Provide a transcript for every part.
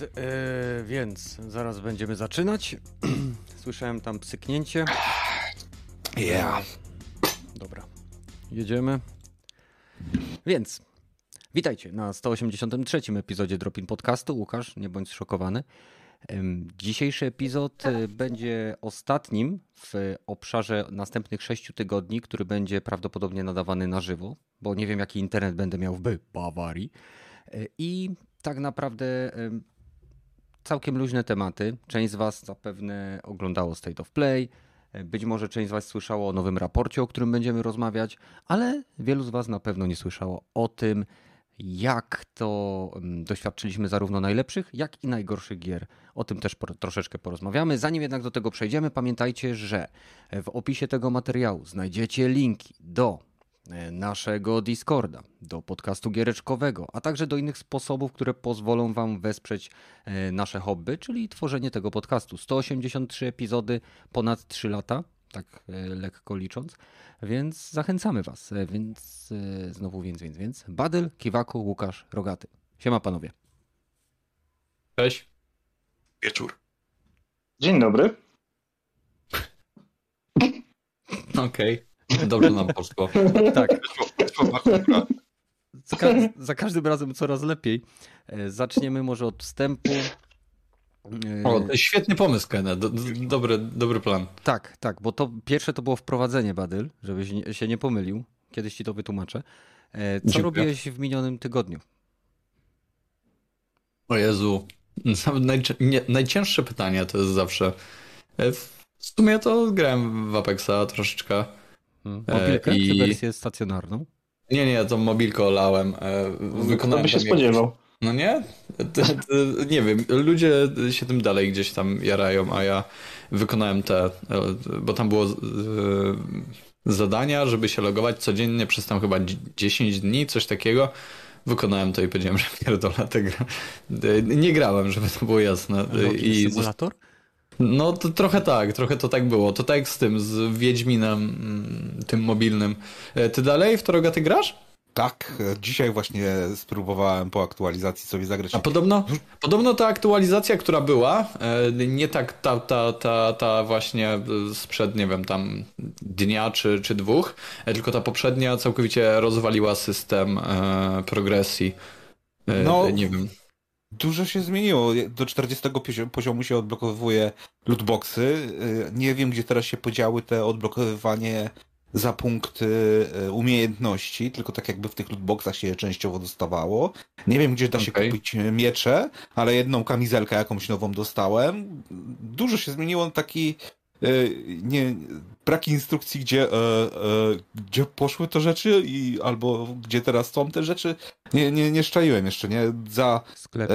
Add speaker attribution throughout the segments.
Speaker 1: jest, e, więc zaraz będziemy zaczynać. Słyszałem tam psyknięcie.
Speaker 2: Yeah.
Speaker 1: Dobra, jedziemy. Więc, witajcie na 183 epizodzie Dropin Podcastu. Łukasz, nie bądź zszokowany. Em, Dzisiejszy epizod e, będzie ostatnim w obszarze następnych sześciu tygodni, który będzie prawdopodobnie nadawany na żywo, bo nie wiem jaki internet będę miał w Bawarii. E, I tak naprawdę całkiem luźne tematy. Część z Was zapewne oglądało State of Play. Być może część z Was słyszało o nowym raporcie, o którym będziemy rozmawiać, ale wielu z Was na pewno nie słyszało o tym, jak to mm, doświadczyliśmy zarówno najlepszych, jak i najgorszych gier. O tym też por- troszeczkę porozmawiamy. Zanim jednak do tego przejdziemy, pamiętajcie, że w opisie tego materiału znajdziecie linki do naszego Discorda, do podcastu giereczkowego, a także do innych sposobów, które pozwolą Wam wesprzeć e, nasze hobby, czyli tworzenie tego podcastu. 183 epizody, ponad 3 lata, tak e, lekko licząc, więc zachęcamy Was. E, Więc e, znowu więc, więc, więc. Badyl, Kiwaku, Łukasz, Rogaty. Siema panowie.
Speaker 3: Cześć.
Speaker 2: Wieczór.
Speaker 4: Dzień dobry.
Speaker 3: Okej. Dobrze nam poszło.
Speaker 1: Tak,
Speaker 2: Wyszło
Speaker 1: za, ka- za każdym razem coraz lepiej. E, Zaczniemy może od wstępu. E,
Speaker 3: O, świetny pomysł, Kenneth. Do, do, dobry, dobry plan.
Speaker 1: Tak, tak, bo to pierwsze to było wprowadzenie, Badyl, żebyś nie- się nie pomylił. Kiedyś ci to wytłumaczę. E, Co
Speaker 3: Dziękuję.
Speaker 1: robiłeś w minionym tygodniu?
Speaker 3: O Jezu. Nie, najcięższe pytanie to jest zawsze. W sumie to grałem w Apexa troszeczkę.
Speaker 1: Hmm.
Speaker 3: E,
Speaker 1: Mobilkę
Speaker 3: i-
Speaker 1: czy wersję stacjonarną?
Speaker 3: Nie, nie, to mobilko olałem. e, Wykonałem
Speaker 4: by się spodziewał?
Speaker 3: No nie? To, to, nie wiem, ludzie się tym dalej gdzieś tam jarają, a ja wykonałem te, e, bo tam było zadania, żeby się logować codziennie przez tam chyba 10 dni, coś takiego. Wykonałem to i powiedziałem, że pierdolę tę grę. Nie grałem, żeby to było jasne.
Speaker 1: Login
Speaker 3: I
Speaker 1: symulator?
Speaker 3: No to trochę tak, trochę to tak było. To tak jak z tym, z Wiedźminem, mm, tym mobilnym. E, Ty dalej w to rogaty grasz?
Speaker 2: Tak, e, dzisiaj właśnie spróbowałem po aktualizacji sobie zagrać.
Speaker 3: A podobno, podobno ta aktualizacja, która była, e, nie tak ta, ta, ta, ta właśnie sprzed, nie wiem, tam dnia czy, czy dwóch, tylko ta poprzednia całkowicie rozwaliła system progresji.
Speaker 2: No.
Speaker 3: Nie wiem.
Speaker 2: Dużo się zmieniło. Do 40 pozio- poziomu się odblokowuje lootboxy. E, Nie wiem, gdzie teraz się podziały te odblokowywanie za punkty e, umiejętności, tylko tak jakby w tych lootboxach się je częściowo dostawało. Nie wiem, gdzie da się
Speaker 3: Okej.
Speaker 2: kupić miecze, ale jedną kamizelkę jakąś nową dostałem. Dużo się zmieniło. Taki nie, brak instrukcji, gdzie, e, e, gdzie poszły te rzeczy i albo gdzie teraz są te rzeczy. Nie, nie, nie szczaiłem jeszcze, nie? Za
Speaker 1: Sklep.
Speaker 2: E,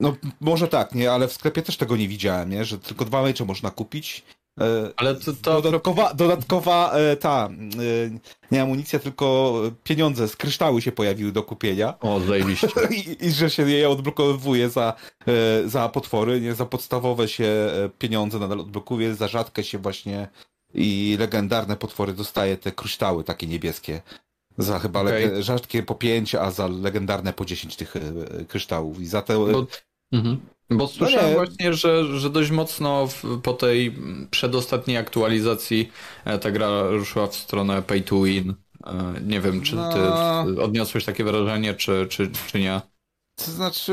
Speaker 2: no może tak, nie, ale w sklepie też tego nie widziałem, nie, że tylko dwa mecze można kupić. E,
Speaker 3: Ale to, to
Speaker 2: dodatkowa, dodatkowa e, ta, e, nie amunicja, tylko pieniądze z kryształy się pojawiły do kupienia.
Speaker 3: O, zajebiście.
Speaker 2: I, I że się je odblokowuje za, za potwory, nie, za podstawowe się pieniądze nadal odblokuje, za rzadkie się właśnie i legendarne potwory dostaje te kryształy takie niebieskie. Za chyba lege- rzadkie po 5, a za legendarne po 10 tych kryształów. I za te
Speaker 3: Bo, mhm. Bo słyszałem
Speaker 2: nie.
Speaker 3: właśnie, że, że dość mocno w, po tej przedostatniej aktualizacji e, ta gra ruszyła w stronę pay to win. E, Nie wiem, czy ty
Speaker 2: No.
Speaker 3: odniosłeś takie wrażenie, czy, czy, czy nie.
Speaker 2: To znaczy,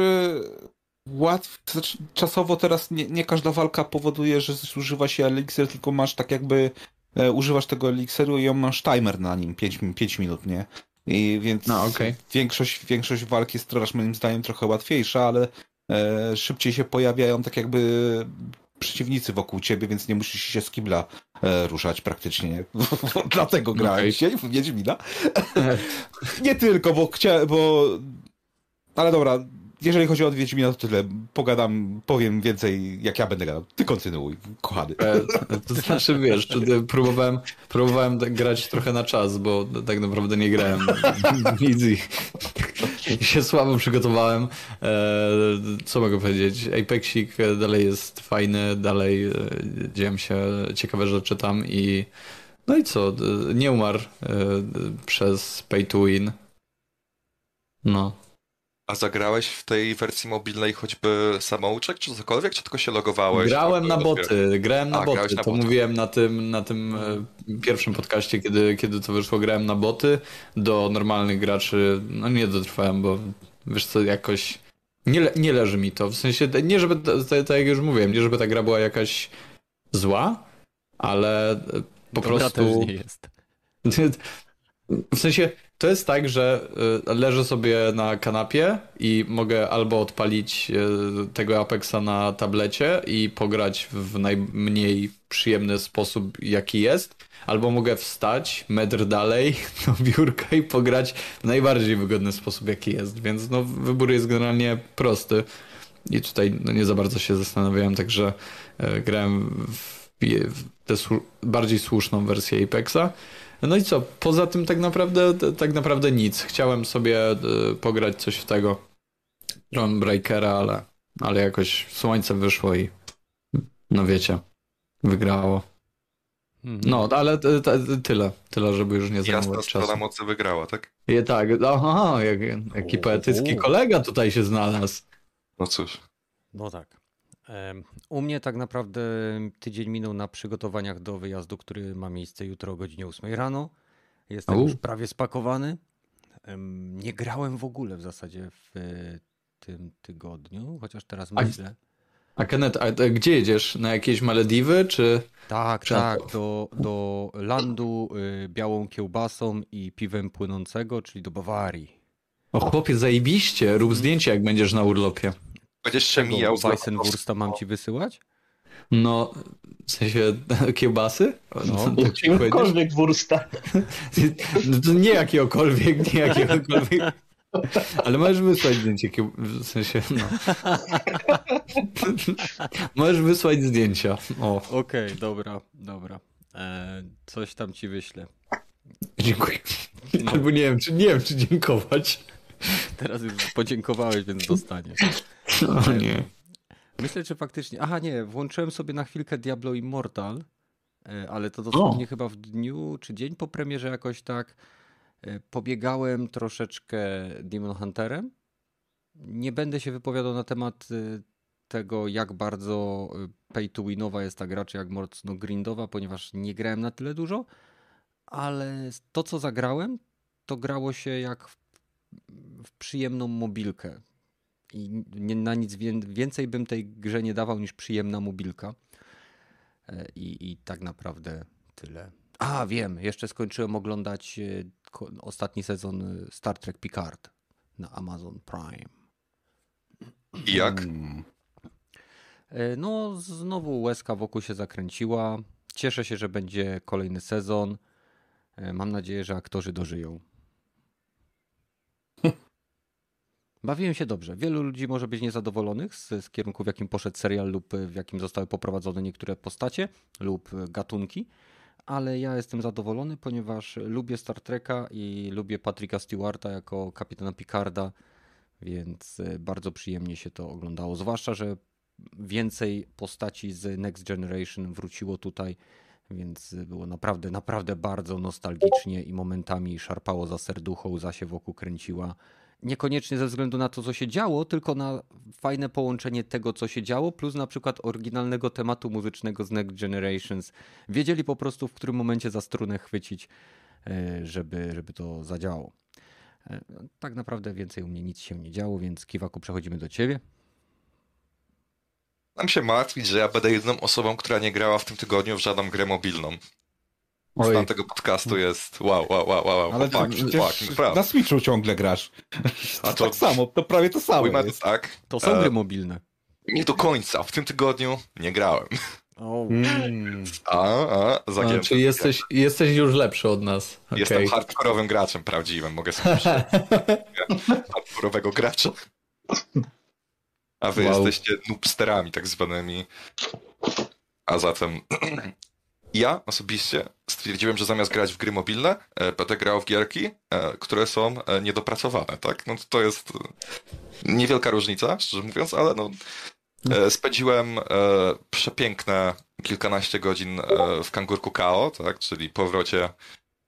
Speaker 2: łatw, to znaczy czasowo teraz nie, nie każda walka powoduje, że zużywa się eliksir, tylko masz tak jakby, e, używasz tego eliksiru i on masz timer na nim, 5, 5 minut, nie? I więc
Speaker 3: No, okej.
Speaker 2: większość, większość walk jest teraz moim zdaniem trochę łatwiejsza, ale szybciej się pojawiają tak jakby przeciwnicy wokół ciebie, więc nie musisz się z kibla e, ruszać praktycznie. nie? Dlatego grałem dzisiaj w Wiedźmina. Nie tylko, bo chciałem, bo... Ale dobra, jeżeli chodzi o Wiedźmina, to tyle. Pogadam, powiem więcej, jak ja będę gadał. Ty kontynuuj, kochany.
Speaker 3: E, To znaczy, wiesz, próbowałem, próbowałem tak grać trochę na czas, bo tak naprawdę nie grałem nic i się słabo przygotowałem. E, Co mogę powiedzieć? Apexik dalej jest fajny, dalej e, dzieją się ciekawe rzeczy tam i no i co? e, Nie umarł e, przez pay to win. No.
Speaker 5: A zagrałeś w tej wersji mobilnej choćby samouczek, czy cokolwiek, czy tylko się logowałeś?
Speaker 3: Grałem na boty, grałem na
Speaker 5: A,
Speaker 3: boty.
Speaker 5: na
Speaker 3: to
Speaker 5: boty.
Speaker 3: mówiłem na tym, na tym e, pierwszym podcaście, kiedy, kiedy to wyszło, grałem na boty. Do normalnych graczy, no nie dotrwałem, bo wiesz co, jakoś nie, nie leży mi to. W sensie, nie żeby, tak jak już mówiłem, nie żeby ta gra była jakaś zła, ale e, po
Speaker 1: Dobra
Speaker 3: prostu...
Speaker 1: też nie jest.
Speaker 3: W sensie, to jest tak, że y, leżę sobie na kanapie i mogę albo odpalić y, tego Apexa na tablecie i pograć w najmniej przyjemny sposób, jaki jest, albo mogę wstać metr dalej do biurka i pograć w najbardziej wygodny sposób, jaki jest. Więc no, wybór jest generalnie prosty. I tutaj no, nie za bardzo się zastanawiałem, także y, grałem w, w tę bardziej słuszną wersję Apexa. No i co? Poza tym tak naprawdę tak naprawdę nic. Chciałem sobie y, pograć coś w tego Dawn Breakera, ale, ale jakoś słońce wyszło i no wiecie, wygrało.
Speaker 1: Mhm.
Speaker 3: No, ale t- t- tyle. Tyle, żeby już nie
Speaker 5: Jasna
Speaker 3: zajmować
Speaker 5: strona
Speaker 3: czasu.
Speaker 5: mocy wygrała, tak?
Speaker 3: I tak, aha, jak, jaki poetycki kolega tutaj się znalazł.
Speaker 5: No cóż.
Speaker 1: No tak. U mnie tak naprawdę tydzień minął na przygotowaniach do wyjazdu, który ma miejsce jutro o godzinie 8 rano. Jestem
Speaker 3: U.
Speaker 1: już prawie spakowany. Nie grałem w ogóle w zasadzie w e, tym tygodniu, chociaż teraz
Speaker 3: A-
Speaker 1: myślę.
Speaker 3: A Kenneth, a, a gdzie jedziesz? Na jakieś Malediwy, czy...
Speaker 1: Tak,
Speaker 3: Czy-
Speaker 1: tak, do, do landu y, białą kiełbasą i piwem płynącego, czyli do Bawarii.
Speaker 3: O chłopie, zajebiście, rób zdjęcie jak będziesz na urlopie.
Speaker 5: Będziesz się mijał z
Speaker 1: Weissenwursta mam ci wysyłać?
Speaker 3: No, w sensie kiełbasy?
Speaker 1: No.
Speaker 3: tak powiedzieć?
Speaker 4: Jakiegokolwiek wursta.
Speaker 3: No to nie jakiegokolwiek, nie jakiegokolwiek. Ale możesz wysłać zdjęcie, w sensie, no. Możesz wysłać zdjęcia.
Speaker 1: Okej, dobra, dobra. E, coś tam ci wyślę.
Speaker 3: dziękuję.
Speaker 1: No.
Speaker 3: Albo nie wiem, czy nie wiem, czy dziękować.
Speaker 1: Teraz już podziękowałeś, więc dostaniesz.
Speaker 3: O nie.
Speaker 1: Myślę, czy faktycznie. Aha, nie, włączyłem sobie na chwilkę Diablo Immortal, e, ale to dosłownie chyba w dniu czy dzień po premierze jakoś tak. e, Pobiegałem troszeczkę Demon Hunterem. Nie będę się wypowiadał na temat e, tego, jak bardzo e, pay to winowa jest ta gra, czy jak mocno grindowa, ponieważ nie grałem na tyle dużo, ale to, co zagrałem, to grało się jak w, w przyjemną mobilkę. I nie, na nic wię- więcej bym tej grze nie dawał niż przyjemna mobilka. E, I, I tak naprawdę tyle. A, wiem, jeszcze skończyłem oglądać e, ostatni sezon e, Star Trek Picard na Amazon Prime.
Speaker 5: I jak?
Speaker 1: No, znowu łezka wokół się zakręciła. Cieszę się, że będzie kolejny sezon. Mam nadzieję, że aktorzy dożyją. Bawiłem się dobrze. Wielu ludzi może być niezadowolonych z, z kierunku, w jakim poszedł serial lub w jakim zostały poprowadzone niektóre postacie lub gatunki, ale ja jestem zadowolony, ponieważ lubię Star Treka i lubię Patricka Stewarta jako kapitana Picarda, więc e, bardzo przyjemnie się to oglądało. Zwłaszcza, że więcej postaci z Next Generation wróciło tutaj, więc było naprawdę, naprawdę bardzo nostalgicznie i momentami szarpało za serducho, łza się wokół kręciła. Niekoniecznie ze względu na to, co się działo, tylko na fajne połączenie tego, co się działo, plus na przykład oryginalnego tematu muzycznego z Next Generations. Wiedzieli po prostu, w którym momencie za strunę chwycić, e, żeby, żeby to zadziałało. E, Tak naprawdę więcej u mnie nic się nie działo, więc Kiwaku przechodzimy do ciebie.
Speaker 5: Mam się martwić, że ja będę jedyną osobą, która nie grała w tym tygodniu w żadną grę mobilną.
Speaker 3: Oj,
Speaker 5: Stan tego podcastu jest wow, wow, wow, wow,
Speaker 2: Ale
Speaker 5: fuck,
Speaker 2: przecież
Speaker 5: fuck,
Speaker 2: na Switchu ciągle grasz.
Speaker 5: A
Speaker 2: A
Speaker 5: to-
Speaker 2: tak samo, to prawie to samo
Speaker 5: Ujmę to
Speaker 2: jest.
Speaker 5: tak,
Speaker 1: To są
Speaker 5: E,
Speaker 1: gry mobilne.
Speaker 5: nie do końca, w tym tygodniu nie grałem.
Speaker 1: O,
Speaker 2: Mm.
Speaker 5: A, a,
Speaker 3: a,
Speaker 5: zagięty.
Speaker 3: czyli jesteś, jesteś już lepszy od nas. Okej.
Speaker 5: Jestem hardkorowym graczem prawdziwym, mogę sobie hardkorowego gracza. A wy
Speaker 3: Wow.
Speaker 5: jesteście noobsterami tak zwanymi. A zatem ja osobiście stwierdziłem, że zamiast grać w gry mobilne, e, będę grał w gierki, e, które są e, niedopracowane, tak? No to- jest niewielka różnica, szczerze mówiąc, ale no e, spędziłem e, przepiękne kilkanaście godzin e, w Kangurku KO, tak? Czyli powrocie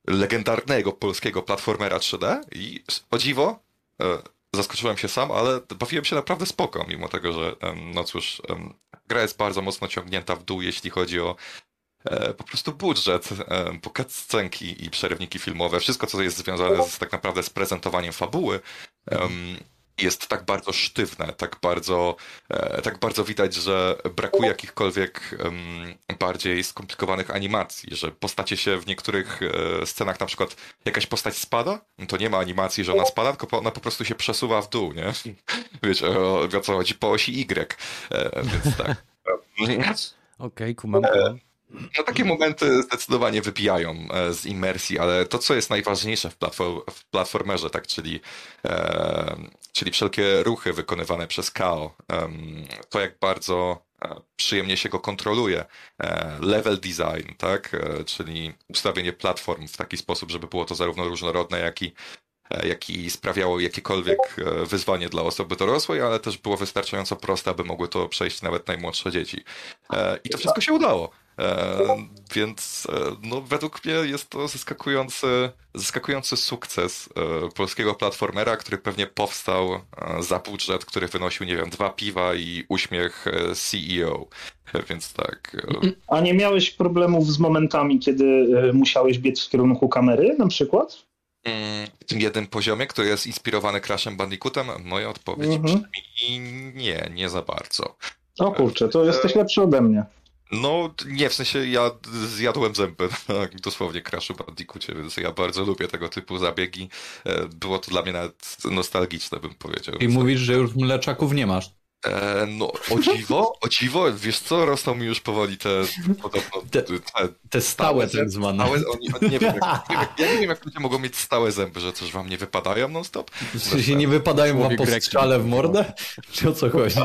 Speaker 5: legendarnego polskiego platformera 3D i o dziwo, e, zaskoczyłem się sam, ale bawiłem się naprawdę spoko, mimo tego, że no cóż, gra jest bardzo mocno ciągnięta w dół, jeśli chodzi o po prostu budżet, po scenki i przerywniki filmowe, wszystko co jest związane z, tak naprawdę z prezentowaniem fabuły jest tak bardzo sztywne, tak bardzo, e, tak bardzo widać, że brakuje jakichkolwiek bardziej skomplikowanych animacji, że postacie się w niektórych e, scenach, na przykład jakaś postać spada, to nie ma animacji, że ona spada, tylko ona po prostu się przesuwa w dół, nie? Wiecie, o, o co chodzi, po osi Y, e, więc tak.
Speaker 1: Okej, okay, kumam, kumam.
Speaker 5: No takie momenty zdecydowanie wybijają e, z imersji, ale to, co jest najważniejsze w, platform, w platformerze, tak, czyli, e, czyli wszelkie ruchy wykonywane przez KO, e, to jak bardzo e, przyjemnie się go kontroluje, e, level design, tak, czyli ustawienie platform w taki sposób, żeby było to zarówno różnorodne, jak i jak i sprawiało jakiekolwiek wyzwanie dla osoby dorosłej, ale też było wystarczająco proste, aby mogły to przejść nawet najmłodsze dzieci. I to wszystko się udało. E, więc e, no, według mnie jest to zaskakujący, zaskakujący sukces e, polskiego platformera, który pewnie powstał za budżet, który wynosił, nie wiem, dwa piwa i uśmiech CEO. Więc tak.
Speaker 4: A nie miałeś problemów z momentami, kiedy musiałeś biec w kierunku kamery na przykład?
Speaker 5: Mm, w tym jednym poziomie, który jest inspirowany Crashem Bandicootem, moja odpowiedź mhm. brzmi nie, nie za bardzo.
Speaker 4: O kurczę, to jesteś lepszy ode mnie.
Speaker 5: No, nie, w sensie ja zjadłem zęby tak, dosłownie Crashu Bandicoocie, więc ja bardzo lubię tego typu zabiegi. E, było to dla mnie nawet nostalgiczne, bym powiedział.
Speaker 3: I mówisz, że już mleczaków nie masz.
Speaker 5: E, no, o dziwo, o dziwo, wiesz co, rosną mi już powoli te
Speaker 3: podobno... Te, te, te stałe tak zwane. Stałe,
Speaker 5: oni, oni, nie wiem, jak, ja nie wiem, jak ludzie mogą mieć stałe zęby, że coś wam nie wypadają non-stop.
Speaker 3: Czy się nie wypadają wam po strzale w mordę? Czy o co chodzi?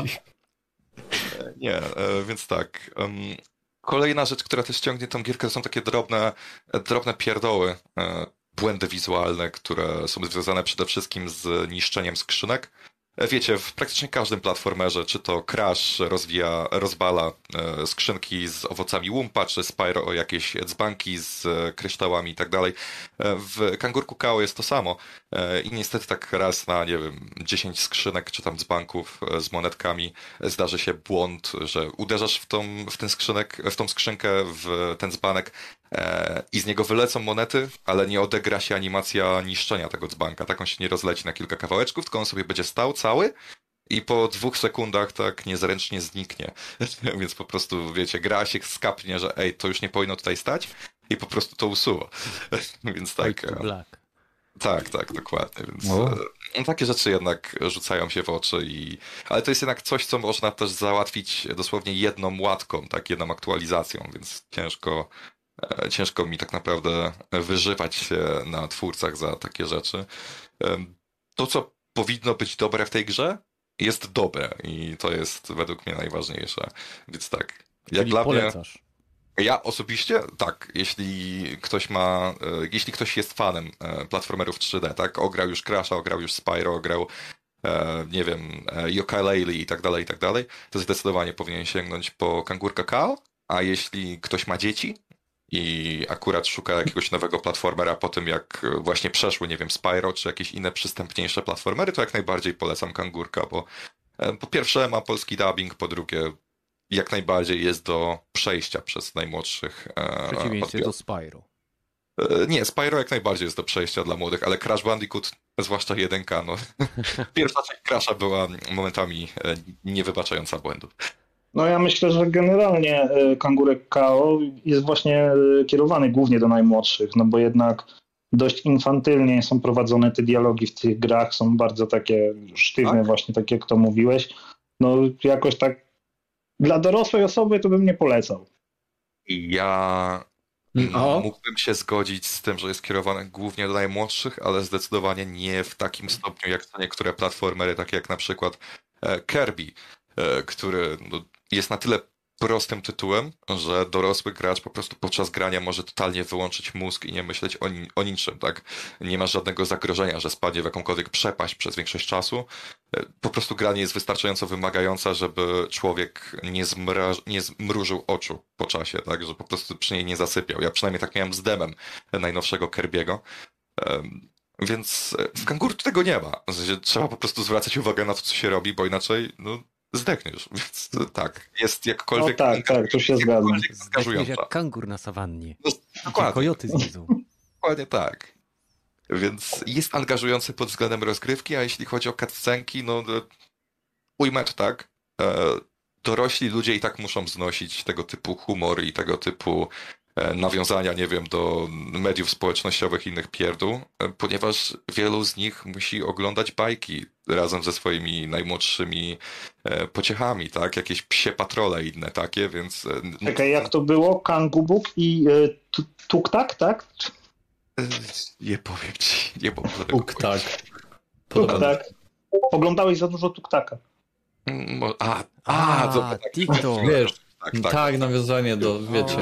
Speaker 5: Nie, e, więc tak. Kolejna rzecz, która też ciągnie tą gierkę, to są takie drobne, drobne pierdoły, e, błędy wizualne, które są związane przede wszystkim z niszczeniem skrzynek. Wiecie, w praktycznie każdym platformerze, czy to Crash rozwija, rozbala e, skrzynki z owocami łumpa, czy Spyro o jakieś dzbanki z e, kryształami i tak dalej. E, w Kangurku Kao jest to samo i niestety tak raz na, nie wiem, 10 skrzynek, czy tam dzbanków z monetkami zdarzy się błąd, że uderzasz w tą, w ten skrzynek, w tą skrzynkę, w ten dzbanek i z niego wylecą monety, ale nie odegra się animacja niszczenia tego dzbanka. Tak on się nie rozleci na kilka kawałeczków, tylko on sobie będzie stał cały i po dwóch sekundach tak niezręcznie zniknie. Więc po prostu, wiecie, gra się skapnie, że ej, to już nie powinno tutaj stać i po prostu to usuwa. Więc tak. E, black. Tak, tak, dokładnie. Więc e, takie rzeczy jednak rzucają się w oczy i... Ale to jest jednak coś, co można też załatwić dosłownie jedną łatką, tak, jedną aktualizacją, więc ciężko E, ciężko mi tak naprawdę wyżywać się na twórcach za takie rzeczy. To, co powinno być dobre w tej grze, jest dobre i to jest według mnie najważniejsze. Więc tak.
Speaker 1: Jak Czyli dla polecasz.
Speaker 5: mnie. Ja osobiście tak, jeśli ktoś ma, e, jeśli ktoś jest fanem e, platformerów 3D, tak, ograł już Crash'a, ograł już Spyro, ograł nie wiem, Yooka-Laylee i tak dalej, i tak dalej, to zdecydowanie powinien sięgnąć po Kangur Kakao, a jeśli ktoś ma dzieci, i akurat szuka jakiegoś nowego platformera po tym, jak właśnie przeszły, nie wiem, Spyro czy jakieś inne przystępniejsze platformery, to jak najbardziej polecam Kangurka, bo e, po pierwsze ma polski dubbing, po drugie jak najbardziej jest do przejścia przez najmłodszych.
Speaker 1: E, w przeciwieństwie do Spyro.
Speaker 5: E, nie, Spyro jak najbardziej jest do przejścia dla młodych, ale Crash Bandicoot, zwłaszcza jedynka, no. Pierwsza część Crasha była momentami niewybaczająca błędów.
Speaker 4: No ja myślę, że generalnie e, kangurek KO jest właśnie e, kierowany głównie do najmłodszych, no bo jednak dość infantylnie są prowadzone te dialogi w tych grach, są bardzo takie sztywne tak? właśnie, tak jak to mówiłeś. No jakoś tak dla dorosłej osoby to bym nie polecał.
Speaker 5: Ja no. mógłbym się zgodzić z tym, że jest kierowany głównie do najmłodszych, ale zdecydowanie nie w takim stopniu jak niektóre platformery, takie jak na przykład e, Kirby, który no, jest na tyle prostym tytułem, że dorosły gracz po prostu podczas grania może totalnie wyłączyć mózg i nie myśleć o, o niczym, tak? Nie ma żadnego zagrożenia, że spadnie w jakąkolwiek przepaść przez większość czasu. E, po prostu gra nie jest wystarczająco wymagająca, żeby człowiek nie, nie zmrużył oczu po czasie, tak? Że po prostu przy niej nie zasypiał. Ja przynajmniej tak miałem z demem najnowszego Kerbiego. Więc e, w kanguru tego nie ma. Trzeba po prostu zwracać uwagę na to, co się robi, bo inaczej no, zdechniesz. Więc tak, jest
Speaker 4: No
Speaker 5: jakkolwiek...
Speaker 4: tak, tak, tu się zgadzam.
Speaker 5: jakkolwiek
Speaker 1: Zdechniesz jak kangur na sawannie.
Speaker 5: No, dokładnie.
Speaker 1: kojoty zjedzą.
Speaker 5: Dokładnie tak. Więc jest angażujący pod względem rozgrywki, a jeśli chodzi o cutscenki, no e, ujmę to tak. E, dorośli ludzie i tak muszą znosić tego typu humor i tego typu nawiązania, nie wiem, do mediów społecznościowych i innych pierdół, e, ponieważ wielu z nich musi oglądać bajki razem ze swoimi najmłodszymi e, pociechami, tak? Jakieś psie patrole i inne takie, więc... e,
Speaker 4: Czekaj, jak to było? Kangubuk i e, tu- Tuktak, tak?
Speaker 5: e, Nie powiem ci, nie powiem.
Speaker 3: Tak. Się.
Speaker 4: Tuktak. Oglądałeś za dużo Tuktaka.
Speaker 5: Mm, A, a,
Speaker 1: A,
Speaker 5: tak,
Speaker 1: TikTok.
Speaker 3: Wiesz,
Speaker 5: tak,
Speaker 3: tak,
Speaker 5: tak,
Speaker 3: nawiązanie do, wiecie,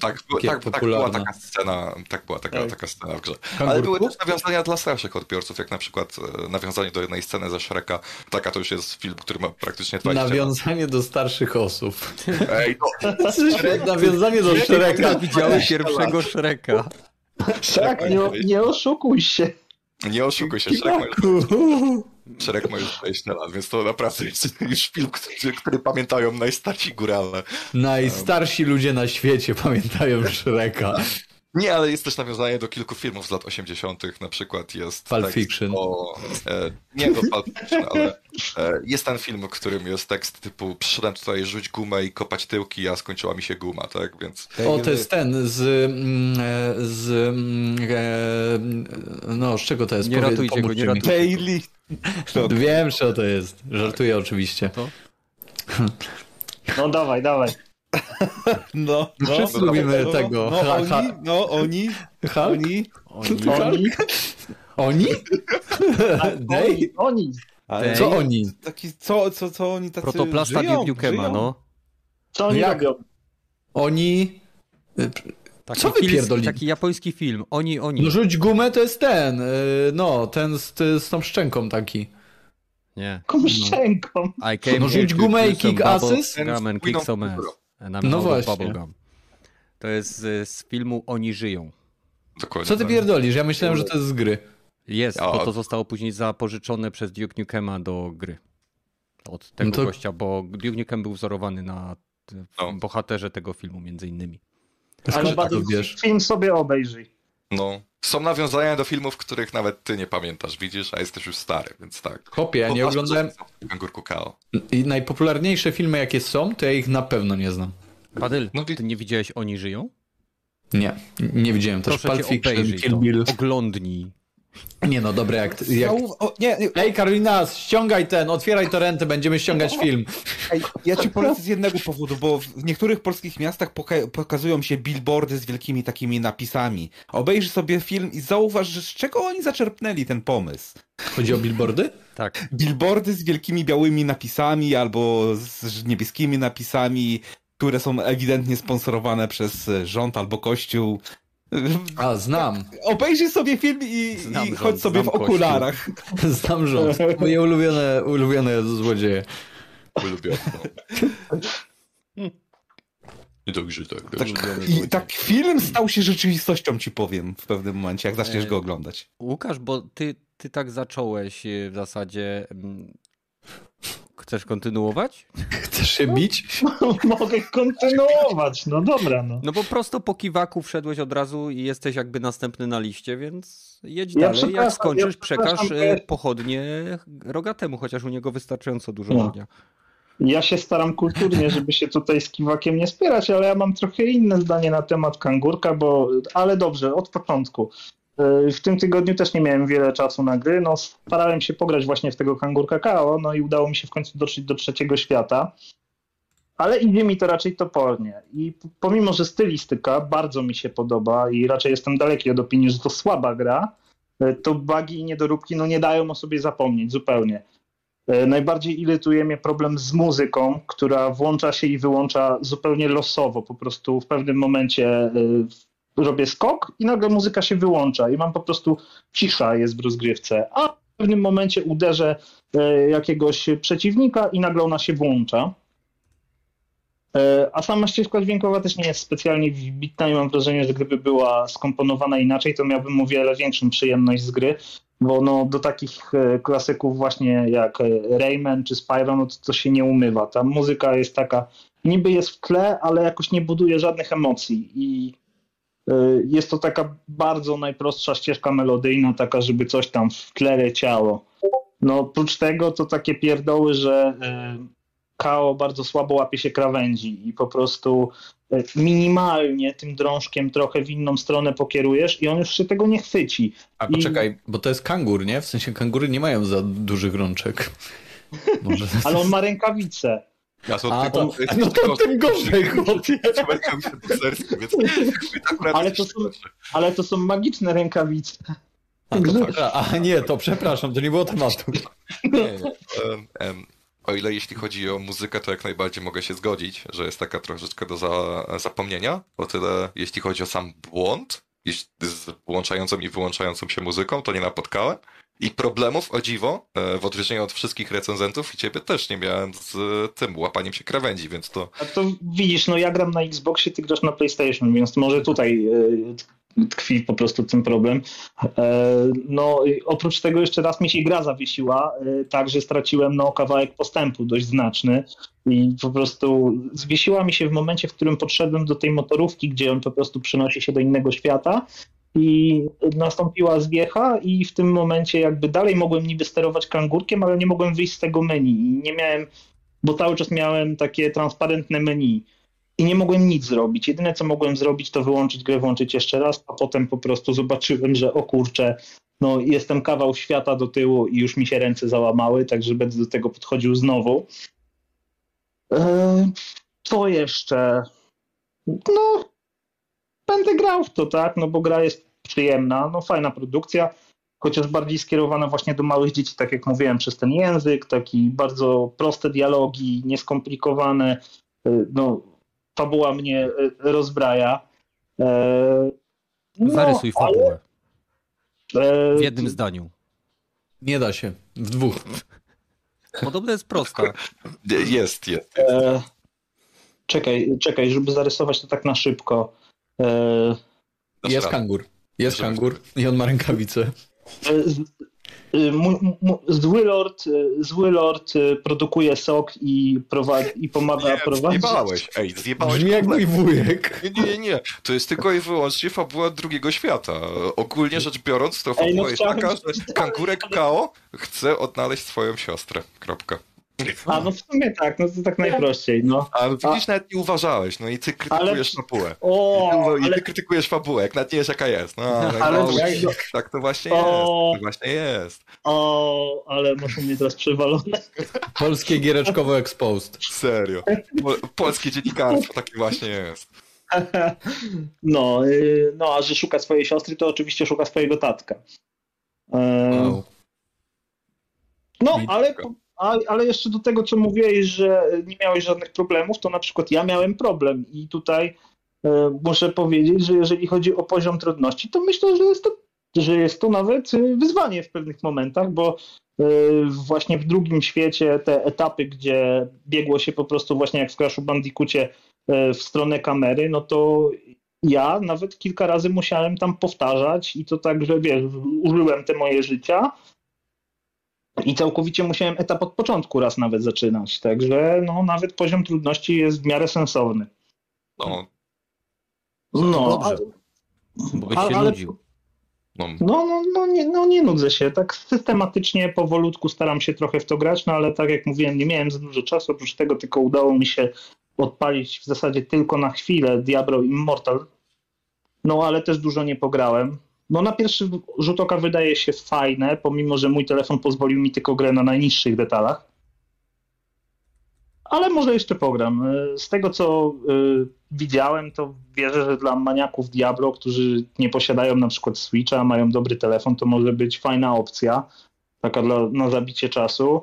Speaker 5: tak, tak, tak, była taka scena, tak była taka,
Speaker 4: Tak.
Speaker 5: taka scena w grze. Ale były też nawiązania dla starszych odbiorców, jak na przykład e, nawiązanie do jednej sceny ze Shreka. Taka to już jest film, który ma praktycznie 20 lat.
Speaker 3: Nawiązanie do starszych osób.
Speaker 5: Ej, no,
Speaker 3: Nawiązanie do Shreka.
Speaker 1: widziałeś pierwszego Shreka.
Speaker 4: Tak, nie, nie oszukuj się.
Speaker 5: nie oszukuj się, Shrek Shrek ma już 20 lat, więc to naprawdę jest już film, który, który pamiętają najstarsi górale.
Speaker 3: Najstarsi ludzie na świecie pamiętają Shreka.
Speaker 5: Nie, ale jest też nawiązanie do kilku filmów z lat 80. Na przykład jest.
Speaker 3: Pulp
Speaker 5: tekst
Speaker 3: Fiction.
Speaker 5: O, e, nie do Pulp Fiction, ale e, jest ten film, w którym jest tekst typu przyszedłem tutaj rzuć gumę i kopać tyłki, a skończyła mi się guma, tak? Więc.
Speaker 3: O, to jest ten z. mm, e, z. mm, No, z czego to jest?
Speaker 1: Nie
Speaker 3: Powie-
Speaker 1: ratujcie go, nie
Speaker 3: mi.
Speaker 1: ratujcie.
Speaker 2: Daily.
Speaker 3: Wiem, co to jest. Żartuję oczywiście.
Speaker 1: To?
Speaker 4: No dawaj, dawaj.
Speaker 2: No, no,
Speaker 3: Wszyscy
Speaker 2: no,
Speaker 3: lubimy
Speaker 2: no,
Speaker 3: tego.
Speaker 2: No,
Speaker 3: Ha,
Speaker 2: oni, no, oni,
Speaker 3: Hulk?
Speaker 2: oni.
Speaker 1: Oni,
Speaker 4: Oni,
Speaker 3: Oni?
Speaker 4: Oni, oni.
Speaker 2: Ale
Speaker 3: Co oni?
Speaker 2: Taki, co, co, co oni tacy
Speaker 1: protoplasta
Speaker 2: żyją,
Speaker 1: Nukema, no.
Speaker 4: Co oni
Speaker 3: Jak?
Speaker 4: robią?
Speaker 3: Oni.
Speaker 1: Taki
Speaker 3: Co wy
Speaker 1: Taki japoński film. Oni, oni.
Speaker 3: No rzuć gumę to jest ten. y, No, ten z, z tą szczęką taki.
Speaker 1: Nie.
Speaker 4: Jaką szczęką.
Speaker 1: I came
Speaker 3: No rzuć gumę i kick asses.
Speaker 1: and kick some ass. I'm
Speaker 3: No właśnie.
Speaker 1: bubblegum. To jest z, z filmu Oni żyją.
Speaker 5: Dokładnie.
Speaker 3: Co ty
Speaker 5: tak.
Speaker 3: pierdolisz? Ja myślałem, że to jest z gry.
Speaker 1: Jest, bo to zostało później zapożyczone przez Duke Nukema do gry. Od tego
Speaker 3: No to-
Speaker 1: gościa, bo Duke Nukem był wzorowany na
Speaker 5: No.
Speaker 1: bohaterze tego filmu między innymi.
Speaker 4: Ale bardzo
Speaker 3: wiesz?
Speaker 4: film sobie obejrzyj.
Speaker 5: No. Są nawiązania do filmów, których nawet ty nie pamiętasz, widzisz, a jesteś już stary, więc tak.
Speaker 3: Chłopie, ja nie oglądałem.
Speaker 5: Kangurku Kao.
Speaker 3: I najpopularniejsze filmy, jakie są, to ja ich na pewno nie znam.
Speaker 1: Badyl,
Speaker 5: No
Speaker 1: ty nie widziałeś Oni żyją?
Speaker 3: Nie, nie widziałem też
Speaker 1: Proszę
Speaker 3: Pulp Fiction, Kill. Bill.
Speaker 1: Oglądnij.
Speaker 3: Nie no, dobre jak... jak...
Speaker 2: O, nie, nie,
Speaker 3: Ej Karolina, ściągaj ten, otwieraj torenty, będziemy ściągać film.
Speaker 2: Ej, ja ci polecę z jednego powodu, bo w niektórych polskich miastach poka- pokazują się billboardy z wielkimi takimi napisami. Obejrzyj sobie film i zauważ, że z czego oni zaczerpnęli ten pomysł.
Speaker 3: Chodzi o billboardy?
Speaker 1: Tak.
Speaker 2: Billboardy z wielkimi białymi napisami albo z niebieskimi napisami, które są ewidentnie sponsorowane przez rząd albo kościół.
Speaker 3: A, znam.
Speaker 2: Obejrzyj sobie film i,
Speaker 1: Znam
Speaker 2: i
Speaker 1: rząd,
Speaker 2: chodź sobie
Speaker 1: znam
Speaker 2: w okularach.
Speaker 3: Znam rząd. Moje ulubione, ulubione złodzieje.
Speaker 5: Ulubiony. I dobrze, tak.
Speaker 2: Tak,
Speaker 5: dobrze.
Speaker 2: I tak film stał się rzeczywistością, ci powiem, w pewnym momencie, jak zaczniesz
Speaker 1: E,
Speaker 2: go oglądać.
Speaker 1: Łukasz, bo ty, ty tak zacząłeś e, w zasadzie. Chcesz kontynuować?
Speaker 3: Chcesz się bić?
Speaker 4: Mogę kontynuować. No dobra, no.
Speaker 1: No bo prosto po kiwaku wszedłeś od razu i jesteś jakby następny na liście, więc jedź
Speaker 4: Ja
Speaker 1: dalej. Jak skończysz,
Speaker 4: ja
Speaker 1: przekaż e,
Speaker 4: ale-
Speaker 1: pochodnie rogatemu, chociaż u niego wystarczająco dużo
Speaker 4: No.
Speaker 1: ognia.
Speaker 4: Ja się staram kulturnie, żeby się tutaj z kiwakiem nie spierać, ale ja mam trochę inne zdanie na temat kangurka, bo ale dobrze, od początku. W tym tygodniu też nie miałem wiele czasu na gry. No, starałem się pograć właśnie w tego kangurka KO, no i udało mi się w końcu dotrzeć do trzeciego świata. Ale idzie mi to raczej topornie. I pomimo, że stylistyka bardzo mi się podoba i raczej jestem daleki od opinii, że to słaba gra, yy, to bugi i niedoróbki no, nie dają o sobie zapomnieć zupełnie. E, Najbardziej irytuje mnie problem z muzyką, która włącza się i wyłącza zupełnie losowo. Po prostu w pewnym momencie e, robię skok i nagle muzyka się wyłącza i mam po prostu cisza jest w rozgrywce, a w pewnym momencie uderzę e, jakiegoś przeciwnika i nagle ona się włącza. E, a sama ścieżka dźwiękowa też nie jest specjalnie wybitna i mam wrażenie, że gdyby była skomponowana inaczej, to miałbym o wiele większą przyjemność z gry, bo no, do takich e, klasyków właśnie jak Rayman czy Spyro, no to, to się nie umywa. Ta muzyka jest taka, niby jest w tle, ale jakoś nie buduje żadnych emocji i jest to taka bardzo najprostsza ścieżka melodyjna, taka, żeby coś tam w tle leciało. No oprócz tego to takie pierdoły, że KO bardzo słabo łapie się krawędzi i po prostu e, minimalnie tym drążkiem trochę w inną stronę pokierujesz i on już się tego nie chwyci.
Speaker 3: A poczekaj, I... bo to jest kangur, nie? W sensie kangury nie mają za dużych rączek.
Speaker 4: Ale on ma rękawice.
Speaker 3: Ja A, to, no to tym gorzej, chłopie.
Speaker 4: Ale to, są, ale to są magiczne rękawice.
Speaker 3: A, to, a, nie, to przepraszam, to nie było tematu. Nie, nie.
Speaker 5: O ile jeśli chodzi o muzykę, to jak najbardziej mogę się zgodzić, że jest taka troszeczkę do za, zapomnienia. O tyle jeśli chodzi o sam błąd z włączającą i wyłączającą się muzyką, to nie napotkałem. I problemów, o dziwo, e, w odróżnieniu od wszystkich recenzentów i ciebie też nie miałem z tym łapaniem się krawędzi, więc to...
Speaker 4: A to widzisz, no ja gram na Xboxie, ty grasz na PlayStation, więc może tutaj e, tkwi po prostu ten problem. E, no, oprócz tego jeszcze raz mi się gra zawiesiła, e, tak, że straciłem no, kawałek postępu dość znaczny i po prostu zwiesiła mi się w momencie, w którym podszedłem do tej motorówki, gdzie on po prostu przenosi się do innego świata i nastąpiła zwiecha i w tym momencie jakby dalej mogłem niby sterować kangurkiem, ale nie mogłem wyjść z tego menu i nie miałem, bo cały czas miałem takie transparentne menu i nie mogłem nic zrobić. Jedyne, co mogłem zrobić, to wyłączyć grę, włączyć jeszcze raz, a potem po prostu zobaczyłem, że o kurczę, no jestem kawał świata do tyłu i już mi się ręce załamały, także będę do tego podchodził znowu. Eee, co jeszcze? No, będę grał w to, tak, no bo gra jest przyjemna, no fajna produkcja, chociaż bardziej skierowana właśnie do małych dzieci, tak jak mówiłem, przez ten język, taki bardzo proste dialogi, nieskomplikowane, eee, no fabuła mnie e, rozbraja. E,
Speaker 1: no, Zarysuj fabułę. Ale... W jednym zdaniu.
Speaker 3: Nie da się. W dwóch.
Speaker 1: Podobno jest prosta.
Speaker 5: Jest, jest. jest. E,
Speaker 4: czekaj, czekaj, żeby zarysować to tak na szybko.
Speaker 3: E, jest kangur. Jest kangur i on ma rękawice. E,
Speaker 4: Y, zły lord, zły lord produkuje sok i, prowadzi, i pomaga nie, prowadzić.
Speaker 5: Zjebałeś, ej, zjebałeś.
Speaker 3: Brzmi jak mój wujek.
Speaker 5: Nie, nie, nie, to jest tylko i wyłącznie fabuła drugiego świata. Ogólnie rzecz biorąc, to fabuła ej, no jest taka, że kankurek Kao chce odnaleźć swoją siostrę. Kropka.
Speaker 4: A no w sumie tak, no to tak najprościej, no.
Speaker 5: A widzisz, A... nawet nie uważałeś, no i ty krytykujesz ale... fabułę. O, I, ty, ale... I ty krytykujesz fabułę, jak nawet nie wiesz jaka jest. No, ale, ale no, jak... tak to właśnie o... jest, to właśnie jest.
Speaker 4: O, ale masz mnie teraz przewalone.
Speaker 3: Polskie giereczkowo exposed.
Speaker 5: Serio. Polskie dziennikarstwo takie właśnie jest.
Speaker 4: No, y, no, a że szuka swojej siostry, to oczywiście szuka swojego tatka. Wow. No, ale ale jeszcze do tego, co mówiłeś, że nie miałeś żadnych problemów, to na przykład ja miałem problem i tutaj e, muszę powiedzieć, że jeżeli chodzi o poziom trudności, to myślę, że jest to, że jest to nawet e, wyzwanie w pewnych momentach, bo e, właśnie w drugim świecie te etapy, gdzie biegło się po prostu właśnie jak w Crashu Bandicoocie w stronę kamery, no to ja nawet kilka razy musiałem tam powtarzać i to tak, że wiesz, użyłem te moje życia, i całkowicie musiałem etap od początku raz nawet zaczynać. Także no, nawet poziom trudności jest w miarę sensowny.
Speaker 5: No.
Speaker 1: No, ale, bo byś się ale, nudził.
Speaker 4: No, no, no, no, nie, no nie nudzę się. Tak systematycznie, powolutku staram się trochę w to grać, no ale tak jak mówiłem, nie miałem za dużo czasu. Oprócz tego tylko udało mi się odpalić w zasadzie tylko na chwilę Diablo Immortal. No ale też dużo nie pograłem no na pierwszy rzut oka wydaje się fajne, pomimo że mój telefon pozwolił mi tylko grę na najniższych detalach. Ale może jeszcze pogram. Z tego co y, widziałem, to wierzę, że dla maniaków Diablo, którzy nie posiadają na przykład Switcha, mają dobry telefon, to może być fajna opcja, taka dla, na zabicie czasu.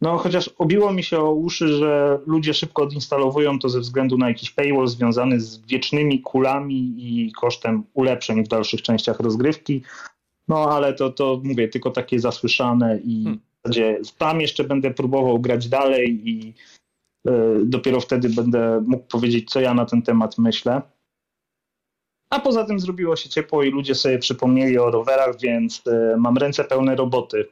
Speaker 4: No, chociaż obiło mi się o uszy, że ludzie szybko odinstalowują to ze względu na jakiś paywall związany z wiecznymi kulami i kosztem ulepszeń w dalszych częściach rozgrywki. No, ale to, to mówię, tylko takie zasłyszane i hmm. w zasadzie tam jeszcze będę próbował grać dalej i Dopiero wtedy będę mógł powiedzieć, co ja na ten temat myślę. A poza tym zrobiło się ciepło i ludzie sobie przypomnieli o rowerach, więc mam ręce pełne roboty.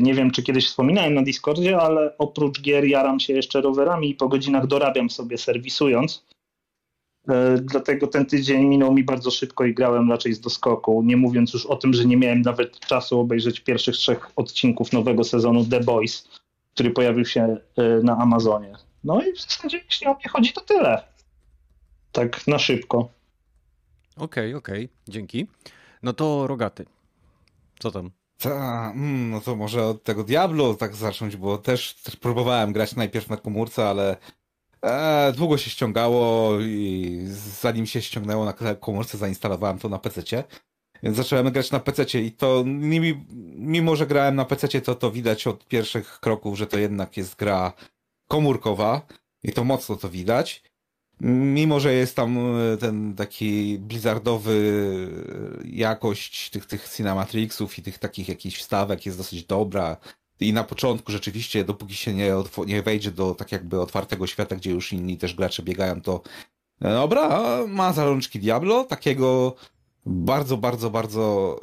Speaker 4: Nie wiem, czy kiedyś wspominałem na Discordzie, ale oprócz gier jaram się jeszcze rowerami i po godzinach dorabiam sobie serwisując. E, dlatego ten tydzień minął mi bardzo szybko i grałem raczej z doskoku. Nie mówiąc już o tym, że nie miałem nawet czasu obejrzeć pierwszych trzech odcinków nowego sezonu The Boys, który pojawił się e, na Amazonie. No i w zasadzie, jeśli o mnie chodzi, to tyle. Tak na szybko.
Speaker 1: Okej, okay, okej, okay. dzięki. No to rogaty. Co tam?
Speaker 2: Ta, mm, no to może od tego Diablo tak zacząć, bo też, też próbowałem grać najpierw na komórce, ale e, długo się ściągało i zanim się ściągnęło na komórce, zainstalowałem to na PC. Więc zacząłem grać na PC i to mimo, że grałem na PC, to to widać od pierwszych kroków, że to jednak jest gra komórkowa i to mocno to widać. Mimo, że jest tam e, ten taki blizzardowy e, jakość tych, tych cinematrixów i tych takich jakichś wstawek jest dosyć dobra. I na początku rzeczywiście, dopóki się nie, nie wejdzie do tak jakby otwartego świata, gdzie już inni też gracze biegają, to e, dobra, ma zalączki Diablo, takiego bardzo, bardzo, bardzo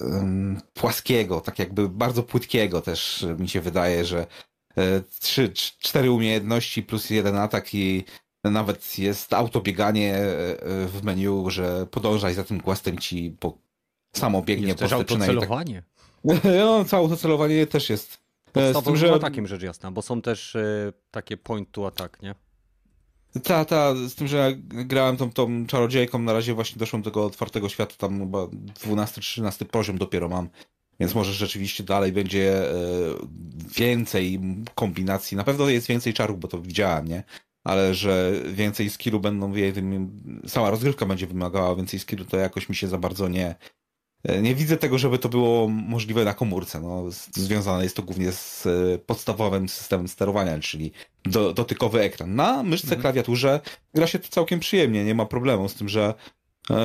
Speaker 2: e, płaskiego, tak jakby bardzo płytkiego też mi się wydaje, że trzy, cztery umiejętności plus jeden atak i nawet jest autobieganie e, w menu, że podążaj za tym questem ci po samo biegnie
Speaker 1: jest po też autocelowanie.
Speaker 2: Tak... No, całe autocelowanie też jest.
Speaker 1: E, z tym, że... atakiem rzecz jasna, bo są też takie point to attack, nie?
Speaker 2: Ta, ta, z tym, że grałem tą, tą czarodziejką, na razie właśnie doszłem do tego otwartego świata, tam chyba 12-13 poziom dopiero mam. Więc może rzeczywiście dalej będzie e, więcej kombinacji. Na pewno jest więcej czarów, bo to widziałem, nie? Ale że więcej skillu będą, sama rozgrywka będzie wymagała więcej skillu, to jakoś mi się za bardzo nie, nie widzę tego, żeby to było możliwe na komórce. No, związane jest to głównie z e, podstawowym systemem sterowania, czyli do, dotykowy ekran. Na myszce, mhm. klawiaturze gra się to całkiem przyjemnie, nie ma problemu z tym, że e,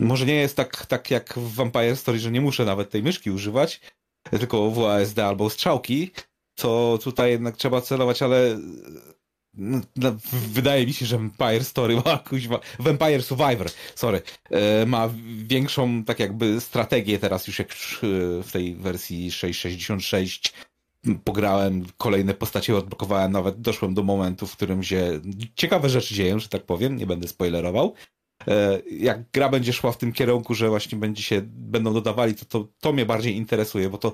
Speaker 2: może nie jest tak, tak jak w Vampire Story, że nie muszę nawet tej myszki używać, tylko WASD albo strzałki, to tutaj jednak trzeba celować, ale no, wydaje mi się, że Vampire Story ma Vampire Survivor, sorry, e, ma większą tak jakby strategię teraz już jak w tej wersji 666 pograłem, kolejne postacie odblokowałem, nawet doszłem do momentu, w którym się ciekawe rzeczy dzieją, że tak powiem, nie będę spoilerował. E, jak gra będzie szła w tym kierunku, że właśnie będzie się, będą dodawali, to, to, to mnie bardziej interesuje, bo to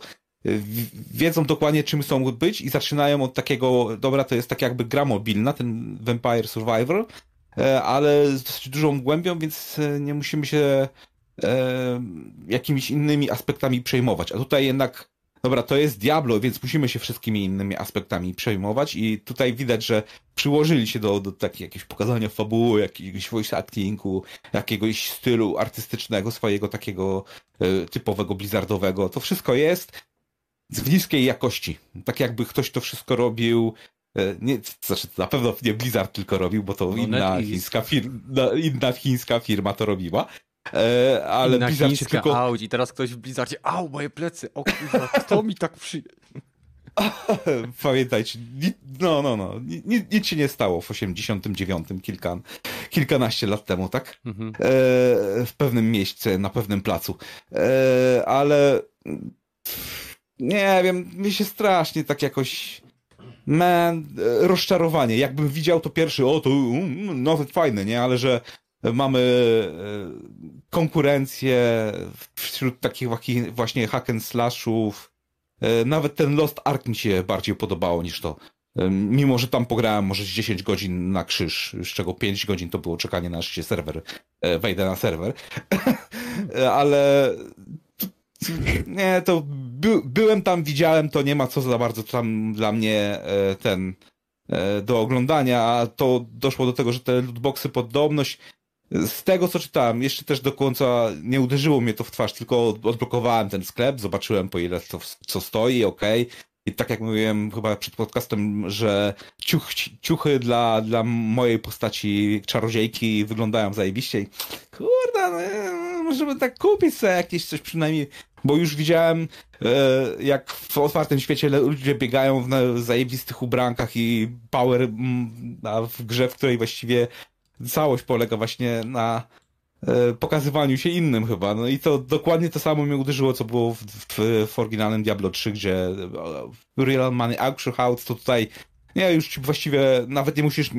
Speaker 2: wiedzą dokładnie czym chcą być i zaczynają od takiego, dobra, to jest tak jakby gra mobilna, ten Vampire Survivor, e, ale z dosyć dużą głębią, więc e, nie musimy się e, jakimiś innymi aspektami przejmować. A tutaj jednak, dobra, to jest Diablo, więc musimy się wszystkimi innymi aspektami przejmować i tutaj widać, że przyłożyli się do, do jakiegoś pokazania fabuły, jakiegoś voice actingu, jakiegoś stylu artystycznego, swojego takiego typowego blizzardowego. To wszystko jest w niskiej jakości. Tak jakby ktoś to wszystko robił. E, nie, znaczy, na pewno nie Blizzard tylko robił, bo to no, inna, chińska firma, inna chińska firma to robiła. E, ale
Speaker 1: inna
Speaker 2: Blizzard
Speaker 1: chińska się tylko... Audi. I teraz ktoś w Blizzardzie, au, moje plecy, o kurwa, kto mi tak przy...
Speaker 2: Pamiętajcie, no, no, no, nic, nic się nie stało w 89, kilka, kilkanaście lat temu, tak? Mhm. E, w pewnym miejscu, na pewnym placu. E, ale nie wiem, mi się strasznie tak jakoś man, rozczarowanie. Jakbym widział to pierwszy, o to um, nawet fajne, nie? Ale że mamy e, konkurencję wśród takich właśnie hack and slashów. E, nawet ten Lost Ark mi się bardziej podobało niż to. E, mimo, że tam pograłem może 10 godzin na krzyż, z czego 5 godzin to było czekanie na aż serwer wejdę na serwer. Ale nie, to by, byłem tam, widziałem, to nie ma co za bardzo tam dla mnie e, ten e, do oglądania, a to doszło do tego, że te lootboxy podobność z tego co czytałem, jeszcze też do końca nie uderzyło mnie to w twarz, tylko odblokowałem ten sklep, zobaczyłem po ile to co stoi, ok. I tak jak mówiłem chyba przed podcastem, że ciuch, ciuchy dla, dla mojej postaci czarodziejki wyglądają zajebiście kurde, no, może bym tak kupić sobie jakieś coś przynajmniej, bo już widziałem, e, jak w otwartym świecie ludzie biegają w zajebistych ubrankach i power w grze, w której właściwie całość polega właśnie na e, pokazywaniu się innym chyba. No i to dokładnie to samo mnie uderzyło, co było w, w, w oryginalnym Diablo 3, gdzie e, Real Money Auction House to tutaj nie, już ci właściwie nawet nie musisz e,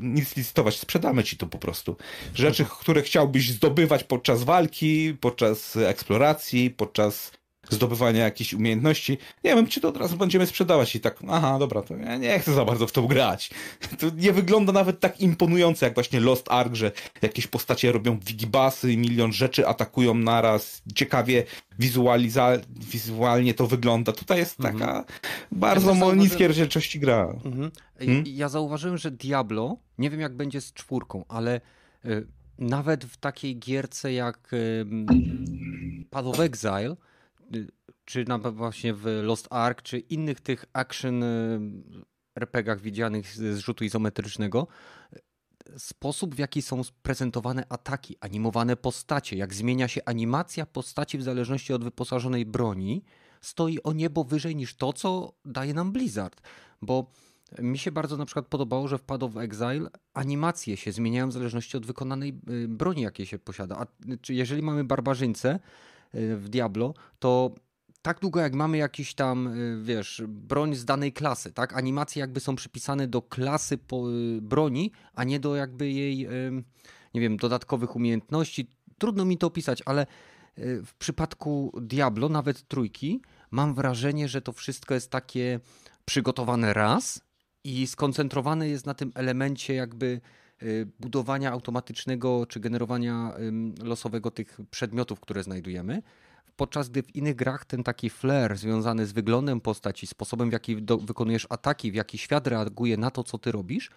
Speaker 2: nic listować, sprzedamy ci to po prostu. Rzeczy, które chciałbyś zdobywać podczas walki, podczas eksploracji, podczas zdobywania jakichś umiejętności. Nie wiem, czy to od razu będziemy sprzedawać i tak, aha, dobra, to ja nie chcę za bardzo w to grać. To nie wygląda nawet tak imponująco jak właśnie Lost Ark, że jakieś postacie robią wigibasy i milion rzeczy atakują naraz. Ciekawie wizualiza- wizualnie to wygląda. Tutaj jest taka bardzo
Speaker 1: Ja
Speaker 2: niskiej rozdzielczości gra.
Speaker 1: Mhm.
Speaker 2: Hmm?
Speaker 1: Ja zauważyłem, że Diablo, nie wiem jak będzie z czwórką, ale y, nawet w takiej gierce jak Path of Exile, czy na, właśnie w Lost Ark, czy innych tych action y, RPGach widzianych z, rzutu izometrycznego, sposób w jaki są prezentowane ataki, animowane postacie, jak zmienia się animacja postaci w zależności od wyposażonej broni, stoi o niebo wyżej niż to, co daje nam Blizzard. Bo mi się bardzo na przykład podobało, że w Path of Exile animacje się zmieniają w zależności od wykonanej y, broni, jakiej się posiada. A jeżeli mamy barbarzyńcę w Diablo, to tak długo jak mamy jakiś tam, y, wiesz, broń z danej klasy, tak? Animacje jakby są przypisane do klasy y, broni, a nie do jakby jej, y, nie wiem, dodatkowych umiejętności. Trudno mi to opisać, ale y, w przypadku Diablo, nawet trójki, mam wrażenie, że to wszystko jest takie przygotowane raz i skoncentrowane jest na tym elemencie jakby y, budowania automatycznego czy generowania losowego tych przedmiotów, które znajdujemy. Podczas gdy w innych grach ten taki flair związany z wyglądem postaci, sposobem w jaki do, wykonujesz ataki, w jaki świat reaguje na to, co ty robisz,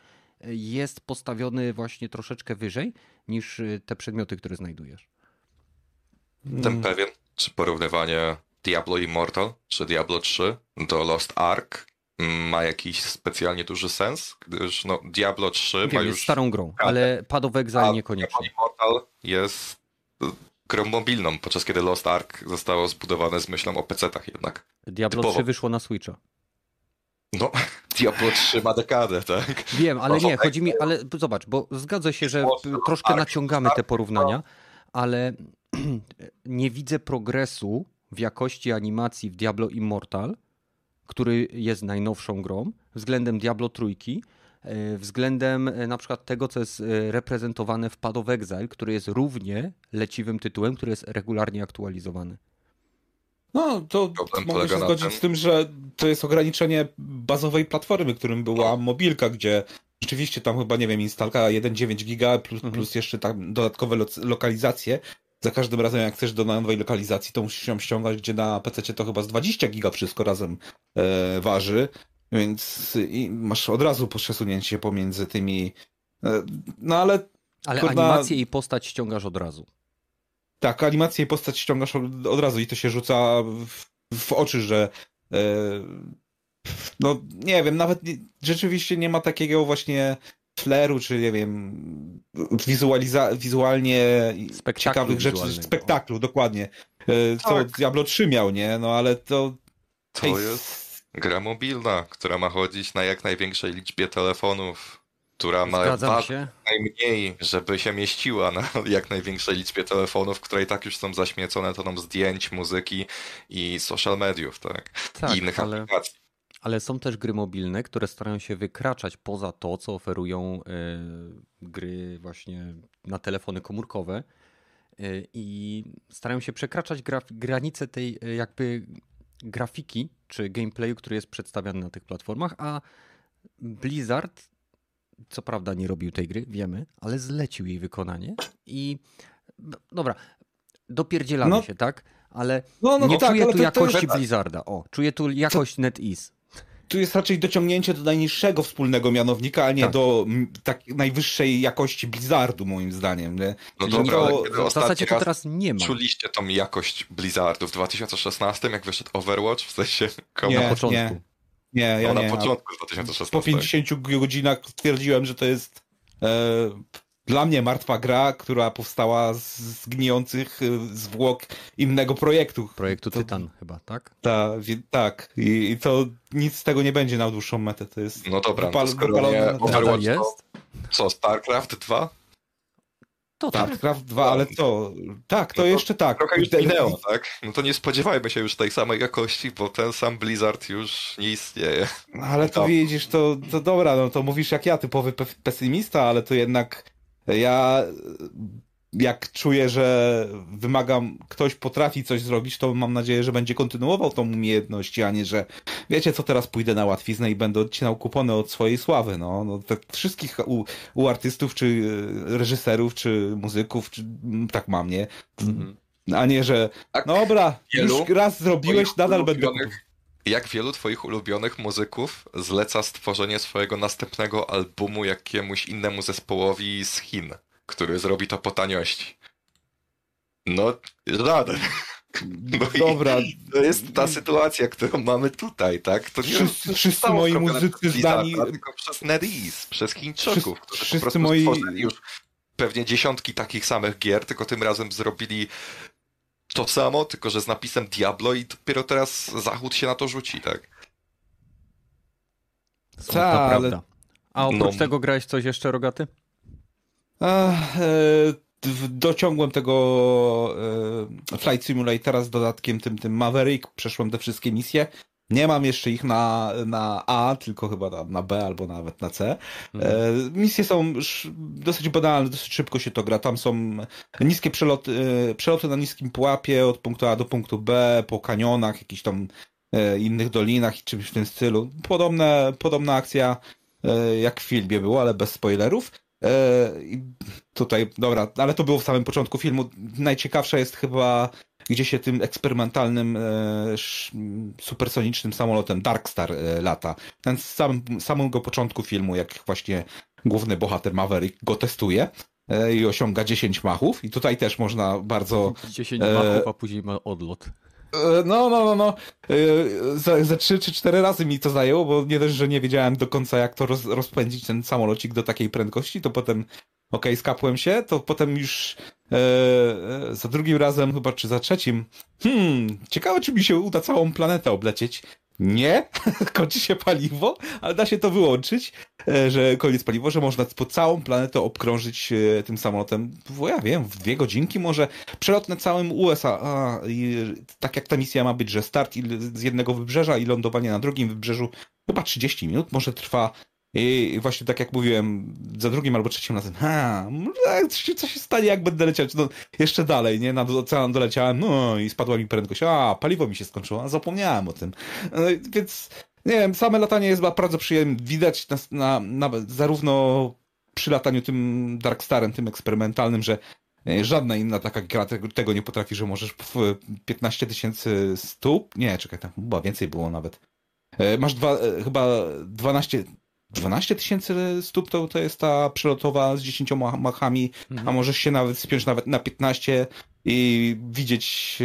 Speaker 1: y, jest postawiony właśnie troszeczkę wyżej niż y, te przedmioty, które znajdujesz.
Speaker 5: Jestem pewien, czy porównywanie Diablo Immortal czy Diablo 3 do Lost Ark ma jakiś specjalnie duży sens, gdyż no, Diablo 3 ma
Speaker 1: Wiem, jest
Speaker 5: już...
Speaker 1: starą grą, ale Path of Exile
Speaker 5: a
Speaker 1: niekoniecznie.
Speaker 5: Diablo Immortal jest y, grą mobilną, podczas kiedy Lost Ark zostało zbudowane z myślą o PC-tach jednak.
Speaker 1: Diablo
Speaker 5: typowo.
Speaker 1: 3 wyszło na Switcha.
Speaker 5: No, Diablo 3 ma dekadę, tak?
Speaker 1: Wiem, ale nie, chodzi mi, ale zobacz, bo zgadza się, że troszkę
Speaker 5: tak,
Speaker 1: naciągamy te
Speaker 5: tak,
Speaker 1: porównania, ale nie widzę progresu w jakości animacji w Diablo Immortal, który jest najnowszą grą, względem Diablo trójki, e, względem e, na przykład tego, co jest e, reprezentowane w Path of Exile, który jest równie leciwym tytułem, który jest regularnie aktualizowany.
Speaker 2: No, to
Speaker 5: Problem
Speaker 2: mogę się zgodzić
Speaker 5: tym-
Speaker 2: z tym, że to jest ograniczenie bazowej platformy, którym była mobilka, gdzie rzeczywiście tam chyba, nie wiem, instalka 1,9 giga plus,
Speaker 1: Mhm.
Speaker 2: plus jeszcze tam dodatkowe lo lokalizacje. Za każdym razem, jak chcesz do nowej lokalizacji, to musisz ją ściągać, gdzie na PC to chyba z 20 giga wszystko razem e, waży. Więc masz od razu przesunięcie pomiędzy tymi. E, no ale
Speaker 1: Ale
Speaker 2: Kurwa-
Speaker 1: animację i postać ściągasz od razu.
Speaker 2: Tak, animację i postać ściągasz od, od razu i to się rzuca w, w oczy, że e, no nie wiem, nawet nie, rzeczywiście nie ma takiego właśnie fleru, czy nie wiem, wizualiza, wizualnie
Speaker 1: Spektaklu
Speaker 2: ciekawych rzeczy, spektaklu, dokładnie. E, co
Speaker 5: Tak.
Speaker 2: Diablo 3 miał, nie? No ale to...
Speaker 5: To jest gra mobilna, która ma chodzić na jak największej liczbie telefonów, która ma
Speaker 1: się.
Speaker 5: najmniej, żeby się mieściła na jak największej liczbie telefonów, które i tak już są zaśmiecone toną zdjęć, muzyki i social mediów, tak?
Speaker 1: Tak,
Speaker 5: I innych
Speaker 1: ale...
Speaker 5: aplikacji.
Speaker 1: Ale są też gry mobilne, które starają się wykraczać poza to, co oferują e, gry właśnie na telefony komórkowe e, i starają się przekraczać graf- granice tej e, jakby grafiki czy gameplayu, który jest przedstawiany na tych platformach, a Blizzard co prawda nie robił tej gry, wiemy, ale zlecił jej wykonanie i no, dobra, dopierdzielamy
Speaker 2: No.
Speaker 1: się, tak? Ale
Speaker 2: No, no
Speaker 1: nie
Speaker 2: tak,
Speaker 1: czuję tu
Speaker 2: to, to
Speaker 1: jakości
Speaker 2: już,
Speaker 1: Blizzarda. O, czuję tu jakość NetEase.
Speaker 2: Tu jest raczej dociągnięcie do najniższego wspólnego mianownika, a nie
Speaker 1: Tak.
Speaker 2: do m, tak najwyższej jakości Blizzardu, moim zdaniem. Nie?
Speaker 5: No
Speaker 1: Czyli
Speaker 5: dobra,
Speaker 2: to-
Speaker 5: ale
Speaker 1: w zasadzie to
Speaker 5: raz
Speaker 1: teraz nie ma.
Speaker 5: czuliście tą jakość Blizzardu w 2016, jak wyszedł Overwatch? W sensie komu?
Speaker 2: Nie,
Speaker 1: na początku.
Speaker 2: nie. Nie, ja
Speaker 5: no,
Speaker 2: nie.
Speaker 5: na początku
Speaker 2: Po
Speaker 5: 2016.
Speaker 2: 50 godzinach stwierdziłem, że to jest e, dla mnie martwa gra, która powstała z, gnijących y, zwłok innego projektu.
Speaker 1: Projektu
Speaker 2: To-
Speaker 1: Tytan chyba, tak?
Speaker 2: Ta, tak, I, i to nic z tego nie będzie na dłuższą metę. To jest
Speaker 5: No dobra, no
Speaker 2: wypal-
Speaker 5: to skoro nie Overwatch, to
Speaker 1: jest?
Speaker 5: co, StarCraft 2?
Speaker 1: To tak.
Speaker 2: StarCraft 2, ale co? Tak, to
Speaker 5: No to
Speaker 2: jeszcze tak.
Speaker 5: Trochę już minęło, tak? No to nie spodziewajmy się już tej samej jakości, bo ten sam Blizzard już nie istnieje.
Speaker 2: Ale to
Speaker 5: No.
Speaker 2: widzisz, to, to dobra, no to mówisz jak ja, typowy pe- pesymista, ale to jednak ja jak czuję, że wymagam, ktoś potrafi coś zrobić, to mam nadzieję, że będzie kontynuował tą umiejętność, a nie, że wiecie co, teraz pójdę na łatwiznę i będę odcinał kupony od swojej sławy, no. no tak wszystkich u, u artystów, czy e, reżyserów, czy muzyków, czy mm, tak mam, nie? A nie, że
Speaker 5: Tak
Speaker 2: no dobra,
Speaker 5: wielu
Speaker 2: już raz zrobiłeś, nadal będę...
Speaker 5: ulubionych- Jak wielu twoich ulubionych muzyków zleca stworzenie swojego następnego albumu jakiemuś innemu zespołowi z Chin, który zrobi to po taniości? No, żaden. No
Speaker 2: Dobra,
Speaker 5: to jest ta sytuacja, którą mamy tutaj, tak? To nie
Speaker 2: Wszyscy- wszyscy
Speaker 5: zostało
Speaker 2: moi muzycy zdani-
Speaker 5: Tylko przez NetEase, przez Chińczyków, którzy
Speaker 2: wszyscy
Speaker 5: po prostu
Speaker 2: moi-
Speaker 5: stworzyli już pewnie dziesiątki takich samych gier, tylko tym razem zrobili to samo, tylko że z napisem Diablo i dopiero teraz Zachód się na to rzuci, tak?
Speaker 2: Ta, ale-
Speaker 1: prawda. A oprócz
Speaker 5: No.
Speaker 1: tego grałeś coś jeszcze, Rogaty?
Speaker 2: Ach, e, dociągłem tego e, Flight Simulatora z dodatkiem tym, tym Maverick, przeszłem te wszystkie misje. Nie mam jeszcze ich na, na A, tylko chyba na, na B albo nawet na C.
Speaker 1: Mhm.
Speaker 2: E, misje są dosyć banalne, dosyć szybko się to gra. Tam są niskie przeloty, e, przeloty na niskim pułapie od punktu A do punktu B, po kanionach, jakichś tam e, innych dolinach i czymś w tym stylu. Podobne, podobna akcja jak w filmie było, ale bez spoilerów. Tutaj, dobra, ale to było w samym początku filmu. Najciekawsze jest chyba, gdzie się tym eksperymentalnym, e, supersonicznym samolotem Darkstar e, lata. Ten z samym, samego początku filmu, jak właśnie główny bohater Maverick go testuje e, i osiąga 10 machów. I tutaj też można bardzo
Speaker 1: 10
Speaker 2: e,
Speaker 1: machów, a później ma odlot.
Speaker 2: E, No, no, no, no. E, Za, za trzy czy cztery razy mi to zajęło, bo nie dość, że nie wiedziałem do końca, jak to roz, rozpędzić ten samolocik do takiej prędkości, to potem, okej, skapłem się, to potem już e, e, za drugim razem, chyba czy za trzecim, hmm, ciekawe, czy mi się uda całą planetę oblecieć. Nie, kończy się paliwo, ale da się to wyłączyć, e, że koniec paliwo, że można po całą planetę obkrążyć e, tym samolotem, bo ja wiem, w dwie godzinki może przelot na całym USA. A, i, tak jak ta misja ma być, że start z jednego wybrzeża i lądowanie na drugim wybrzeżu chyba 30 minut może trwa. I właśnie tak jak mówiłem, za drugim albo trzecim razem, ha, co się- stanie, jak będę leciał no, jeszcze dalej, nie? Nad ocean doleciałem, no i spadła mi prędkość, a, paliwo mi się skończyło, a zapomniałem o tym. No, więc, nie wiem, same latanie jest bardzo przyjemne, widać na, na, na, zarówno przy lataniu tym Darkstarem, tym eksperymentalnym, że E, Żadna inna taka gra tego, tego nie potrafi, że możesz w 15 tysięcy stóp. Nie, czekaj, tam chyba więcej było nawet. E, Masz dwa, e, chyba 12 12 tysięcy stóp to, to jest ta przelotowa z 10 ma- machami, a możesz się nawet spiąć nawet na 15 i widzieć,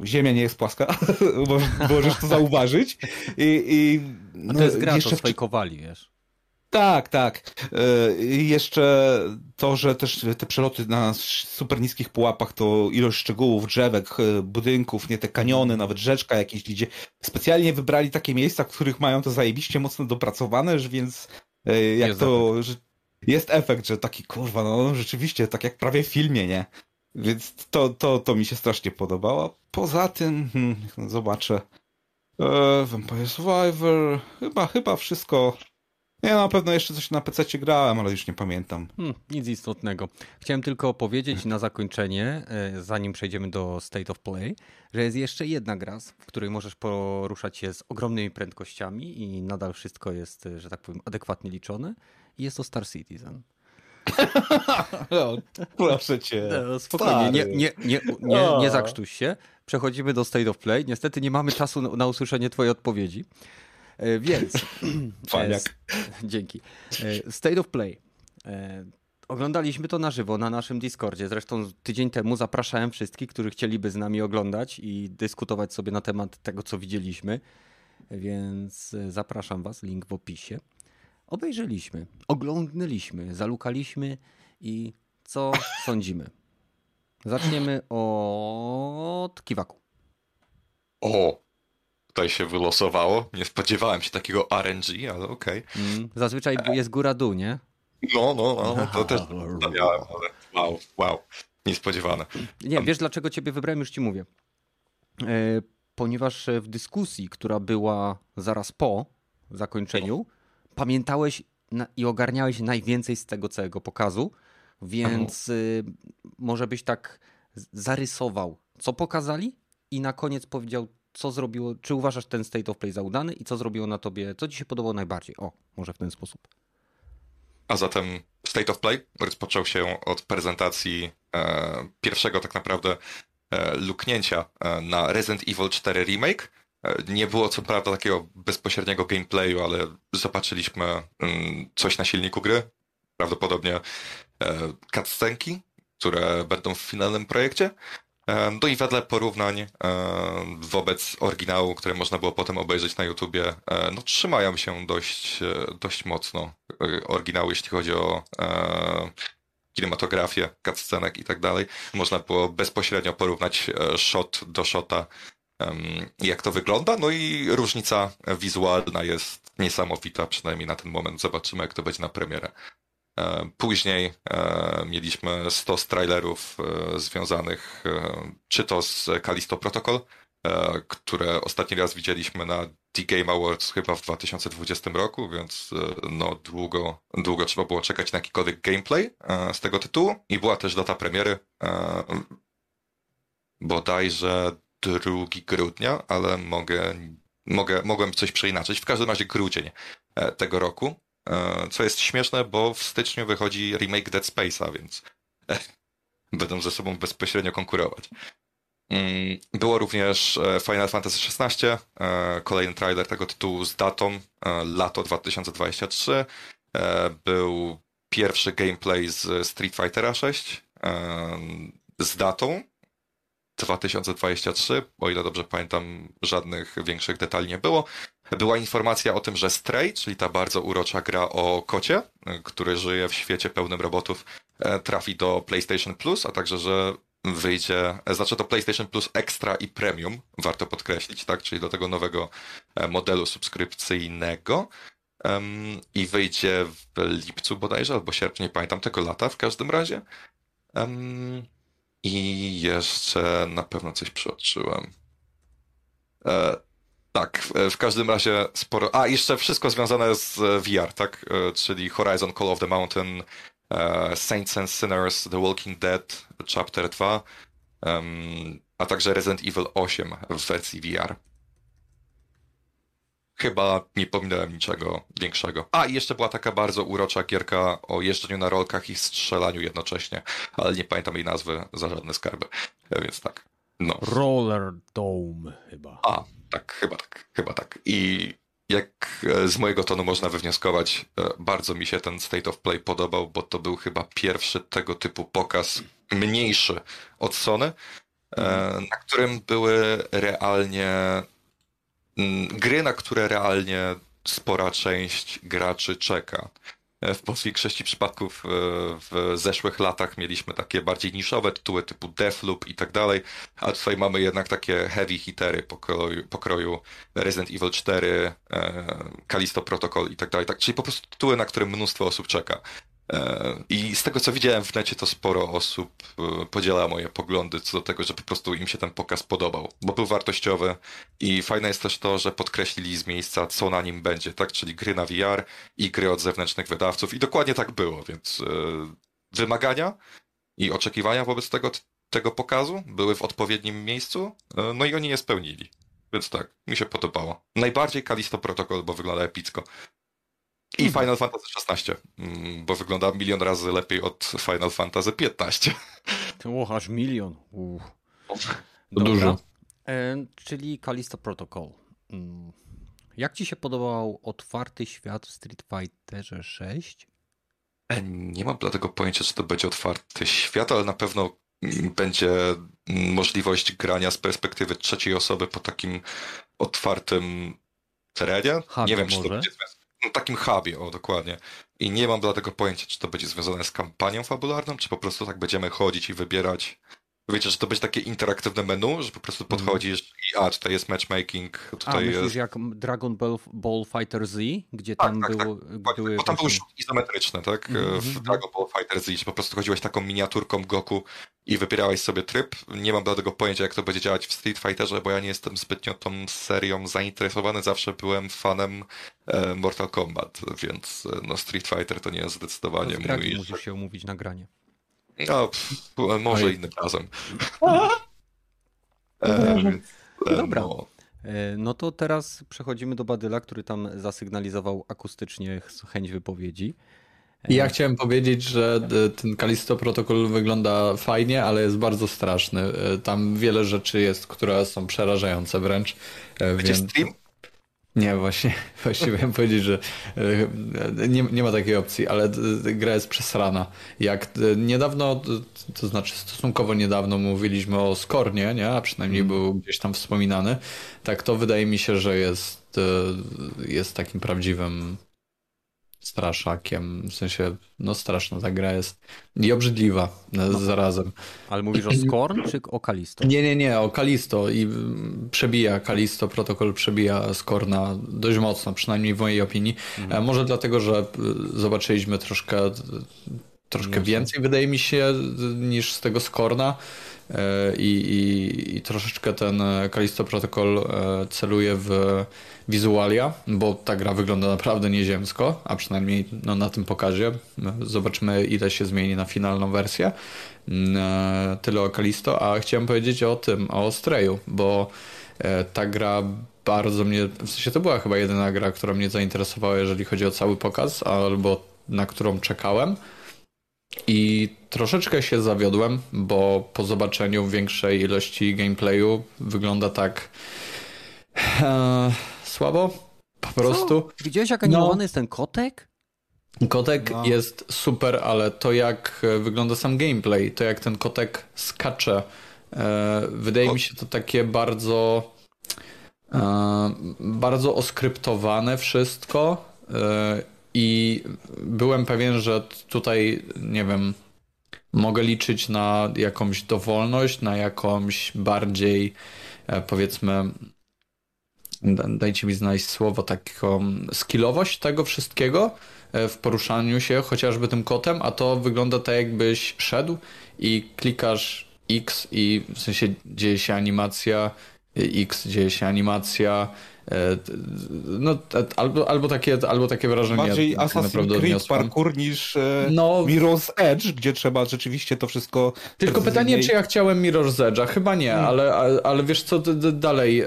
Speaker 2: e, ziemia nie jest płaska, możesz, możesz to zauważyć. I, i
Speaker 1: A
Speaker 2: no,
Speaker 1: to jest gra,
Speaker 2: jeszcze
Speaker 1: to sfejkowali, wiesz.
Speaker 2: Tak, tak. I jeszcze to, że też te przeloty na super niskich pułapach, to ilość szczegółów, drzewek, e, budynków, nie te kaniony, nawet rzeczka jakieś, gdzie specjalnie wybrali takie miejsca, w których mają to zajebiście mocno dopracowane, więc e, jak
Speaker 1: Jest
Speaker 2: to, że jest efekt, że taki kurwa, no rzeczywiście, tak jak prawie w filmie, nie? Więc to, to, to mi się strasznie podobało. Poza tym, hmm, zobaczę. Vampire Survivor, chyba, chyba wszystko. Nie, na pewno jeszcze coś na PC grałem, ale już nie pamiętam.
Speaker 1: Hmm, nic istotnego. Chciałem tylko powiedzieć na zakończenie, e, zanim przejdziemy do State of Play, że jest jeszcze jedna gra, w której możesz poruszać się z ogromnymi prędkościami i nadal wszystko jest, e, że tak powiem, adekwatnie liczone. I jest to Star Citizen.
Speaker 2: No, proszę cię.
Speaker 1: E, Spokojnie, nie, nie, nie, nie, nie zakrztuś się. Przechodzimy do State of Play. Niestety nie mamy czasu na usłyszenie twojej odpowiedzi. E, Więc...
Speaker 2: Fajniak.
Speaker 1: e, s- Dzięki. E, State of Play. Oglądaliśmy to na żywo na naszym Discordzie. Zresztą tydzień temu zapraszałem wszystkich, którzy chcieliby z nami oglądać i dyskutować sobie na temat tego, co widzieliśmy. Więc zapraszam Was, link w opisie. Obejrzeliśmy, oglądnęliśmy, zalukaliśmy i co sądzimy. Zaczniemy od Kiwaku.
Speaker 5: O, tutaj się wylosowało. Nie spodziewałem się takiego RNG, ale okej. Okay.
Speaker 1: Mm, zazwyczaj jest góra-dół, nie?
Speaker 5: No, no, no, to też stawiałem, ale wow, wow, niespodziewane.
Speaker 1: Nie, wiesz dlaczego ciebie wybrałem, już ci mówię. E, ponieważ w dyskusji, która była zaraz po zakończeniu, pamiętałeś i ogarniałeś najwięcej z tego całego pokazu, więc y, może byś tak zarysował, co pokazali i na koniec powiedział, co zrobiło, czy uważasz ten state of play za udany i co zrobiło na tobie, co ci się podobało najbardziej. O, może w ten sposób.
Speaker 5: A zatem State of Play rozpoczął się od prezentacji e, pierwszego tak naprawdę e, luknięcia e, na Resident Evil 4 Remake. E, nie było co prawda takiego bezpośredniego gameplayu, ale zobaczyliśmy mm, coś na silniku gry. Prawdopodobnie e, cutscenki, które będą w finalnym projekcie. E, no i wedle porównań e, wobec oryginału, które można było potem obejrzeć na YouTubie, e, no trzymają się dość, dość mocno oryginału, jeśli chodzi o kinematografię, cutscenek i tak dalej. Można było bezpośrednio porównać shot do shota, jak to wygląda. No i różnica wizualna jest niesamowita, przynajmniej na ten moment. Zobaczymy, jak to będzie na premierę. E, później e, mieliśmy 100 trailerów e, związanych czy to z Kalisto Protocol, które ostatni raz widzieliśmy na The Game Awards chyba w 2020 roku, więc no długo, długo trzeba było czekać na jakikolwiek gameplay z tego tytułu. I była też data premiery bodajże 2 grudnia, ale mogę, mogę, mogłem coś przeinaczyć. W każdym razie grudzień tego roku. E, co jest śmieszne, bo w styczniu wychodzi remake Dead Space'a, więc e, będą ze sobą bezpośrednio konkurować. Mm, było również e, Final Fantasy XVI, kolejny trailer tego tytułu z datą lato 2023. Był pierwszy gameplay z Street Fightera 6 z datą 2023. O ile dobrze pamiętam, żadnych większych detali nie było. Była informacja o tym, że Stray, czyli ta bardzo urocza gra o kocie, który żyje w świecie pełnym robotów, e, trafi do PlayStation Plus, a także, że wyjdzie, e, znaczy to PlayStation Plus Extra i Premium, warto podkreślić, tak, czyli do tego nowego e, modelu subskrypcyjnego. Um, I wyjdzie w lipcu bodajże, albo sierpniu, nie pamiętam tego lata w każdym razie. Um, I jeszcze na pewno coś przeoczyłem. E, tak, w każdym razie sporo. A, jeszcze wszystko związane z e, VR, tak? E, czyli Horizon Call of the Mountain, e, Saints and Sinners, The Walking Dead, Chapter 2, a także Resident Evil 8 w wersji VR. Chyba nie pominąłem niczego większego. A, i jeszcze była taka bardzo urocza gierka o jeżdżeniu na rolkach i strzelaniu jednocześnie, ale nie pamiętam jej nazwy za żadne skarby. Więc tak. No.
Speaker 1: Roller Dome chyba.
Speaker 5: A, tak, chyba tak, chyba tak. I jak e, z mojego tonu można wywnioskować, e, bardzo mi się ten State of Play podobał, bo to był chyba pierwszy tego typu pokaz mniejszy od Sony, e, mhm. na którym były realnie mm, gry, na które realnie spora część graczy czeka. W większości przypadków e, w zeszłych latach mieliśmy takie bardziej niszowe tytuły typu Deathloop i tak dalej, a tutaj mamy jednak takie heavy hitery pokroju, pokroju Resident Evil 4, Callisto Protocol i tak dalej, tak, czyli po prostu tytuły, na które mnóstwo osób czeka. E, I z tego co widziałem w necie, to sporo osób e, podziela moje poglądy co do tego, że po prostu im się ten pokaz podobał, bo był wartościowy i fajne jest też to, że podkreślili z miejsca, co na nim będzie, tak? Czyli gry na VR i gry od zewnętrznych wydawców i dokładnie tak było, więc e, wymagania i oczekiwania wobec tego, tego pokazu były w odpowiednim miejscu, no i oni je spełnili. Więc tak, mi się podobało. Najbardziej Kalisto Protocol, bo wygląda epicko. I mhm. Final Fantasy XVI, mm, bo wygląda milion razy lepiej od Final Fantasy XV.
Speaker 1: O, aż milion.
Speaker 3: Dużo.
Speaker 1: E, czyli Callisto Protocol. Mm. Jak ci się podobał otwarty świat w Street Fighterze 6?
Speaker 5: E, nie mam dlatego pojęcia, czy to będzie otwarty świat, ale na pewno będzie możliwość grania z perspektywy trzeciej osoby po takim otwartym terenie.
Speaker 1: nie
Speaker 5: wiem,
Speaker 1: czy to
Speaker 5: będzie takim hubie, o dokładnie. i nie mam dlatego pojęcia, czy to będzie związane z kampanią fabularną, czy po prostu tak będziemy chodzić i wybierać Wiecie, że to będzie takie interaktywne menu, że po prostu
Speaker 1: Mhm.
Speaker 5: podchodzisz i a, tutaj jest matchmaking,
Speaker 1: A
Speaker 5: tutaj
Speaker 1: myślisz
Speaker 5: jest...
Speaker 1: jak Dragon Ball, Ball Fighter Z, gdzie
Speaker 5: Tak,
Speaker 1: tam
Speaker 5: tak,
Speaker 1: było,
Speaker 5: Dokładnie,
Speaker 1: były
Speaker 5: Bo tam były
Speaker 1: właśnie-
Speaker 5: rzutki izometryczne, tak?
Speaker 1: Mhm,
Speaker 5: W
Speaker 1: mhm.
Speaker 5: Dragon Ball Fighter Z, że po prostu chodziłeś taką miniaturką Goku i wybierałeś sobie tryb. Nie mam dlatego pojęcia, jak to będzie działać w Street Fighterze, bo ja nie jestem zbytnio tą serią zainteresowany. Zawsze byłem fanem e, Mortal Kombat, więc e, no Street Fighter to nie jest zdecydowanie
Speaker 1: To
Speaker 5: mój...
Speaker 1: Musisz się umówić na granie.
Speaker 5: No, pff, może
Speaker 3: Oj.
Speaker 5: innym razem. E, więc, e,
Speaker 1: Dobra.
Speaker 5: No,
Speaker 1: E, No to teraz przechodzimy do Badyla, który tam zasygnalizował akustycznie ch- chęć wypowiedzi.
Speaker 3: I ja chciałem powiedzieć, że e, ten Kalisto protokół wygląda fajnie, ale jest bardzo straszny. E, Tam wiele rzeczy jest, które są przerażające wręcz. e,
Speaker 5: będzie
Speaker 3: więc-
Speaker 5: stream?
Speaker 3: Nie, właśnie, właśnie miałem powiedzieć, że e, nie, nie ma takiej opcji, ale e, gra jest przesrana. Jak e, niedawno, to znaczy stosunkowo niedawno mówiliśmy o Skornie, nie? a przynajmniej był gdzieś tam wspominany, tak to wydaje mi się, że jest, jest takim prawdziwym straszakiem. W sensie, no straszna ta gra jest i obrzydliwa e, zarazem.
Speaker 1: Ale mówisz o Skorn czy o Kalisto?
Speaker 3: Nie, nie, nie, o Kalisto i mm, przebija Kalisto, protokół przebija Skorna dość mocno, przynajmniej w mojej opinii. E, Może dlatego, że y, zobaczyliśmy troszkę, troszkę więcej, wydaje mi się, niż z tego Skorna. E, I, i, troszeczkę ten Kalisto Protocol e, celuje w wizualia, bo ta gra wygląda naprawdę nieziemsko, a przynajmniej no, na tym pokazie. Zobaczymy, ile się zmieni na finalną wersję. Mm, e, Tyle o Kalisto, a chciałem powiedzieć o tym, o Streju, bo e, ta gra bardzo mnie, w sensie to była chyba jedyna gra, która mnie zainteresowała, jeżeli chodzi o cały pokaz, albo na którą czekałem. I troszeczkę się zawiodłem, bo po zobaczeniu większej ilości gameplayu wygląda tak e, słabo. Po prostu.
Speaker 1: Co? Widziałeś jak
Speaker 3: No.
Speaker 1: animowany jest ten kotek?
Speaker 3: Kotek
Speaker 2: No.
Speaker 3: jest super, ale to jak e, wygląda sam gameplay, to jak ten kotek skacze, e, wydaje
Speaker 5: O.
Speaker 3: mi się to takie bardzo e, bardzo oskryptowane wszystko e, i byłem pewien, że tutaj, nie wiem, mogę liczyć na jakąś dowolność, na jakąś bardziej, e, powiedzmy, da- dajcie mi znaleźć słowo, taką skillowość tego wszystkiego e, w poruszaniu się chociażby tym kotem, a to wygląda tak jakbyś szedł i klikasz X i w sensie dzieje się animacja, e, X dzieje się animacja, no t- albo, albo, takie, albo takie wrażenie
Speaker 2: Bardziej
Speaker 3: tak
Speaker 2: Assassin's Creed
Speaker 3: odniosłem.
Speaker 2: parkour niż e,
Speaker 3: No,
Speaker 2: Mirror's Edge, gdzie trzeba rzeczywiście to wszystko...
Speaker 3: Tylko pytanie, czy ja chciałem Mirror's Edge'a? Chyba nie, ale, ale, ale wiesz co, dalej...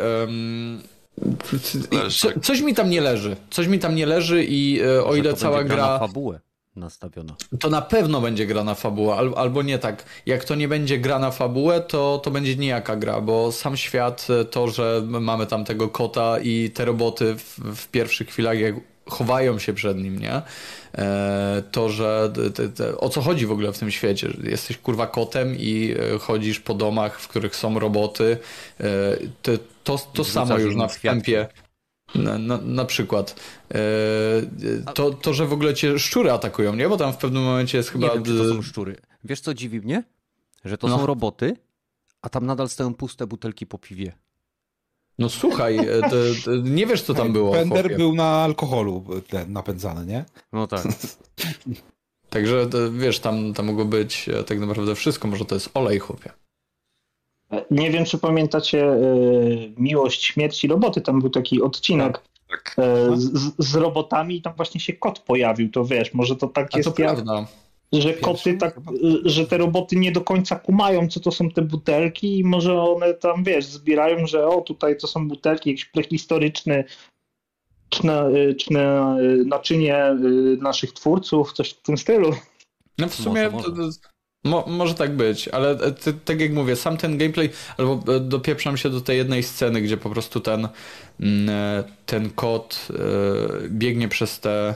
Speaker 5: Leży.
Speaker 3: co, coś mi tam nie leży. Coś mi tam nie leży i e, o ile cała gra...
Speaker 1: na fabułę nastawiona.
Speaker 3: To na pewno będzie gra na fabułę, al, albo nie tak. Jak to nie będzie gra na fabułę, to, to będzie nijaka gra, bo sam świat, e, to, że mamy tam tego kota i te roboty w, w pierwszych chwilach, jak chowają się przed nim, nie? E, to, że te, te, o co chodzi w ogóle w tym świecie? Jesteś kurwa kotem i e, chodzisz po domach, w których są roboty. To, to
Speaker 1: Wrzucasz
Speaker 3: samo już na
Speaker 1: kwiatki.
Speaker 3: Na, na, na przykład. E, to, to, że w ogóle cię szczury atakują, nie? Bo tam w pewnym momencie jest chyba.
Speaker 1: Nie wiem, czy to są szczury. Wiesz, co dziwi mnie? Że to
Speaker 3: No.
Speaker 1: są roboty, a tam nadal stoją puste butelki po piwie.
Speaker 3: No słuchaj, e, to, to, nie wiesz, co tam było.
Speaker 2: Bender
Speaker 3: chłopie.
Speaker 2: był na alkoholu e, ten, napędzany, nie?
Speaker 1: No tak.
Speaker 3: Także to, wiesz, tam, tam mogło być e, tak naprawdę wszystko. Może to jest olej, chłopie.
Speaker 4: Nie wiem, czy pamiętacie e, Miłość Śmierci Roboty. Tam był taki odcinek
Speaker 5: Tak.
Speaker 4: e, z, z- z robotami i tam właśnie się kot pojawił. To wiesz, może to tak
Speaker 3: A to
Speaker 4: jest jak,
Speaker 3: prawda.
Speaker 4: że
Speaker 2: Pierwszy
Speaker 4: koty tak, e, że te roboty nie do końca kumają, co to są te butelki i może one tam, wiesz, zbierają, że o, tutaj to są butelki, jakiś prehistoryczny czy, na, czy na, naczynie naszych twórców, coś w tym stylu.
Speaker 3: No w sumie
Speaker 1: Może,
Speaker 3: to,
Speaker 1: może.
Speaker 3: to, mo, może tak być, ale e, ty, tak jak mówię, sam ten gameplay, albo e, dopieprzam się do tej jednej sceny, gdzie po prostu ten, mm, e, ten kot biegnie przez te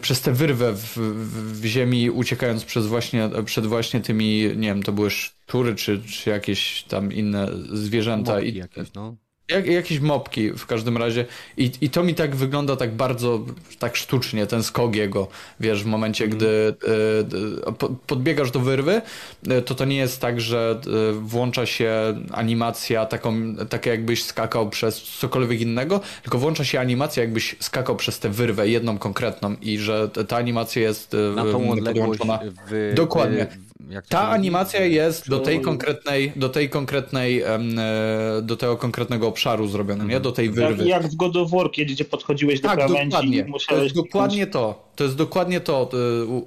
Speaker 3: przez tę wyrwę w, w, w ziemi, uciekając przez właśnie, przed właśnie tymi, nie wiem, to były szczury, czy, czy jakieś tam inne zwierzęta. I
Speaker 1: jakieś, no.
Speaker 3: Jak, jakieś mopki w każdym razie. I, I to mi tak wygląda tak bardzo tak sztucznie, ten skok jego. Wiesz, w momencie, gdy y, podbiegasz do wyrwy, y, to to nie jest tak, że włącza się animacja taką, taka jakbyś skakał przez cokolwiek innego, tylko włącza się animacja jakbyś skakał przez tę wyrwę, jedną konkretną i że ta animacja jest
Speaker 1: Na tą odległość w,
Speaker 3: Dokładnie. W, ta animacja jest do tej konkretnej, do tej konkretnej, e, do tego konkretnego obszaru zrobiona, nie? Do tej wyrwy.
Speaker 4: Jak, jak w God of War, gdzie podchodziłeś do
Speaker 3: tak,
Speaker 4: krawędzi
Speaker 3: dokładnie. musiałeś... To jest dokładnie to. To jest dokładnie to,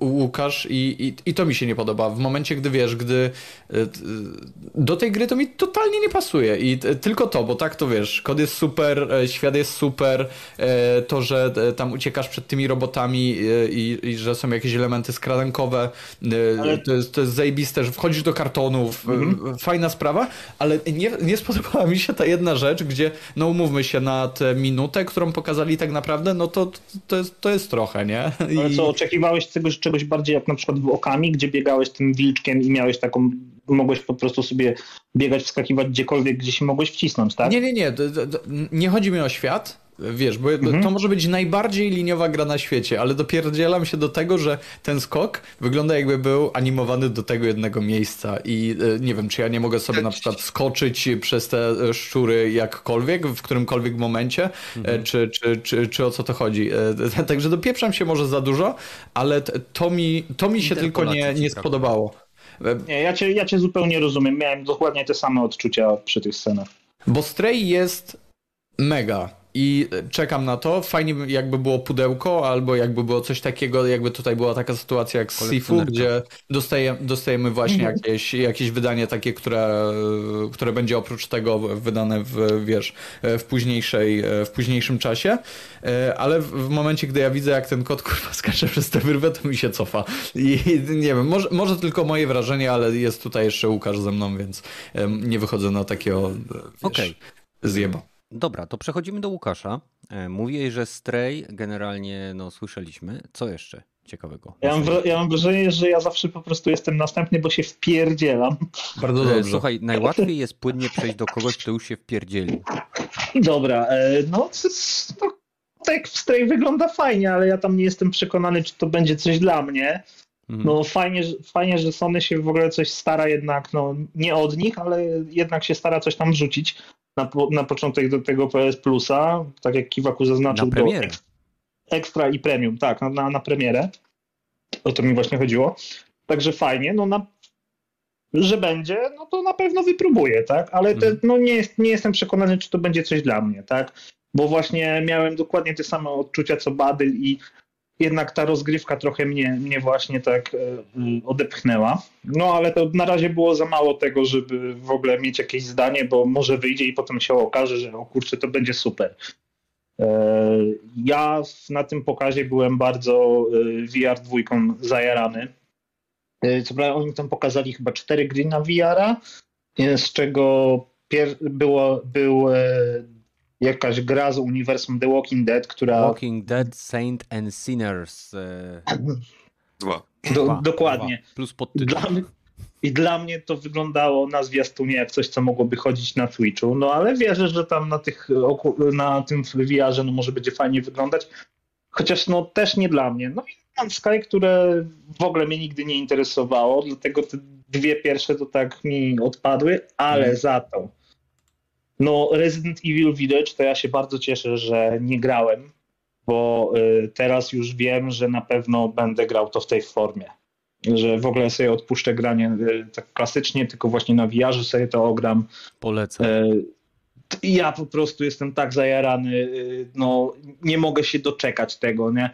Speaker 3: y, Łukasz, i, i, i to mi się nie podoba. W momencie, gdy wiesz, gdy y, do tej gry to mi totalnie nie pasuje i tylko to, bo tak to wiesz, kod jest super, e, świat jest super, e, to, że e, tam uciekasz przed tymi robotami i, i że są jakieś elementy skradankowe, ale... to, jest, to jest zajebiste, że wchodzisz do kartonów, mhm. fajna sprawa, ale nie, nie spodobała mi się ta jedna rzecz, gdzie, no umówmy się, na tę minutę, którą pokazali tak naprawdę, no to, to, jest, to jest trochę, nie?
Speaker 4: Ale co, oczekiwałeś czegoś, czegoś bardziej jak na przykład w okami, gdzie biegałeś tym wilczkiem i miałeś taką, mogłeś po prostu sobie biegać, wskakiwać gdziekolwiek, gdzie się mogłeś wcisnąć, tak?
Speaker 3: Nie, nie, nie. Nie chodzi mi o świat, Wiesz, bo mhm. to może być najbardziej liniowa gra na świecie, ale dopierdzielam się do tego, że ten skok wygląda jakby był animowany do tego jednego miejsca i e, nie wiem, czy ja nie mogę sobie na przykład skoczyć przez te e, szczury jakkolwiek, w którymkolwiek momencie, e, mhm. czy, czy, czy, czy o co to chodzi. Także dopieprzam się może za dużo, ale to mi, to mi się tylko nie, nie spodobało.
Speaker 4: Nie, ja cię, ja cię zupełnie rozumiem. Miałem dokładnie te same odczucia przy tych scenach.
Speaker 3: Bo Stray jest mega i czekam na to. Fajnie jakby było pudełko, albo jakby było coś takiego, jakby tutaj była taka sytuacja jak z Sifu, gdzie dostaje, dostajemy właśnie mhm. jakieś, jakieś wydanie takie, które, które będzie oprócz tego wydane w, wiesz, w, późniejszej, w późniejszym czasie. Ale w momencie, gdy ja widzę, jak ten kot kurwa skacze przez tę wyrwę, to mi się cofa. I nie wiem, może, może tylko moje wrażenie, ale jest tutaj jeszcze Łukasz ze mną, więc nie wychodzę na takiego wiesz, okay. zjeba.
Speaker 1: Dobra, to przechodzimy do Łukasza. E, Mówię, że Stray generalnie no, słyszeliśmy. Co jeszcze ciekawego?
Speaker 4: Ja mam, ja mam wrażenie, że ja zawsze po prostu jestem następny, bo się wpierdzielam.
Speaker 1: Bardzo e, dobrze. Słuchaj, najłatwiej jest płynnie przejść do kogoś, kto już się wpierdzielił.
Speaker 4: Dobra, e, no, no tak w Stray wygląda fajnie, ale ja tam nie jestem przekonany, czy to będzie coś dla mnie. Mhm. No fajnie, fajnie, że Sony się w ogóle coś stara jednak, no nie od nich, ale jednak się stara coś tam wrzucić na, na początek do tego PS Plusa, tak jak Kiwaku zaznaczył,
Speaker 1: do
Speaker 4: ekstra i premium, tak, na, na, na premierę. O to mi właśnie chodziło. Także fajnie, no na, że będzie, no to na pewno wypróbuję, tak? Ale te, mhm. no nie, jest, nie jestem przekonany, czy to będzie coś dla mnie, tak? Bo właśnie miałem dokładnie te same odczucia co Badyl i jednak ta rozgrywka trochę mnie, mnie właśnie tak e, odepchnęła. No ale to na razie było za mało tego, żeby w ogóle mieć jakieś zdanie, bo może wyjdzie i potem się okaże, że o kurczę, to będzie super. E, ja na tym pokazie byłem bardzo e, VR dwójką zajarany. Co prawda oni tam pokazali chyba cztery gry na VR-a, z czego było, był jakaś gra z uniwersum The Walking Dead, która...
Speaker 1: Walking Dead, Saint and Sinners. E,
Speaker 5: Dwa.
Speaker 4: Do, Dwa. Dokładnie.
Speaker 1: Dwa. Plus podtytuł.
Speaker 4: Dla I dla mnie to wyglądało na zwiastunie jak coś, co mogłoby chodzić na Twitchu, no ale wierzę, że tam na, tych, na tym VR-ze no może będzie fajnie wyglądać. Chociaż no też nie dla mnie. No i mam Sky, które w ogóle mnie nigdy nie interesowało, dlatego te dwie pierwsze to tak mi odpadły, ale hmm. za to no, Resident Evil Village to ja się bardzo cieszę, że nie grałem, bo y, teraz już wiem, że na pewno będę grał to w tej formie. Że w ogóle sobie odpuszczę granie y, tak klasycznie, tylko właśnie na VR sobie to ogram.
Speaker 1: Polecam.
Speaker 4: Y, ja po prostu jestem tak zajarany, no nie mogę się doczekać tego, nie?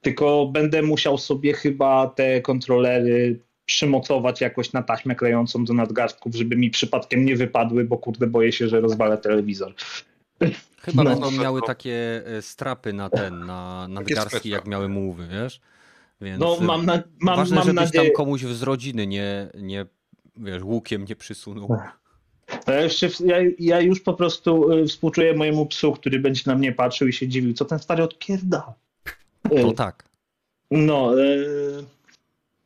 Speaker 4: Tylko będę musiał sobie chyba te kontrolery przymocować jakoś na taśmę klejącą do nadgarstków, żeby mi przypadkiem nie wypadły, bo kurde boję się, że rozwalę telewizor.
Speaker 1: Chyba no. będą miały takie e, strapy na ten, na nadgarstki, jak miały mówy, wiesz?
Speaker 4: Więc no e, mam, na, mam,
Speaker 1: ważne,
Speaker 4: mam
Speaker 1: żebyś
Speaker 4: nadzieję...
Speaker 1: tam komuś z rodziny nie, nie wiesz, łukiem nie przysunął.
Speaker 4: Ja, jeszcze, ja, ja, już po prostu e, współczuję mojemu psu, który będzie na mnie patrzył i się dziwił, co ten stary odpierda.
Speaker 1: To tak.
Speaker 4: No,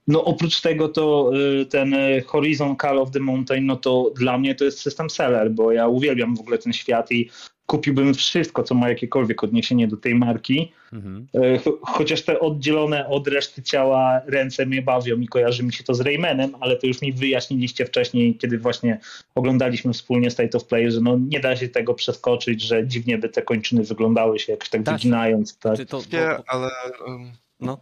Speaker 4: no oprócz tego to y, ten y, Horizon Call of the Mountain, no to dla mnie to jest system seller, bo ja uwielbiam w ogóle ten świat i kupiłbym wszystko, co ma jakiekolwiek odniesienie do tej marki. Mhm. Y, chociaż te oddzielone od reszty ciała ręce mnie bawią i kojarzy mi się to z Raymanem, ale to już mi wyjaśniliście wcześniej, kiedy właśnie oglądaliśmy wspólnie State of Play, że no nie da się tego przeskoczyć, że dziwnie by te kończyny wyglądały się jakoś tak wyginając. Tak.
Speaker 5: To, to, nie, ale... Um... No.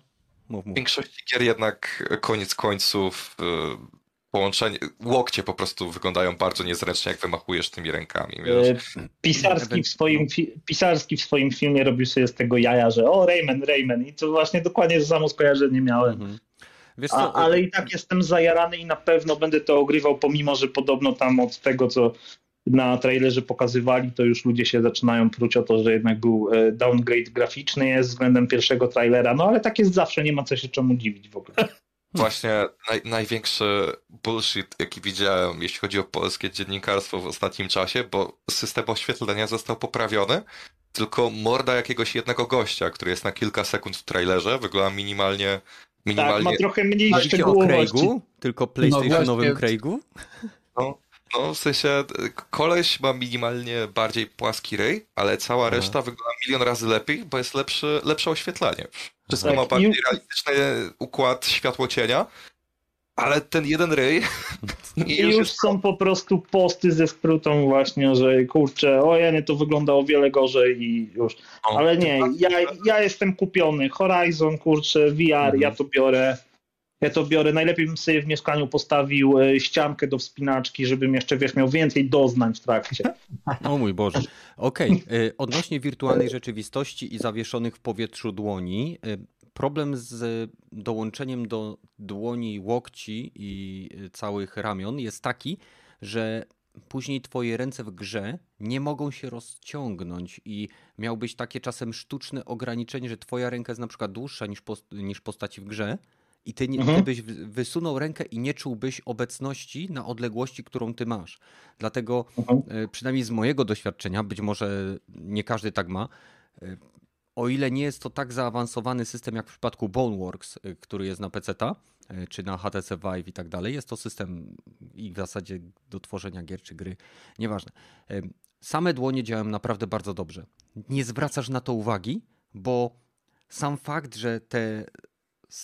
Speaker 5: Mów, mów. W większości gier jednak koniec końców y, połączenie, łokcie po prostu wyglądają bardzo niezręcznie, jak wymachujesz tymi rękami. Wiesz?
Speaker 4: E, pisarski, w swoim, Pisarski w swoim filmie robił sobie z tego jaja, że o Rayman, Rayman i to właśnie dokładnie to samo skojarzenie miałem. Mhm. A, ale i tak jestem zajarany i na pewno będę to ogrywał, pomimo, że podobno tam od tego, co na trailerze pokazywali, to już ludzie się zaczynają pruć o to, że jednak był e, downgrade graficzny jest względem pierwszego trailera, no ale tak jest zawsze, nie ma co się czemu dziwić w ogóle.
Speaker 5: Właśnie naj, największy bullshit, jaki widziałem, jeśli chodzi o polskie dziennikarstwo w ostatnim czasie, bo system oświetlenia został poprawiony, tylko morda jakiegoś jednego gościa, który jest na kilka sekund w trailerze, wygląda minimalnie minimalnie...
Speaker 4: Tak, ma trochę mniej szczegółowości.
Speaker 1: Tylko PlayStationowym no Craigu?
Speaker 5: No, no, w sensie koleś ma minimalnie bardziej płaski ryj, ale cała Aha. reszta wygląda milion razy lepiej, bo jest lepszy, lepsze oświetlenie. Wszystko tak, ma bardziej realistyczny układ światło-cienia, ale ten jeden ryj...
Speaker 4: I już, już są po prostu posty ze skrótą właśnie, że kurczę, ojeny, to wygląda o wiele gorzej i już. No, ale nie, ja, ja jestem kupiony. Horizon, kurczę, VR, mhm. ja to biorę. Ja to biorę. Najlepiej bym sobie w mieszkaniu postawił e, ściankę do wspinaczki, żebym jeszcze, wiesz, miał więcej doznań w trakcie.
Speaker 1: O mój Boże. Okej, okay. E, odnośnie wirtualnej rzeczywistości i zawieszonych w powietrzu dłoni, e, problem z dołączeniem do dłoni łokci i całych ramion jest taki, że później twoje ręce w grze nie mogą się rozciągnąć i miałbyś takie czasem sztuczne ograniczenie, że twoja ręka jest na przykład dłuższa niż, post niż postaci w grze, i ty, nie, mhm. ty byś wysunął rękę i nie czułbyś obecności na odległości, którą ty masz. Dlatego, mhm. E, przynajmniej z mojego doświadczenia, być może nie każdy tak ma, e, o ile nie jest to tak zaawansowany system jak w przypadku Boneworks, e, który jest na PC, czy na HTC Vive i tak dalej, jest to system i w zasadzie do tworzenia gier czy gry, nieważne. Same dłonie działają naprawdę bardzo dobrze. Nie zwracasz na to uwagi, bo sam fakt, że te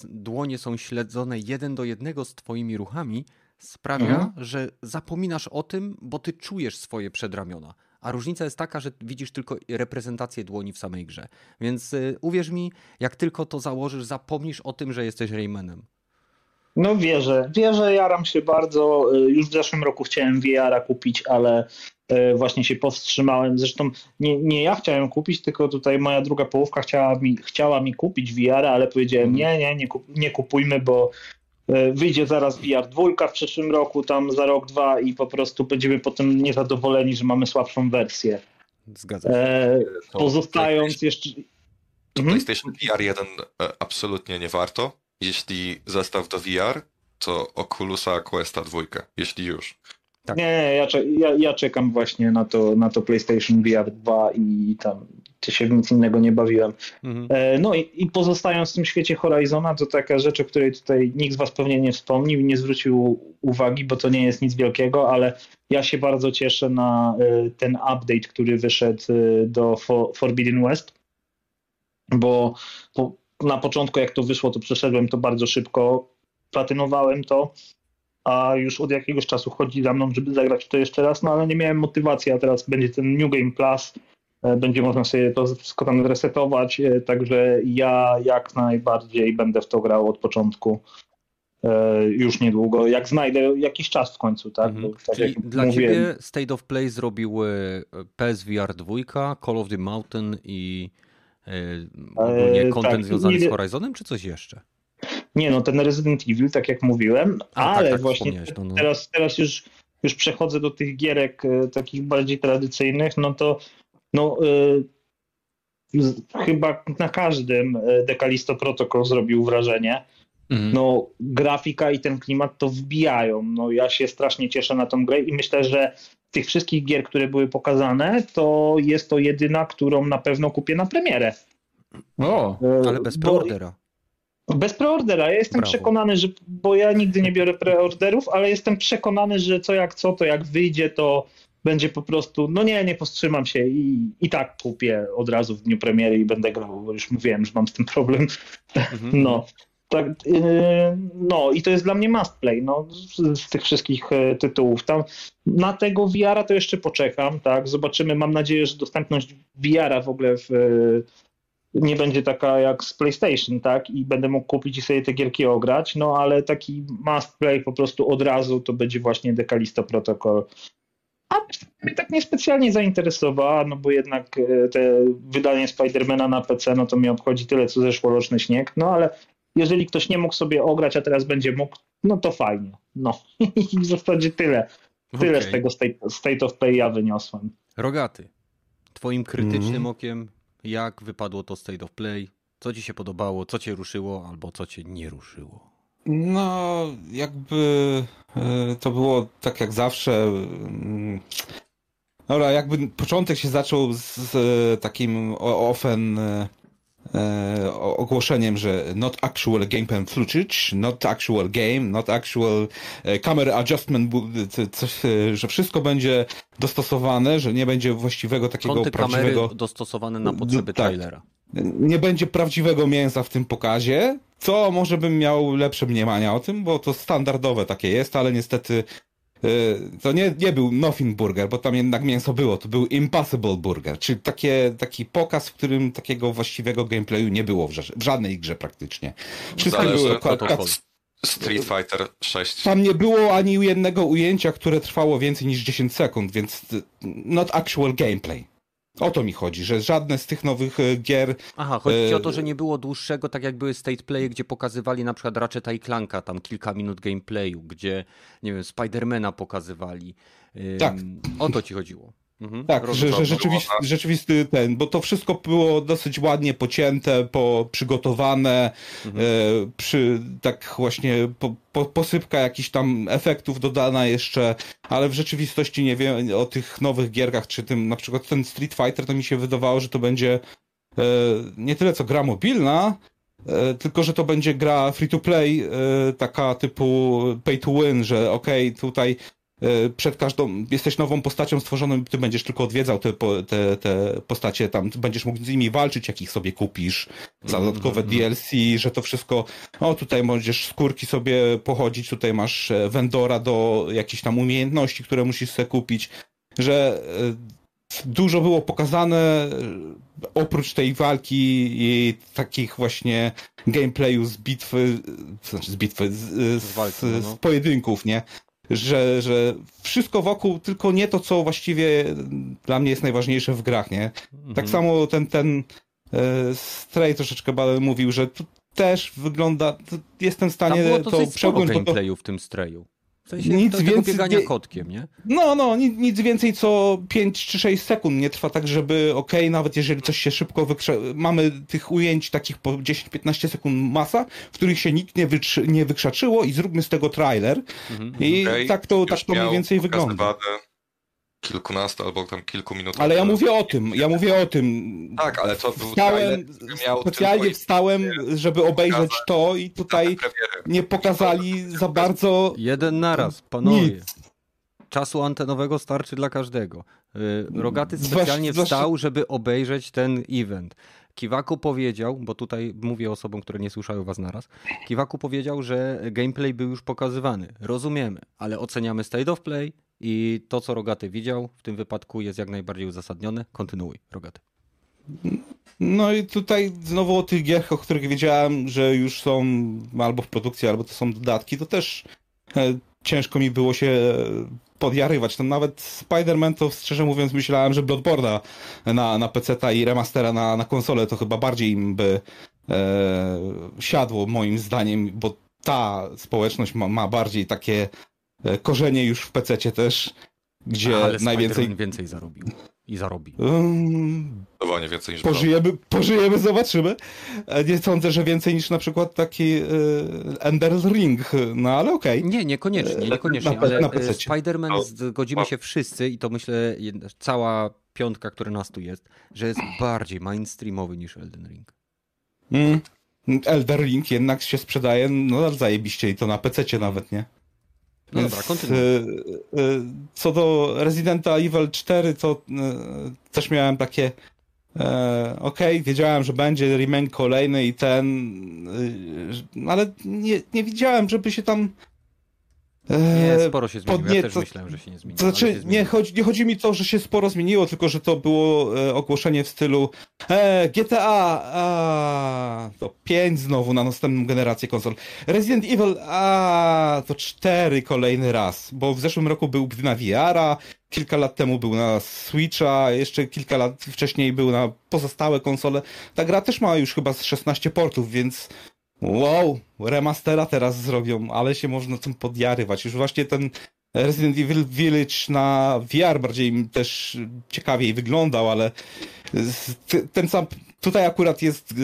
Speaker 1: dłonie są śledzone jeden do jednego z twoimi ruchami, sprawia, mhm. że zapominasz o tym, bo ty czujesz swoje przedramiona. A różnica jest taka, że widzisz tylko reprezentację dłoni w samej grze. Więc y, uwierz mi, jak tylko to założysz, zapomnisz o tym, że jesteś Raymanem.
Speaker 4: No wierzę, wierzę, jaram się bardzo. Y, już w zeszłym roku chciałem VR-a kupić, ale właśnie się powstrzymałem. Zresztą nie, nie ja chciałem kupić, tylko tutaj moja druga połówka chciała mi, chciała mi kupić VR-a, ale powiedziałem mhm. nie, nie, nie, kup, nie kupujmy, bo y, wyjdzie zaraz VR dwójka w przyszłym roku, tam za rok, dwa i po prostu będziemy potem niezadowoleni, że mamy słabszą wersję.
Speaker 1: Zgadzam się. E,
Speaker 4: pozostając jeszcze...
Speaker 5: Mhm. PlayStation VR 1 e, absolutnie nie warto jeśli zestaw do VR, to Oculusa Questa 2, jeśli już.
Speaker 4: Tak. Nie, ja, ja, ja, czekam właśnie na to, na to PlayStation VR 2 i tam się w nic innego nie bawiłem. Mhm. E, no i, i, pozostając w tym świecie Horizona, to taka rzecz, o której tutaj nikt z Was pewnie nie wspomnił i nie zwrócił uwagi, bo to nie jest nic wielkiego, ale ja się bardzo cieszę na e, ten update, który wyszedł e, do Forbidden West, bo, bo na początku, jak to wyszło, to przeszedłem to bardzo szybko, platynowałem to, a już od jakiegoś czasu chodzi za mną, żeby zagrać to jeszcze raz, no ale nie miałem motywacji, a teraz będzie ten New Game Plus, e, będzie można sobie to wszystko tam zresetować, e, także ja jak najbardziej będę w to grał od początku e, już niedługo, jak znajdę jakiś czas w końcu, tak? Mhm.
Speaker 1: tak Czyli dla ciebie State of Play zrobił PSVR 2, Call of the Mountain i ogólnie content tak, związany nie... z Horizonem, czy coś jeszcze?
Speaker 4: Nie, no ten Resident Evil, tak jak mówiłem, A, tak, ale tak, tak, właśnie no, no. teraz, teraz już, już przechodzę do tych gierek e, takich bardziej tradycyjnych, no to no, y, chyba na każdym Dekalisto Protocol zrobił wrażenie. Mhm. No, grafika i ten klimat to wbijają. No, ja się strasznie cieszę na tą grę i myślę, że tych wszystkich gier, które były pokazane, to jest to jedyna, którą na pewno kupię na premierę.
Speaker 1: O, ale bez preordera.
Speaker 4: Bez preordera. Ja jestem
Speaker 1: Brawo.
Speaker 4: przekonany, że, bo ja nigdy nie biorę preorderów, ale jestem przekonany, że co jak co, to jak wyjdzie, to będzie po prostu, no nie, nie powstrzymam się i, i tak kupię od razu w dniu premiery i będę grał, bo już mówiłem, że mam z tym problem.
Speaker 1: Mhm.
Speaker 4: No. Tak, yy, no i to jest dla mnie must play, no, z, z tych wszystkich e, tytułów. Tam na tego VR-a to jeszcze poczekam, tak, zobaczymy, mam nadzieję, że dostępność VR-a w ogóle w, nie będzie taka jak z PlayStation, tak, i będę mógł kupić i sobie te gierki ograć, no ale taki must play po prostu od razu to będzie właśnie Dekalisto Protocol. A mnie tak niespecjalnie zainteresowała, no bo jednak e, te wydanie Spidermana na PC, no to mnie obchodzi tyle, co zeszłoroczny śnieg, no ale jeżeli ktoś nie mógł sobie ograć, a teraz będzie mógł, no to fajnie. No i w zasadzie tyle. Tyle
Speaker 1: Okej.
Speaker 4: z tego state, state of Play ja wyniosłem.
Speaker 1: Rogaty, twoim krytycznym
Speaker 2: Mhm.
Speaker 1: okiem, jak wypadło to State of Play? Co ci się podobało, co cię ruszyło, albo co cię nie ruszyło?
Speaker 2: No, jakby e, to było tak jak zawsze. mm, Dobra, jakby początek się zaczął z, e, takim ofen e, ogłoszeniem, że not actual gameplay footage, not actual game, not actual e, camera adjustment, e, że wszystko będzie dostosowane, że nie będzie właściwego takiego
Speaker 1: Kąty
Speaker 2: prawdziwego...
Speaker 1: kamery dostosowane na potrzeby
Speaker 2: tak.
Speaker 1: trailera.
Speaker 2: nie będzie prawdziwego mięsa w tym pokazie, co może bym miał lepsze mniemania o tym, bo to standardowe takie jest, ale niestety to nie, nie był Nothing Burger, bo tam jednak mięso było, to był Impossible Burger, czyli takie, taki pokaz, w którym takiego właściwego gameplayu nie było w, w żadnej grze praktycznie.
Speaker 1: Protokolu.
Speaker 2: ka-
Speaker 5: Street Fighter 6.
Speaker 2: tam nie było ani jednego ujęcia, które trwało więcej niż 10 sekund, więc y, not actual gameplay. O to mi chodzi, że żadne z tych nowych y, gier
Speaker 1: Aha, chodzi ci
Speaker 2: E,
Speaker 1: o to, że nie było dłuższego, tak jak były state play, gdzie pokazywali na przykład Ratcheta i Clanka, tam kilka minut gameplayu, gdzie, nie wiem, Spidermana pokazywali.
Speaker 2: Tak.
Speaker 1: O to ci chodziło. Mhm.
Speaker 2: Tak, że, że rzeczywisty, rzeczywisty ten, bo to wszystko było dosyć ładnie pocięte, po, przygotowane,
Speaker 1: Mhm.
Speaker 2: e, przy, tak właśnie po, po, posypka jakichś tam efektów dodana jeszcze, ale w rzeczywistości nie wiem o tych nowych gierkach, czy tym na przykład ten Street Fighter, to mi się wydawało, że to będzie e, nie tyle co gra mobilna, e, tylko że to będzie gra free to play, e, taka typu pay to win, że okej, tutaj e, przed każdą, jesteś nową postacią stworzoną, ty będziesz tylko odwiedzał te, te, te postacie, tam będziesz mógł z nimi walczyć, jak ich sobie kupisz, za
Speaker 1: Mhm,
Speaker 2: dodatkowe
Speaker 1: mhm.
Speaker 2: DLC, że to wszystko, o tutaj możesz skórki sobie pochodzić, tutaj masz e, vendora do jakichś tam umiejętności, które musisz sobie kupić, że e, dużo było pokazane, e, oprócz tej walki i takich właśnie gameplayu z bitwy, znaczy z bitwy, z, z,
Speaker 1: walki, no, no.
Speaker 2: z pojedynków, nie? Że, że wszystko wokół, tylko nie to, co właściwie dla mnie jest najważniejsze w grach, nie?
Speaker 1: Mhm.
Speaker 2: Tak samo ten, ten e, Stray troszeczkę mówił, że też wygląda, to jestem w
Speaker 1: Tam
Speaker 2: stanie
Speaker 1: było
Speaker 2: to
Speaker 1: sporo
Speaker 2: przełknąć, bo to,
Speaker 1: w tym strayu. W sensie
Speaker 2: Nic
Speaker 1: to, tego
Speaker 2: więcej
Speaker 1: biegania
Speaker 2: nie-
Speaker 1: kotkiem, nie?
Speaker 2: no, no, nic, nic więcej co 5 czy 6 sekund nie trwa tak, żeby okej, nawet jeżeli coś się szybko wykrze... mamy tych ujęć takich po 10-15 sekund masa, w których się nikt nie, wytrzy... nie wykrzaczyło i zróbmy z tego trailer
Speaker 1: Mhm.
Speaker 2: i
Speaker 5: Okej,
Speaker 2: tak to,
Speaker 5: Już
Speaker 2: tak to mniej więcej wygląda.
Speaker 5: pokazywane Kilkunastu albo tam kilku minut.
Speaker 2: Ale ja mówię o tym, ja mówię o tym.
Speaker 5: Tak, ale to był
Speaker 2: Wstałem, specjalnie wstałem, żeby obejrzeć
Speaker 5: pokazać
Speaker 2: to i tutaj
Speaker 5: premiery.
Speaker 2: nie pokazali za bardzo
Speaker 1: Jeden naraz, panowie.
Speaker 2: nic.
Speaker 1: Czasu antenowego starczy dla każdego. Y, Rogaty specjalnie wstał, żeby obejrzeć ten event. Kiwaku powiedział, bo tutaj mówię osobom, które nie słyszały was naraz. Kiwaku powiedział, że gameplay był już pokazywany. Rozumiemy, ale oceniamy state of play i to, co Rogaty widział, w tym wypadku jest jak najbardziej uzasadnione. Kontynuuj, Rogaty.
Speaker 2: No i tutaj znowu o tych gierach, o których wiedziałem, że już są albo w produkcji, albo to są dodatki, to też e, ciężko mi było się podjarywać. To nawet Spider-Man to szczerze mówiąc myślałem, że Bloodborne'a na, na PC i remastera na, na konsolę to chyba bardziej im by e, siadło moim zdaniem, bo ta społeczność ma, ma bardziej takie e, korzenie już w PC też, gdzie
Speaker 1: ale
Speaker 2: najwięcej...
Speaker 1: Więcej zarobił. I zarobi.
Speaker 2: Um,
Speaker 5: Zdecydowanie więcej niż
Speaker 2: Pożyjemy, pożyjemy, zobaczymy. E, Nie sądzę, że więcej niż na przykład taki e, Ender's Ring, no ale okej.
Speaker 1: Nie, niekoniecznie,
Speaker 2: E,
Speaker 1: niekoniecznie,
Speaker 2: na-
Speaker 1: ale
Speaker 2: na
Speaker 1: e,
Speaker 2: PC-cie.
Speaker 1: Spider-Man
Speaker 5: No,
Speaker 1: zgodzimy się wszyscy i to myślę cała piątka, która nas tu jest, że jest bardziej mainstreamowy niż Elden Ring.
Speaker 2: Mm. Elder Ring jednak się sprzedaje no zajebiście i to na PC nawet, nie?
Speaker 1: No dobra, kontynuuj.
Speaker 2: y, y, Co do Residenta Evil 4, to y, też miałem takie e, okej, wiedziałem, że będzie remake kolejny i ten, ale nie, nie widziałem, żeby się tam e,
Speaker 1: Nie, sporo się zmieniło.
Speaker 2: podnie-
Speaker 1: Ja też myślałem, że się nie zmieniło.
Speaker 2: to znaczy, nie
Speaker 1: zmieniło.
Speaker 2: chodzi, nie chodzi mi to, że się sporo zmieniło, tylko że to było e, ogłoszenie w stylu e, GTA, a, to 5 znowu na następną generację konsol. Resident Evil, a, to 4 kolejny raz, bo w zeszłym roku był na VR-a, kilka lat temu był na Switcha, jeszcze kilka lat wcześniej był na pozostałe konsole. Ta gra też ma już chyba z 16 portów, więc wow, remastera teraz zrobią, ale się można tym podjarywać. Już właśnie ten Resident Evil Village na VR bardziej też ciekawiej wyglądał, ale ten sam, tutaj akurat jest y,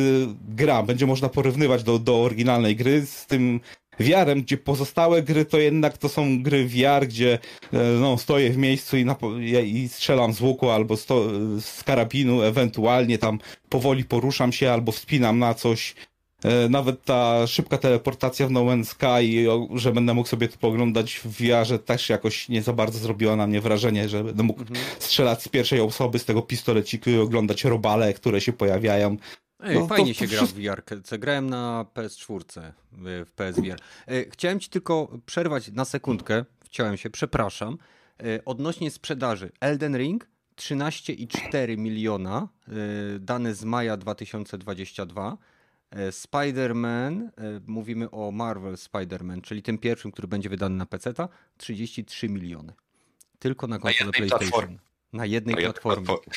Speaker 2: gra, będzie można porównywać do, do oryginalnej gry z tym VR-em, gdzie pozostałe gry to jednak to są gry VR, gdzie e, no, stoję w miejscu i, i strzelam z łuku albo sto, z karabinu, ewentualnie tam powoli poruszam się albo wspinam na coś. E, Nawet ta szybka teleportacja w No Man's Sky, że będę mógł sobie to poglądać w VR-ze, też jakoś nie za bardzo zrobiła na mnie wrażenie, że będę mógł
Speaker 1: Mhm.
Speaker 2: strzelać z pierwszej osoby z tego pistoleciku i oglądać robale, które się pojawiają.
Speaker 1: Ej,
Speaker 2: No,
Speaker 1: fajnie
Speaker 2: to-
Speaker 1: się
Speaker 2: to
Speaker 1: gra w VR. Grałem na PS4, y, w PSVR. Y, Chciałem ci tylko przerwać na sekundkę. Chciałem się, przepraszam. Odnośnie sprzedaży. Elden Ring 13,4 miliona, dane z maja 2022. Y, Spider-Man, y, mówimy o Marvel Spider-Man, czyli tym pierwszym, który będzie wydany na PC, 33 miliony. Tylko na konsolę PlayStation.
Speaker 5: platformie.
Speaker 1: Na jednej
Speaker 5: Na
Speaker 1: platformie.
Speaker 5: platformie.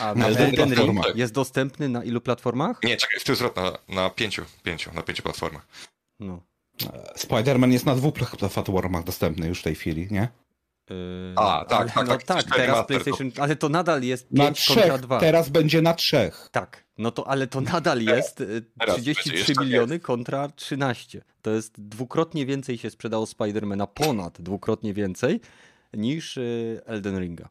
Speaker 1: A
Speaker 2: Na
Speaker 1: Elden Ring jest dostępny na ilu platformach?
Speaker 5: Nie, czekaj, w tył zwrot na, na pięciu, pięciu, na pięciu platformach.
Speaker 1: No.
Speaker 2: Spider-Man jest na dwóch platformach dostępny już w tej chwili, nie?
Speaker 1: Yy,
Speaker 5: A, tak,
Speaker 1: ale-
Speaker 5: tak,
Speaker 1: no
Speaker 5: tak,
Speaker 1: tak, teraz PlayStation, ale to nadal jest
Speaker 2: Na
Speaker 1: 5 kontra
Speaker 2: trzech,
Speaker 1: 2.
Speaker 2: teraz będzie na trzech.
Speaker 1: Tak, no to, ale to nadal jest y,
Speaker 5: teraz
Speaker 1: 33
Speaker 5: będzie jeszcze
Speaker 1: miliony kontra 13. To jest dwukrotnie więcej się sprzedało Spidermana, ponad dwukrotnie więcej niż y, Elden Ringa.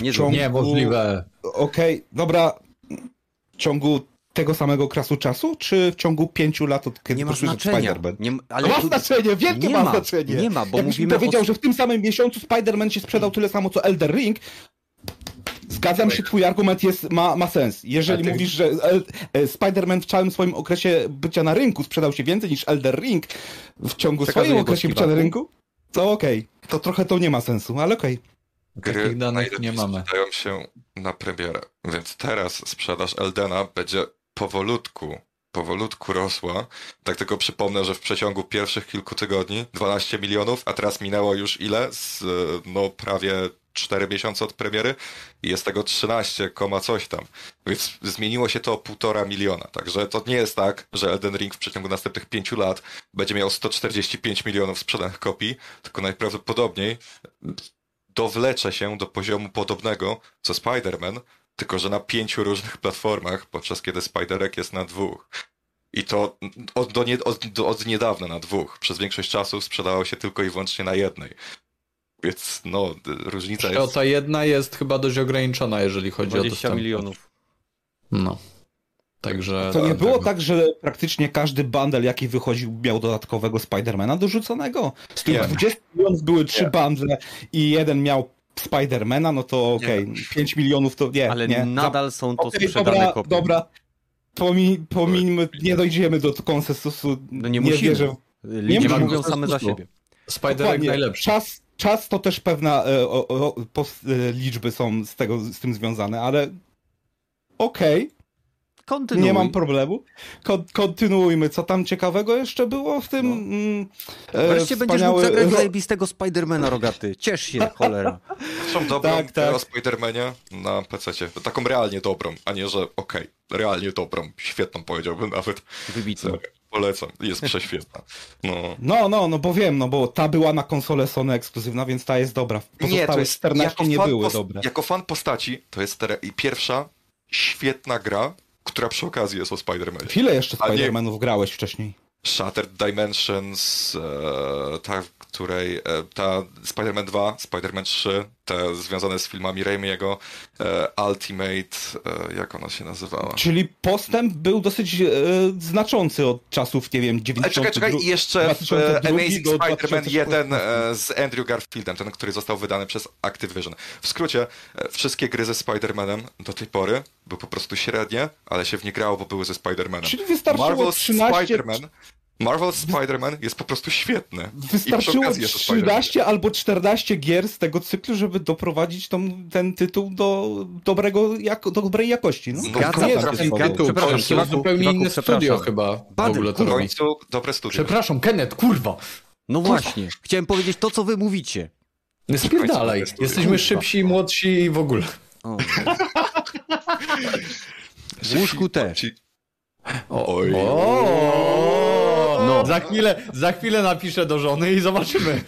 Speaker 1: Nie
Speaker 2: ciągu-.
Speaker 3: Niemożliwe.
Speaker 2: Okej, dobra. W ciągu tego samego krasu czasu, czy w ciągu pięciu lat od kiedy
Speaker 1: Nie ma znaczenia.
Speaker 2: Spider-Man?
Speaker 1: Nie, ma-
Speaker 2: Ale
Speaker 1: ale
Speaker 2: ma
Speaker 1: tu-
Speaker 2: znaczenie, wielkie
Speaker 1: nie
Speaker 2: ma,
Speaker 1: ma,
Speaker 2: znaczenie.
Speaker 1: nie ma, bo
Speaker 2: Jakbyś mi powiedział,
Speaker 1: o-
Speaker 2: że w tym samym miesiącu Spider-Man się sprzedał tyle samo co Elder Ring, zgadzam się, twój argument jest, ma, ma sens. Jeżeli
Speaker 3: ty-
Speaker 2: mówisz, że e, Spider-Man w całym swoim okresie bycia na rynku sprzedał się więcej niż Elder Ring w ciągu
Speaker 1: Przekazuję
Speaker 2: swoim okresie bycia na rynku, to okej. To trochę to nie ma sensu, ale okej.
Speaker 3: Takich danych nie mamy.
Speaker 5: sprzedają się na premierę, więc teraz sprzedaż Eldena będzie powolutku, powolutku rosła. Tak tylko przypomnę, że w przeciągu pierwszych kilku tygodni 12 milionów, a teraz minęło już ile? Z, e, no prawie 4 miesiące od premiery i jest tego 13, koma coś tam. Więc zmieniło się to o półtora miliona. Także to nie jest tak, że Elden Ring w przeciągu następnych 5 lat będzie miał 145 milionów sprzedanych kopii, tylko najprawdopodobniej dowlecze się do poziomu podobnego co Spider-Man, tylko że na pięciu różnych platformach, podczas kiedy Spiderek jest na dwóch. I to od, nie, od, od niedawna na dwóch. Przez większość czasu sprzedało się tylko i wyłącznie na jednej. Więc no, różnica
Speaker 3: To
Speaker 5: jest...
Speaker 3: ta jedna jest chyba dość ograniczona, jeżeli chodzi o
Speaker 1: 20
Speaker 3: dostępność.
Speaker 1: milionów.
Speaker 3: No. Także.
Speaker 2: To nie
Speaker 3: tak,
Speaker 2: było
Speaker 3: tego.
Speaker 2: tak, że praktycznie każdy bundle, jaki wychodził, miał dodatkowego Spidermana dorzuconego. Z tych
Speaker 5: Nie.
Speaker 2: 20 milionów były trzy
Speaker 5: Nie.
Speaker 2: bundle i jeden miał Spidermana, no to okej, 5 milionów to nie,
Speaker 1: Ale
Speaker 2: nie.
Speaker 1: nadal są to
Speaker 2: Okej,
Speaker 1: sprzedane
Speaker 2: dobra,
Speaker 1: kopie.
Speaker 2: dobra. Pomi, pomińmy, nie dojdziemy do konsensusu.
Speaker 1: No nie musimy.
Speaker 2: wierzę
Speaker 1: Ludzie
Speaker 2: ma
Speaker 1: mówią same za siebie.
Speaker 3: Spiderek najlepszy.
Speaker 2: Czas, czas to też pewna e, o, o, pos, e, liczby są z, tego, z tym związane, ale okej,
Speaker 1: Kontynuuj.
Speaker 2: nie mam problemu. Kon, kontynuujmy. Co tam ciekawego jeszcze było w tym? mm, e,
Speaker 1: Wreszcie będziesz mógł
Speaker 2: wspaniały
Speaker 1: zagrać
Speaker 2: ro-
Speaker 1: zajebistego Spidermana rogaty. Ciesz się, cholera.
Speaker 5: Są dobrą
Speaker 2: Tak, tak.
Speaker 5: o Spider-Manie na PC. Taką realnie dobrą, a nie, że okej, realnie dobrą, świetną powiedziałbym nawet.
Speaker 1: Wybitny.
Speaker 5: Polecam, jest prześwietna. No.
Speaker 2: No, no, no bo wiem, no bo ta była na konsolę Sony ekskluzywna, więc ta jest dobra. Pozostałe 14 nie były dobre.
Speaker 5: Jako fan postaci, to jest pierwsza świetna gra, która przy okazji jest o Spider-Manie.
Speaker 2: Ile jeszcze
Speaker 5: nie-
Speaker 2: Spider-Manów grałeś wcześniej?
Speaker 5: Shattered Dimensions, e, ta, której e, ta Spider-Man 2, Spider-Man 3, te związane z filmami Raimiego, e, Ultimate, e, jak ona się nazywała?
Speaker 2: Czyli postęp był dosyć e, znaczący od czasów, nie wiem,
Speaker 5: Ale
Speaker 2: 90.
Speaker 5: czekaj, czekaj, i jeszcze w
Speaker 2: 2002
Speaker 5: e, Amazing Spider-Man 1
Speaker 2: 2016.
Speaker 5: e, z Andrew Garfieldem, ten, który został wydany przez Activision. W skrócie, wszystkie gry ze Spider-Manem do tej pory były po prostu średnie, ale się w nie grało, bo były ze Spider-Manem.
Speaker 2: Czyli wystarczyło
Speaker 5: Marvel's
Speaker 2: 13,
Speaker 5: Spider-Man Marvel Spider-Man jest po prostu świetny.
Speaker 2: Wystarczyło
Speaker 5: okazji jest to Spider-Man.
Speaker 2: 13 albo 14 gier z tego cyklu, żeby doprowadzić tą, ten tytuł do dobrego, jako, do dobrej jakości. No.
Speaker 5: No,
Speaker 1: Zgadzam
Speaker 3: Nie,
Speaker 1: się
Speaker 3: tytuł,
Speaker 1: Przepraszam,
Speaker 3: to zupełnie inne studio chyba w
Speaker 1: Badyl,
Speaker 3: ogóle to
Speaker 5: W
Speaker 3: robi.
Speaker 5: końcu dobre studio.
Speaker 3: Przepraszam, Kenneth, kurwa!
Speaker 1: No właśnie, chciałem powiedzieć to, co wy mówicie.
Speaker 3: Spierdalaj.
Speaker 5: Kurwa.
Speaker 3: Jesteśmy szybsi, młodsi i w ogóle.
Speaker 1: O. W łóżku też.
Speaker 5: Oj.
Speaker 3: Za, chwilę, za chwilę napiszę do żony i zobaczymy.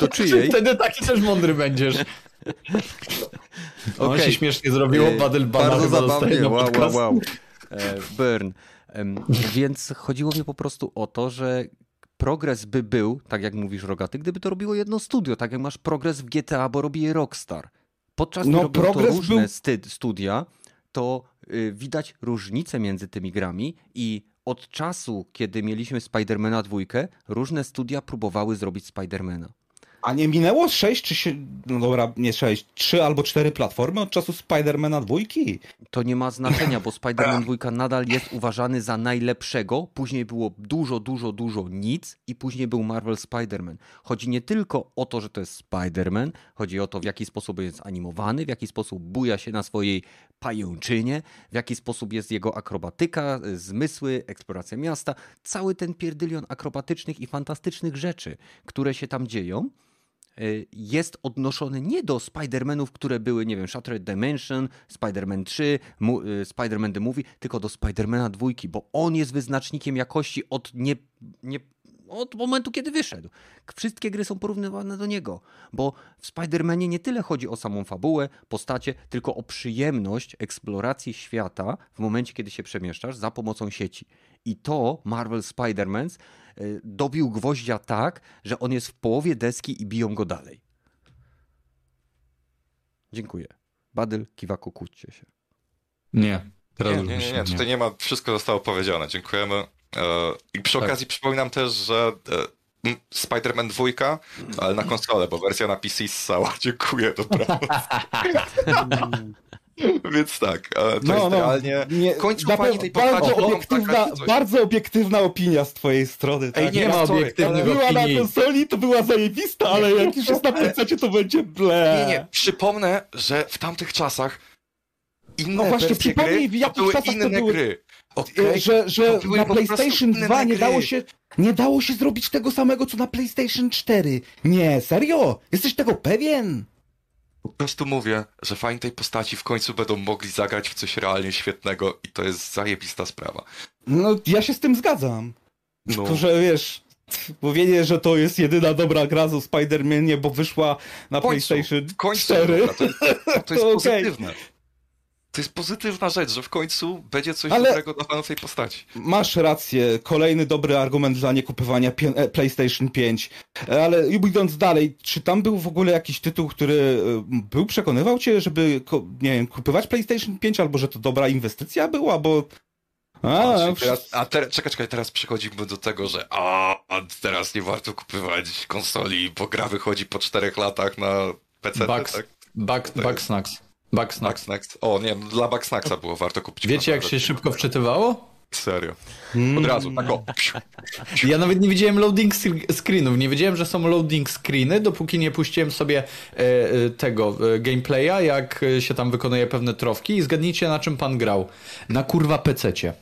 Speaker 1: Do czyjej?
Speaker 3: Wtedy taki też mądry będziesz. Okay.
Speaker 1: Okej.
Speaker 3: się śmiesznie zrobiło,
Speaker 1: E,
Speaker 3: Badyl Bana
Speaker 1: Bardzo zabawnie, wow, wow, wow. E, Burn. Więc chodziło mi po prostu o to, że progres by był, tak jak mówisz Rogaty, gdyby to robiło jedno studio, tak jak masz progres w GTA, bo robi je Rockstar. Podczas
Speaker 2: No,
Speaker 1: gdy robią to różne
Speaker 2: był-
Speaker 1: studia, to y, widać różnice między tymi grami i od czasu, kiedy mieliśmy Spidermana dwójkę, różne studia próbowały zrobić Spidermana.
Speaker 2: A nie minęło 6 czy się, no dobra, nie 6, 3 albo 4 platformy od czasu Spidermana dwójki?
Speaker 1: To nie ma znaczenia, bo Spider-Man 2 nadal jest uważany za najlepszego. Później było dużo, dużo, dużo nic i później był Marvel Spider-Man. Chodzi nie tylko o to, że to jest Spider-Man, chodzi o to, w jaki sposób jest animowany, w jaki sposób buja się na swojej pajęczynie, w jaki sposób jest jego akrobatyka, zmysły, eksploracja miasta. Cały ten pierdylion akrobatycznych i fantastycznych rzeczy, które się tam dzieją, jest odnoszony nie do Spider-Manów, które były, nie wiem, Shattered Dimension, Spider-Man 3, mu, y, Spider-Man The Movie, tylko do Spider-Mana 2, bo on jest wyznacznikiem jakości od, nie, nie, od momentu, kiedy wyszedł. Wszystkie gry są porównywane do niego, bo w Spider-Manie nie tyle chodzi o samą fabułę, postacie, tylko o przyjemność eksploracji świata w momencie, kiedy się przemieszczasz za pomocą sieci. I to Marvel Spider-Man y, dobił gwoździa tak, że on jest w połowie deski i biją go dalej. Dziękuję. Badyl, Kiwaku, kłóćcie się.
Speaker 3: Nie, teraz
Speaker 5: Nie,
Speaker 3: już
Speaker 5: nie, nie, nie, tutaj nie ma, wszystko zostało powiedziane, dziękujemy. E, I przy okazji przypominam też, że e, Spider-Man 2, ale na konsolę, bo wersja na PC ssała, dziękuję, dobra. Więc tak, e, to jest realnie...
Speaker 2: nie,
Speaker 5: w końcu
Speaker 2: na
Speaker 5: fani
Speaker 2: pewno
Speaker 5: tej
Speaker 2: bardzo, obiektywna, bardzo obiektywna opinia z twojej strony. Tak?
Speaker 3: Ej, nie ma
Speaker 5: sorry,
Speaker 3: obiektywnych
Speaker 2: była
Speaker 3: opinii.
Speaker 2: na konsoli, to była zajebista, ale jak już jest na PC, to będzie ble.
Speaker 5: Nie, nie, przypomnę, że w tamtych czasach inne
Speaker 2: No właśnie,
Speaker 5: wersje
Speaker 2: przypomnij,
Speaker 5: gry
Speaker 2: w jakich
Speaker 5: to były
Speaker 2: czasach to
Speaker 5: inne
Speaker 2: były-
Speaker 5: gry. Okej?
Speaker 2: Że, że na PlayStation
Speaker 5: inne
Speaker 2: 2 nie dało, się, nie dało się zrobić tego samego, co na PlayStation 4. Nie, serio? Jesteś tego pewien?
Speaker 5: Po prostu mówię, że fani tej postaci w końcu będą mogli zagrać w coś realnie świetnego i to jest zajebista sprawa.
Speaker 2: No, ja się z tym zgadzam.
Speaker 5: No,
Speaker 2: Tylko, że wiesz, mówienie, że to jest jedyna dobra gra o Spider-Manie, bo wyszła na
Speaker 5: końcu,
Speaker 2: PlayStation
Speaker 5: w końcu
Speaker 2: 4.
Speaker 5: dobra, to, jest- to jest
Speaker 2: To
Speaker 5: pozytywne. To jest pozytywna rzecz, że w końcu będzie coś
Speaker 2: Ale-
Speaker 5: dobrego dla fanów tej postaci.
Speaker 2: Masz rację, kolejny dobry argument dla niekupywania e, PlayStation 5. E, Ale idąc dalej, czy tam był w ogóle jakiś tytuł, który e, był, przekonywał cię, żeby, nie wiem, kupywać PlayStation 5, albo że to dobra inwestycja była, bo... A,
Speaker 5: A, teraz, a teraz, czekaj, czekaj, teraz przechodzimy do tego, że a, a teraz nie warto kupować konsoli, bo gra wychodzi po czterech latach na PC,
Speaker 3: Bugs,
Speaker 5: tak?
Speaker 3: Bug, Bugsnax. Bugsnax.
Speaker 5: Bugsnax. O nie, no, dla Bugsnaxa było warto kupić
Speaker 3: Wiecie, jak się szybko wczytywało?
Speaker 5: Serio.
Speaker 2: Mm.
Speaker 5: Od razu, tak o.
Speaker 3: Ja nawet nie widziałem loading screenów. Nie wiedziałem, że są loading screeny, dopóki nie puściłem sobie e, e, tego e, gameplaya, jak się tam wykonuje pewne trofki. I zgadnijcie, na czym pan grał. Na kurwa pececie.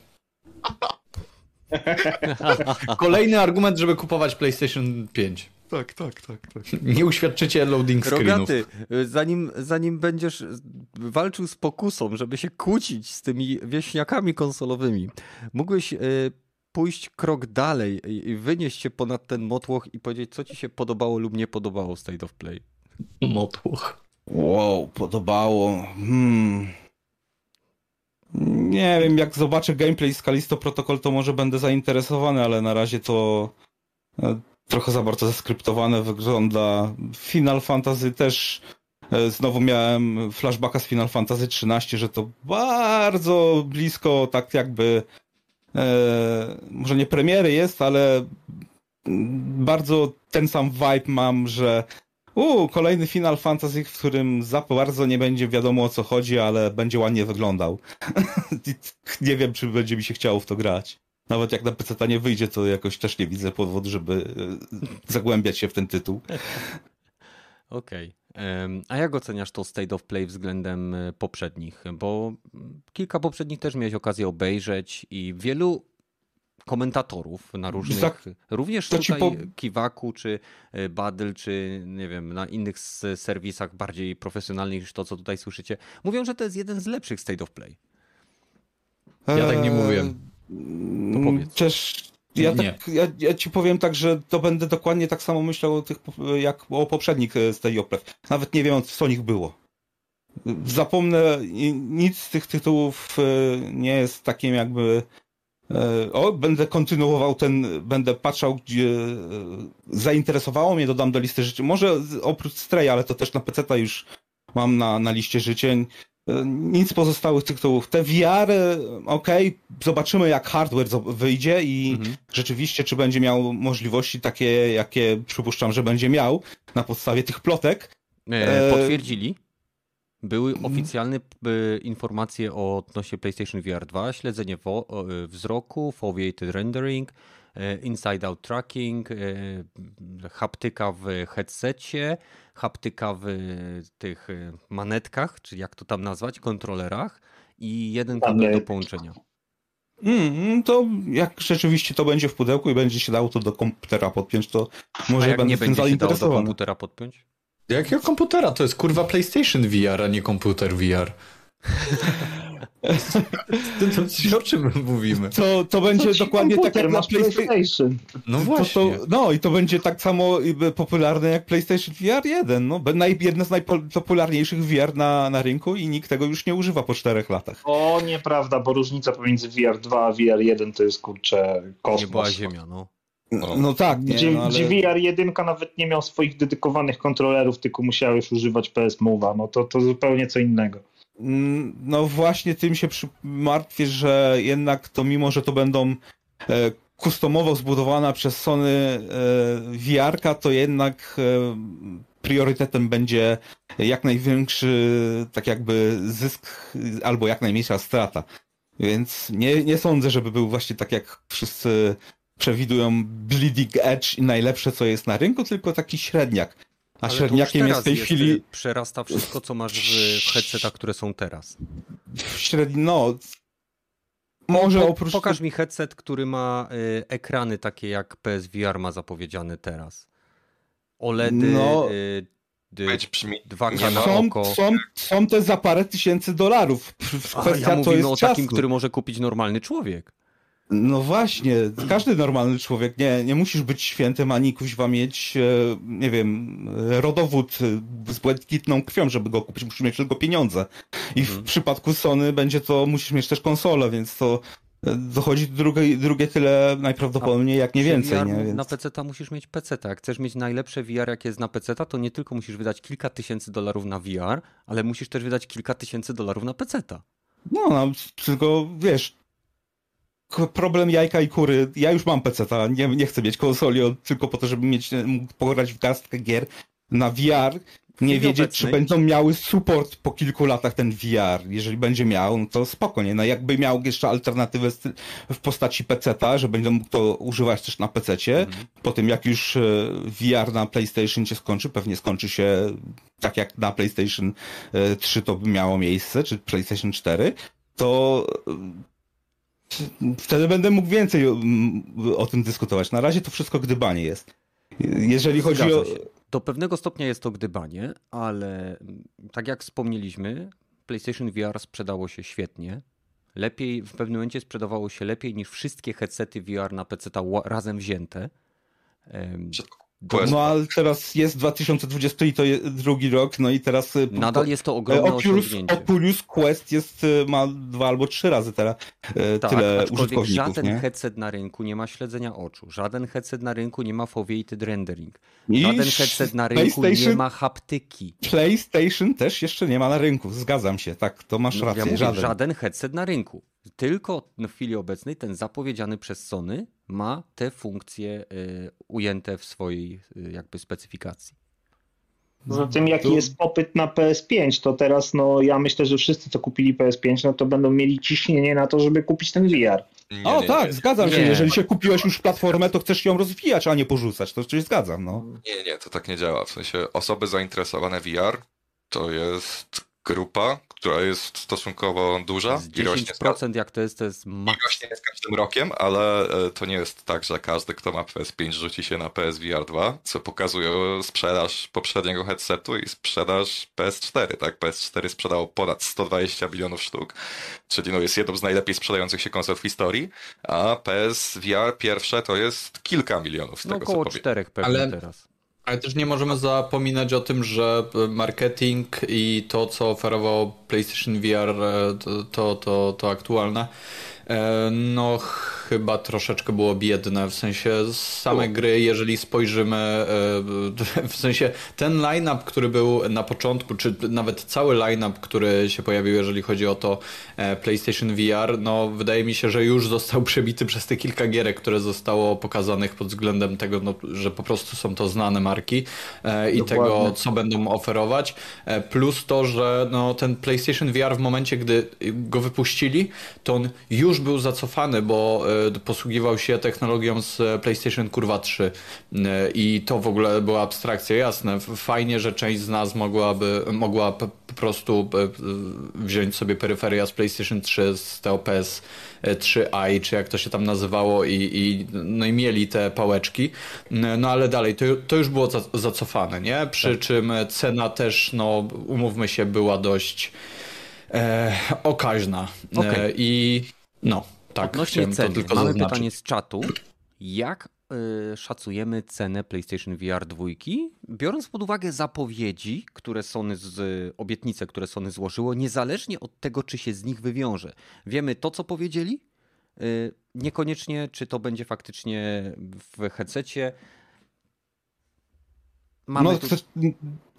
Speaker 3: Kolejny argument, żeby kupować PlayStation 5.
Speaker 5: Tak, tak, tak, tak.
Speaker 3: Nie uświadczycie loading screenów.
Speaker 1: Rogaty, zanim, zanim będziesz walczył z pokusą, żeby się kłócić z tymi wieśniakami konsolowymi, mógłbyś y, pójść krok dalej i i wynieść się ponad ten motłoch i powiedzieć, co ci się podobało lub nie podobało w State of Play.
Speaker 3: Motłoch.
Speaker 2: Wow, podobało. Hmm. Nie wiem, jak zobaczę gameplay z Kalisto Protocol, to może będę zainteresowany, ale na razie to e, trochę za bardzo zeskryptowane wygląda. Final Fantasy też e, znowu miałem flashbacka z Final Fantasy XIII, że to bardzo blisko tak jakby e, może nie premiery jest, ale bardzo ten sam vibe mam, że u, kolejny Final Fantasy, w którym za bardzo nie będzie wiadomo o co chodzi, ale będzie ładnie wyglądał. nie wiem, czy będzie mi się chciało w to grać. Nawet jak na PC nie wyjdzie, to jakoś też nie widzę powodu, żeby e, zagłębiać się w ten tytuł.
Speaker 1: Okej. Okay. A jak oceniasz to State of Play względem e, poprzednich? Bo kilka poprzednich też miałeś okazję obejrzeć i wielu komentatorów na różnych, tak, również tutaj po... Kiwaku, czy e, Badl, czy nie wiem, na innych serwisach bardziej profesjonalnych niż to, co tutaj słyszycie, mówią, że to jest jeden z lepszych State of Play.
Speaker 3: Ja tak nie mówię.
Speaker 1: To powiedz.
Speaker 2: Też ja, tak, ja, ja, ci powiem tak, że to będę dokładnie tak samo myślał o tych, jak o poprzednich e, of Play. Nawet nie wiem, co nich było. Zapomnę, nic z tych tytułów e, nie jest takim jakby E, o, będę kontynuował ten, będę patrzał, gdzie e, zainteresowało mnie, dodam do listy życzeń. Może oprócz Stray, ale to też na PC już mam na, na liście życzeń. E, nic pozostałych tytułów. Te VR, ok, zobaczymy jak hardware wyjdzie i mhm. rzeczywiście, czy będzie miał możliwości takie, jakie przypuszczam, że będzie miał na podstawie tych plotek.
Speaker 1: Potwierdzili? Były mhm. oficjalne informacje o odnośnie PlayStation VR 2, śledzenie wzroku, foveated rendering, y, inside-out tracking, haptyka w headsetie, haptyka w tych manetkach, czy jak to tam nazwać, kontrolerach i jeden kabel do połączenia.
Speaker 2: Mm, to jak rzeczywiście to będzie w pudełku i będzie się dało to do komputera podpiąć, to może
Speaker 1: jak
Speaker 2: będę
Speaker 1: nie będzie się dało do komputera podpiąć?
Speaker 3: Jakiego komputera? To jest kurwa PlayStation VR, a nie komputer VR. to, to, o czym mówimy?
Speaker 2: To, to będzie dokładnie tak jak na PlayStation.
Speaker 3: No właśnie.
Speaker 2: To, no i to będzie tak samo popularne jak PlayStation VR 1. No, jedna z najpopularniejszych VR na, na rynku i nikt tego już nie używa po czterech latach.
Speaker 4: O, nieprawda, bo różnica pomiędzy VR 2 a VR 1 to jest kurczę kosmos.
Speaker 1: Nie była ziemia, no.
Speaker 2: No, no tak, nie,
Speaker 4: gdzie,
Speaker 2: no, ale...
Speaker 4: gdzie VR 1 nawet nie miał swoich dedykowanych kontrolerów, tylko musiałeś używać PS Move'a, no to, to zupełnie co innego.
Speaker 2: Mm, no właśnie tym się martwię, że jednak to mimo, że to będą e, kustomowo zbudowana przez Sony e, VR, to jednak e, priorytetem będzie jak największy tak jakby zysk albo jak najmniejsza strata. Więc nie, nie sądzę, żeby był właśnie tak jak wszyscy przewidują bleeding edge i najlepsze, co jest na rynku, tylko taki średniak. A Ale średniakiem jest w tej jest, chwili. Y,
Speaker 1: przerasta wszystko, co masz w headsetach, które są teraz.
Speaker 2: Średni, no. Może po, oprócz.
Speaker 1: Pokaż mi headset, który ma y, ekrany takie jak PSVR ma zapowiedziane teraz. OLEDy, no, y, dwa
Speaker 2: na są, oko. Są, są te za parę tysięcy dolarów.
Speaker 1: Kwestia A, ja to jest o takim, który może kupić normalny człowiek.
Speaker 2: No właśnie, każdy normalny człowiek, nie, nie musisz być świętym ani kuźwa mieć, e, nie wiem, rodowód z błękitną krwią, żeby go kupić, musisz mieć tylko pieniądze. I w mhm. przypadku Sony będzie to, musisz mieć też konsolę, więc to e, dochodzi drugie, drugie tyle najprawdopodobniej, jak nie więcej. VR, nie? Więc...
Speaker 1: Na PC musisz mieć PC. Jak chcesz mieć najlepsze VR, jakie jest na PC, to nie tylko musisz wydać kilka tysięcy dolarów na VR, ale musisz też wydać kilka tysięcy dolarów na PC.
Speaker 2: No, no, tylko wiesz, problem jajka i kury. Ja już mam PC, nie, nie chcę mieć konsoli tylko po to, żeby mieć, mógł pograć w garstkę gier na VR. Nie wiedzieć, obecnej. czy będą miały support po kilku latach ten VR. Jeżeli będzie miał, no to spokojnie. No jakby miał jeszcze alternatywę w postaci PC-ta, że będą mógł to używać też na PC-cie. Mhm. Po tym jak już e, VR na PlayStation się skończy, pewnie skończy się tak jak na PlayStation 3 e, to by miało miejsce, czy PlayStation 4, to Wtedy będę mógł więcej o, o, tym dyskutować. Na razie to wszystko gdybanie jest. Jeżeli chodzi Zgadza o. Się.
Speaker 1: Do pewnego stopnia jest to gdybanie, ale tak jak wspomnieliśmy, PlayStation VR sprzedało się świetnie. Lepiej, w pewnym momencie sprzedawało się lepiej niż wszystkie headsety VR na PC razem wzięte.
Speaker 5: PS2.
Speaker 2: No ale teraz jest 2020 i to jest drugi rok, no i teraz... y,
Speaker 1: Nadal jest to ogromne
Speaker 2: Oculus,
Speaker 1: osiągnięcie.
Speaker 2: Oculus Quest jest, y, ma dwa albo trzy razy teraz y,
Speaker 1: Tak,
Speaker 2: tyle
Speaker 1: aczkolwiek
Speaker 2: użytkowników,
Speaker 1: żaden
Speaker 2: nie?
Speaker 1: headset na rynku nie ma śledzenia oczu, żaden headset na rynku nie ma foveated rendering,
Speaker 2: I
Speaker 1: żaden headset na rynku nie ma haptyki.
Speaker 2: PlayStation też jeszcze nie ma na rynku, zgadzam się, tak, to masz
Speaker 1: No,
Speaker 2: rację,
Speaker 1: ja mówię,
Speaker 2: żaden.
Speaker 1: żaden headset na rynku. Tylko w chwili obecnej ten zapowiedziany przez Sony ma te funkcje y, ujęte w swojej y, jakby specyfikacji.
Speaker 4: Poza tym, jaki jest popyt na PS5, to teraz, no ja myślę, że wszyscy, co kupili PS5, no to będą mieli ciśnienie na to, żeby kupić ten VR.
Speaker 5: Nie,
Speaker 2: O
Speaker 5: nie,
Speaker 2: tak,
Speaker 5: nie,
Speaker 2: zgadzam się,
Speaker 1: Nie.
Speaker 2: jeżeli się kupiłeś już platformę, to chcesz ją rozwijać, a nie porzucać, to oczywiście zgadzam, no.
Speaker 5: Nie, nie, to tak nie działa. W sensie osoby zainteresowane VR to jest grupa, która jest stosunkowo duża
Speaker 1: Z
Speaker 5: i rośnie z,
Speaker 1: 10% jak to jest, to jest
Speaker 5: i
Speaker 1: maks.
Speaker 5: rośnie z każdym rokiem, ale e, to nie jest tak, że każdy, kto ma PS5 rzuci się na PSVR 2, co pokazuje sprzedaż poprzedniego headsetu i sprzedaż PS4, tak? PS4 sprzedało ponad 120 milionów sztuk, czyli no jest jedną z najlepiej sprzedających się konsol w historii, a PSVR pierwsze to jest kilka milionów z
Speaker 1: No
Speaker 5: tego, co
Speaker 1: około
Speaker 5: powiem.
Speaker 1: 4 pewnie
Speaker 3: Ale-
Speaker 1: teraz.
Speaker 3: Ale też nie możemy zapominać o tym, że marketing i to, co oferowało PlayStation VR, e, to, to, to aktualne, e, no chyba troszeczkę było biedne. W sensie same gry, jeżeli spojrzymy, e, w sensie ten line-up, który był na początku, czy nawet cały line-up, który się pojawił, jeżeli chodzi o to e, PlayStation VR, no wydaje mi się, że już został przebity przez te kilka gierek, które zostało pokazanych pod względem tego, no, że po prostu są to znane marki e, i
Speaker 4: Dokładnie.
Speaker 3: tego, co będą oferować. E, plus to, że no, ten PlayStation VR w momencie, gdy go wypuścili, to on już był zacofany, bo e, posługiwał się technologią z e, PlayStation Kurwa 3 E, i to w ogóle była abstrakcja, jasne. Fajnie, że część z nas mogłaby, mogła po prostu wziąć sobie peryferia z PlayStation 3 z TOPS 3i, czy jak to się tam nazywało i, i, no i mieli te pałeczki. No ale dalej, to, to już było za, zacofane, nie? Przy czym cena też, no umówmy się, była dość e, okaźna.
Speaker 1: Okej.
Speaker 3: E, I no, tak,
Speaker 1: Odnośnie ceny, mamy
Speaker 3: zaznaczyć.
Speaker 1: pytanie z czatu. Jak y, szacujemy cenę PlayStation VR 2? Biorąc pod uwagę zapowiedzi, które Sony z, obietnice, które Sony złożyło, niezależnie od tego, czy się z nich wywiąże. Wiemy to, co powiedzieli, y, niekoniecznie, czy to będzie faktycznie w headsetie. Mamy
Speaker 2: no,
Speaker 1: tu...
Speaker 2: to,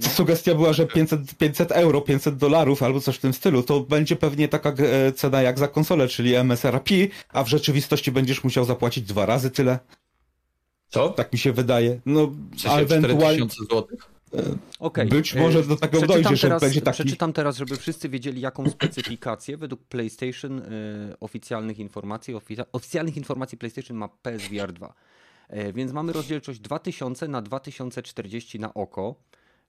Speaker 2: sugestia była, że 500, 500 euro, 500 dolarów albo coś w tym stylu, to będzie pewnie taka e, cena jak za konsolę, czyli MSRP, a w rzeczywistości będziesz musiał zapłacić dwa razy tyle.
Speaker 3: Co?
Speaker 2: Tak mi się wydaje. No,
Speaker 3: W sensie
Speaker 2: ewentualnie
Speaker 3: 4000 złotych?
Speaker 1: Okej.
Speaker 2: być może do tego
Speaker 1: przeczytam
Speaker 2: dojdzie, że
Speaker 1: teraz,
Speaker 2: będzie taki...
Speaker 1: Przeczytam teraz, żeby wszyscy wiedzieli, jaką specyfikację według PlayStation y, oficjalnych informacji, oficja, oficjalnych informacji PlayStation ma PSVR 2. E, Więc mamy rozdzielczość 2000 na 2040 na oko,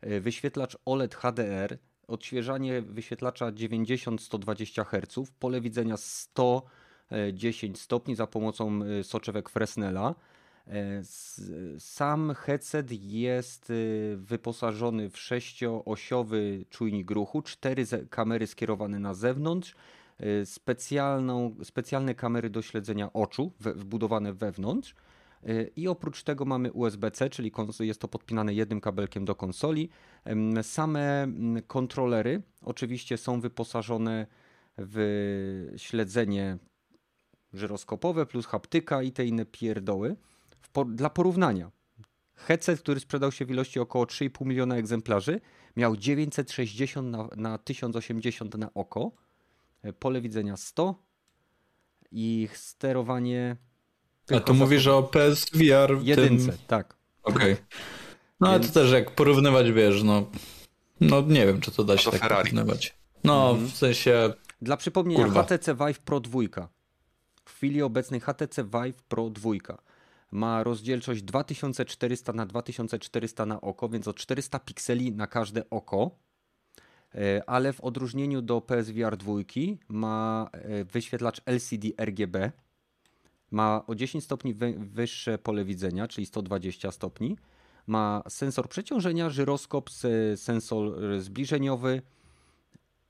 Speaker 1: e, wyświetlacz OLED HDR, odświeżanie wyświetlacza 90-120 Hz, pole widzenia 110 stopni za pomocą e, soczewek Fresnela. E, Sam headset jest e, wyposażony w sześcioosiowy czujnik ruchu, cztery kamery skierowane na zewnątrz, e, specjalną, specjalne kamery do śledzenia oczu wbudowane wewnątrz. E, I oprócz tego mamy USB-C, czyli jest to podpinane jednym kabelkiem do konsoli. Same mm, kontrolery oczywiście są wyposażone w śledzenie żyroskopowe plus haptyka i te inne pierdoły. Dla porównania, headset, który sprzedał się w ilości około 3,5 miliona egzemplarzy, miał 960 na, na 1080 na oko, e, pole widzenia 100 i sterowanie.
Speaker 3: A
Speaker 1: tylko
Speaker 3: to
Speaker 1: za
Speaker 3: mówisz o PSVR
Speaker 1: jedynce,
Speaker 3: tym...
Speaker 1: tak.
Speaker 3: Okej. No ale
Speaker 1: Więc-
Speaker 3: to też jak porównywać, wiesz, no... No nie wiem, czy to da się
Speaker 5: to
Speaker 3: tak
Speaker 5: Ferrari.
Speaker 3: porównywać. No,
Speaker 1: Mhm.
Speaker 3: w sensie...
Speaker 1: Dla przypomnienia,
Speaker 3: Kurwa.
Speaker 1: HTC Vive Pro 2. W chwili obecnej HTC Vive Pro 2 ma rozdzielczość 2400 na 2400 na oko, więc o 400 pikseli na każde oko. E, Ale w odróżnieniu do PSVR 2 ma e, wyświetlacz LCD RGB. Ma o 10 stopni wy- wyższe pole widzenia, czyli 120 stopni. Ma sensor przeciążenia, żyroskop, sensor zbliżeniowy,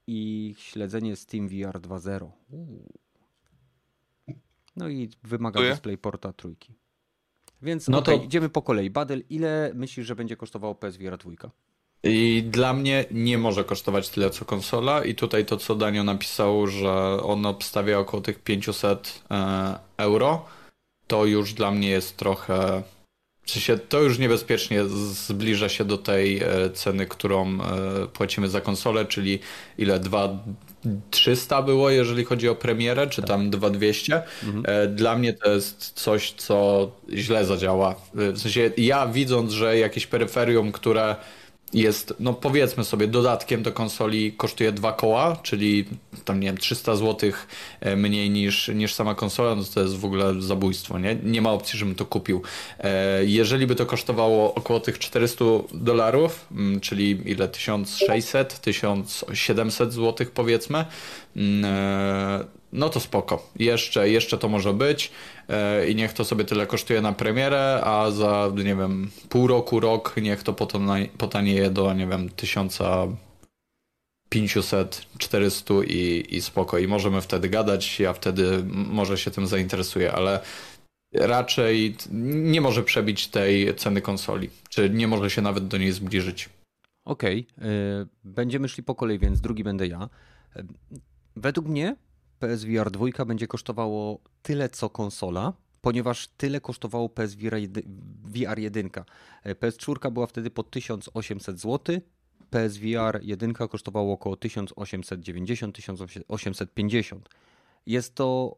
Speaker 1: i śledzenie SteamVR 2.0. Uuu. No i wymaga. DisplayPorta trójki. Więc no okay, to idziemy po kolei. Badel, ile myślisz, że będzie kosztowało PSVR 2?
Speaker 3: I dla mnie nie może kosztować tyle co konsola i tutaj to co Danio napisał, że on obstawia około tych 500 e, euro, to już dla mnie jest trochę w sensie to już niebezpiecznie zbliża się do tej e, ceny, którą e, płacimy za konsolę, czyli ile 2300 było, jeżeli chodzi o premierę, czy tam 2200. Mhm. Dla mnie to jest coś, co źle zadziała. W sensie ja widząc, że jakieś peryferium, które jest, no powiedzmy sobie, dodatkiem do konsoli kosztuje dwa koła, czyli tam nie wiem, 300 zł e, mniej niż, niż sama konsola, no to jest w ogóle zabójstwo, nie? Nie ma opcji, żebym to kupił. E, jeżeli by to kosztowało około tych 400 dolarów, mm, czyli ile? 1600, 1700 zł powiedzmy, mm, e, no to spoko. Jeszcze, jeszcze to może być e, i niech to sobie tyle kosztuje na premierę, a za, nie wiem, pół roku, rok niech to potanieje do, nie wiem, 1500, 400 i, i spoko. I możemy wtedy gadać, ja wtedy może się tym zainteresuję, ale raczej nie może przebić tej ceny konsoli, czy nie może się nawet do niej zbliżyć.
Speaker 1: Okej, okay. będziemy szli po kolei, więc drugi będę ja. E, według mnie PSVR 2 będzie kosztowało tyle co konsola, ponieważ tyle kosztowało PSVR 1. PS4 była wtedy po 1800 zł, PSVR 1 kosztowało około 1890-1850. Jest to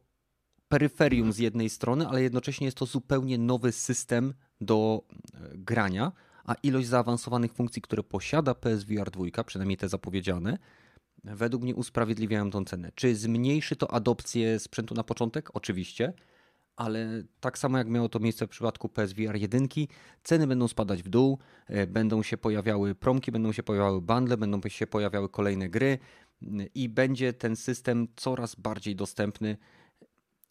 Speaker 1: peryferium z jednej strony, ale jednocześnie jest to zupełnie nowy system do e, grania, a ilość zaawansowanych funkcji, które posiada PSVR 2, przynajmniej te zapowiedziane, według mnie usprawiedliwiają tą cenę. Czy zmniejszy to adopcję sprzętu na początek? Oczywiście, ale tak samo jak miało to miejsce w przypadku PSVR 1, ceny będą spadać w dół, e, będą się pojawiały promki, będą się pojawiały bundle, będą się pojawiały kolejne gry i będzie ten system coraz bardziej dostępny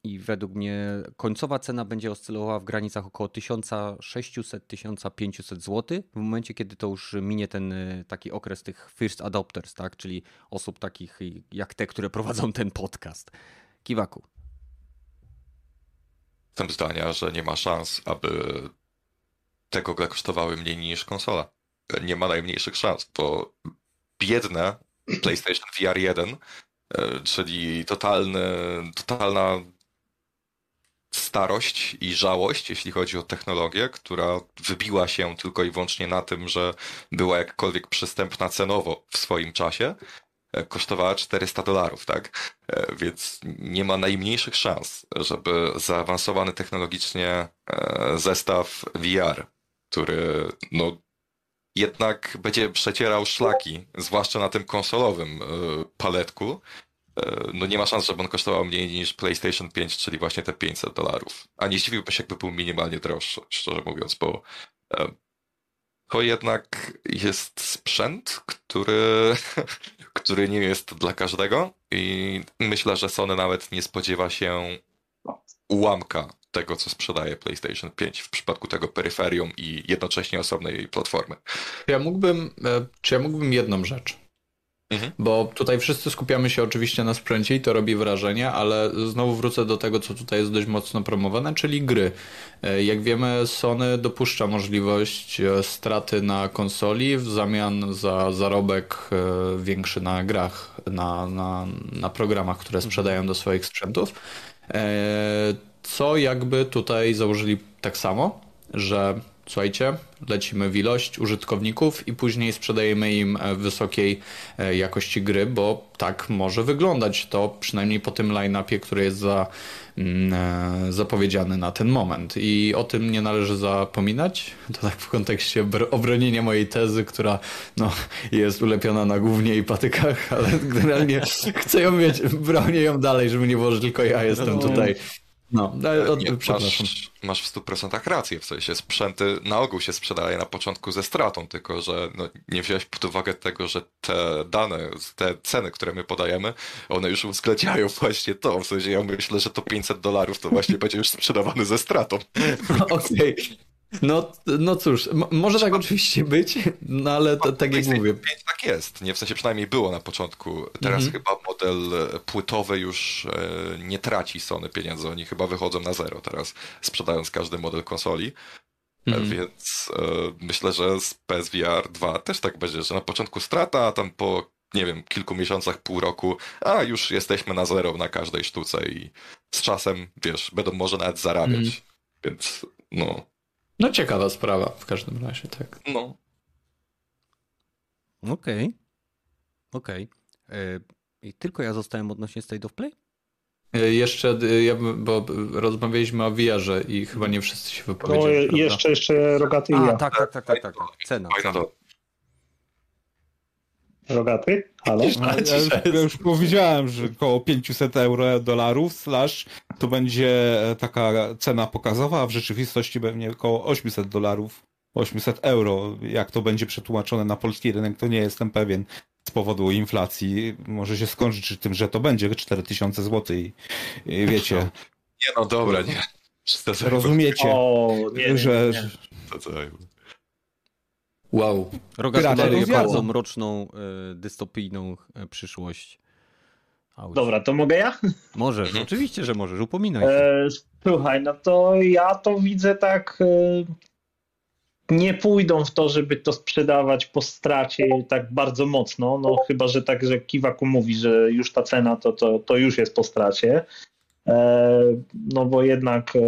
Speaker 1: i według mnie końcowa cena będzie oscylowała w granicach około 1600-1500 zł w momencie, kiedy to już minie ten y, taki okres tych first adopters, tak? czyli osób takich jak te, które prowadzą ten podcast. Kiwaku.
Speaker 5: Jestem zdania, że nie ma szans, aby te gogle kosztowały mniej niż konsola. Nie ma najmniejszych szans, bo biedne PlayStation VR 1, y, czyli totalny, totalna starość i żałość, jeśli chodzi o technologię, która wybiła się tylko i wyłącznie na tym, że była jakkolwiek przystępna cenowo w swoim czasie, e, kosztowała 400 dolarów, tak? E, więc nie ma najmniejszych szans, żeby zaawansowany technologicznie e, zestaw VR, który no, jednak będzie przecierał szlaki, zwłaszcza na tym konsolowym paletku, no nie ma szans, żeby on kosztował mniej niż PlayStation 5, czyli właśnie te 500 dolarów. A nie zdziwiłbym się, jakby był minimalnie droższy, szczerze mówiąc, bo e, to jednak jest sprzęt, który, który nie jest dla każdego i myślę, że Sony nawet nie spodziewa się ułamka tego, co sprzedaje PlayStation 5 w przypadku tego peryferium i jednocześnie osobnej platformy.
Speaker 3: Ja mógłbym, e, czy ja mógłbym jedną rzecz Mhm. Bo tutaj wszyscy skupiamy się oczywiście na sprzęcie i to robi wrażenie, ale znowu wrócę do tego, co tutaj jest dość mocno promowane, czyli gry. E, jak wiemy, Sony dopuszcza możliwość e, straty na konsoli w zamian za zarobek e, większy na grach, na, na, na programach, które sprzedają do swoich sprzętów. Co jakby tutaj założyli tak samo, że słuchajcie, lecimy w ilość użytkowników i później sprzedajemy im e, wysokiej e, jakości gry, bo tak może wyglądać to przynajmniej po tym line-upie, który jest za, mm, e, zapowiedziany na ten moment. I o tym nie należy zapominać. To tak w kontekście obronienia mojej tezy, która no, jest ulepiona na głównie i patykach, ale generalnie chcę ją mieć, bronię ją dalej, żeby nie było, że tylko ja jestem no. tutaj
Speaker 5: no, od, nie, masz, masz w 100% rację, w sensie sprzęty na ogół się sprzedaje na początku ze stratą, tylko że no, nie wziąłeś pod uwagę tego, że te dane, te ceny, które my podajemy, one już uwzględniają właśnie to, w sensie ja myślę, że to 500 dolarów to właśnie będzie już sprzedawane ze stratą.
Speaker 3: Okej, okay. No, no cóż, może tak oczywiście być, no ale to, tak jak mówię.
Speaker 5: 5 tak jest, nie w sensie przynajmniej było na początku. Teraz mhm. chyba model e, płytowy już e, nie traci Sony pieniędzy, oni chyba wychodzą na zero teraz, sprzedając każdy model konsoli. E, mhm. Więc myślę, że z PSVR 2 też tak będzie, że na początku strata, a tam po nie wiem, kilku miesiącach, pół roku, a już jesteśmy na zero na każdej sztuce i z czasem, wiesz, będą może nawet zarabiać. Mhm. Więc no,
Speaker 3: no ciekawa sprawa w każdym razie, tak.
Speaker 5: No.
Speaker 1: Okej. Okay. Okej. Okay. E, I tylko ja zostałem odnośnie State of Play?
Speaker 3: E, jeszcze, e, ja, bo rozmawialiśmy o VR-ze i chyba nie wszyscy się wypowiedzieli.
Speaker 4: No, jeszcze, jeszcze Rogaty i
Speaker 1: ja.
Speaker 4: Tak,
Speaker 1: tak, tak, tak, tak, tak. Cena. cena.
Speaker 4: Rogaty? Halo?
Speaker 2: Ja, ja, już powiedziałem, że około 500 euro dolarów slash to będzie e, taka cena pokazowa, a w rzeczywistości będzie około 800 dolarów, 800 euro. Jak to będzie przetłumaczone na polski rynek, to nie jestem pewien z powodu inflacji. Może się skończyć tym, że to będzie 4000 zł i, i wiecie.
Speaker 5: Nie no dobra, nie.
Speaker 2: Rozumiecie,
Speaker 4: o, nie,
Speaker 2: że...
Speaker 4: Nie, nie.
Speaker 3: Wow.
Speaker 1: Roga bardzo mroczną, y, dystopijną y, przyszłość.
Speaker 4: Auć. Dobra, to mogę ja?
Speaker 1: Możesz, mhm. oczywiście, że możesz, upominaj się. E,
Speaker 4: słuchaj, no to ja to widzę tak... E, nie pójdą w to, żeby to sprzedawać po stracie tak bardzo mocno, no chyba, że tak, że Kiwaku mówi, że już ta cena to, to, to już jest po stracie. E, no bo jednak e,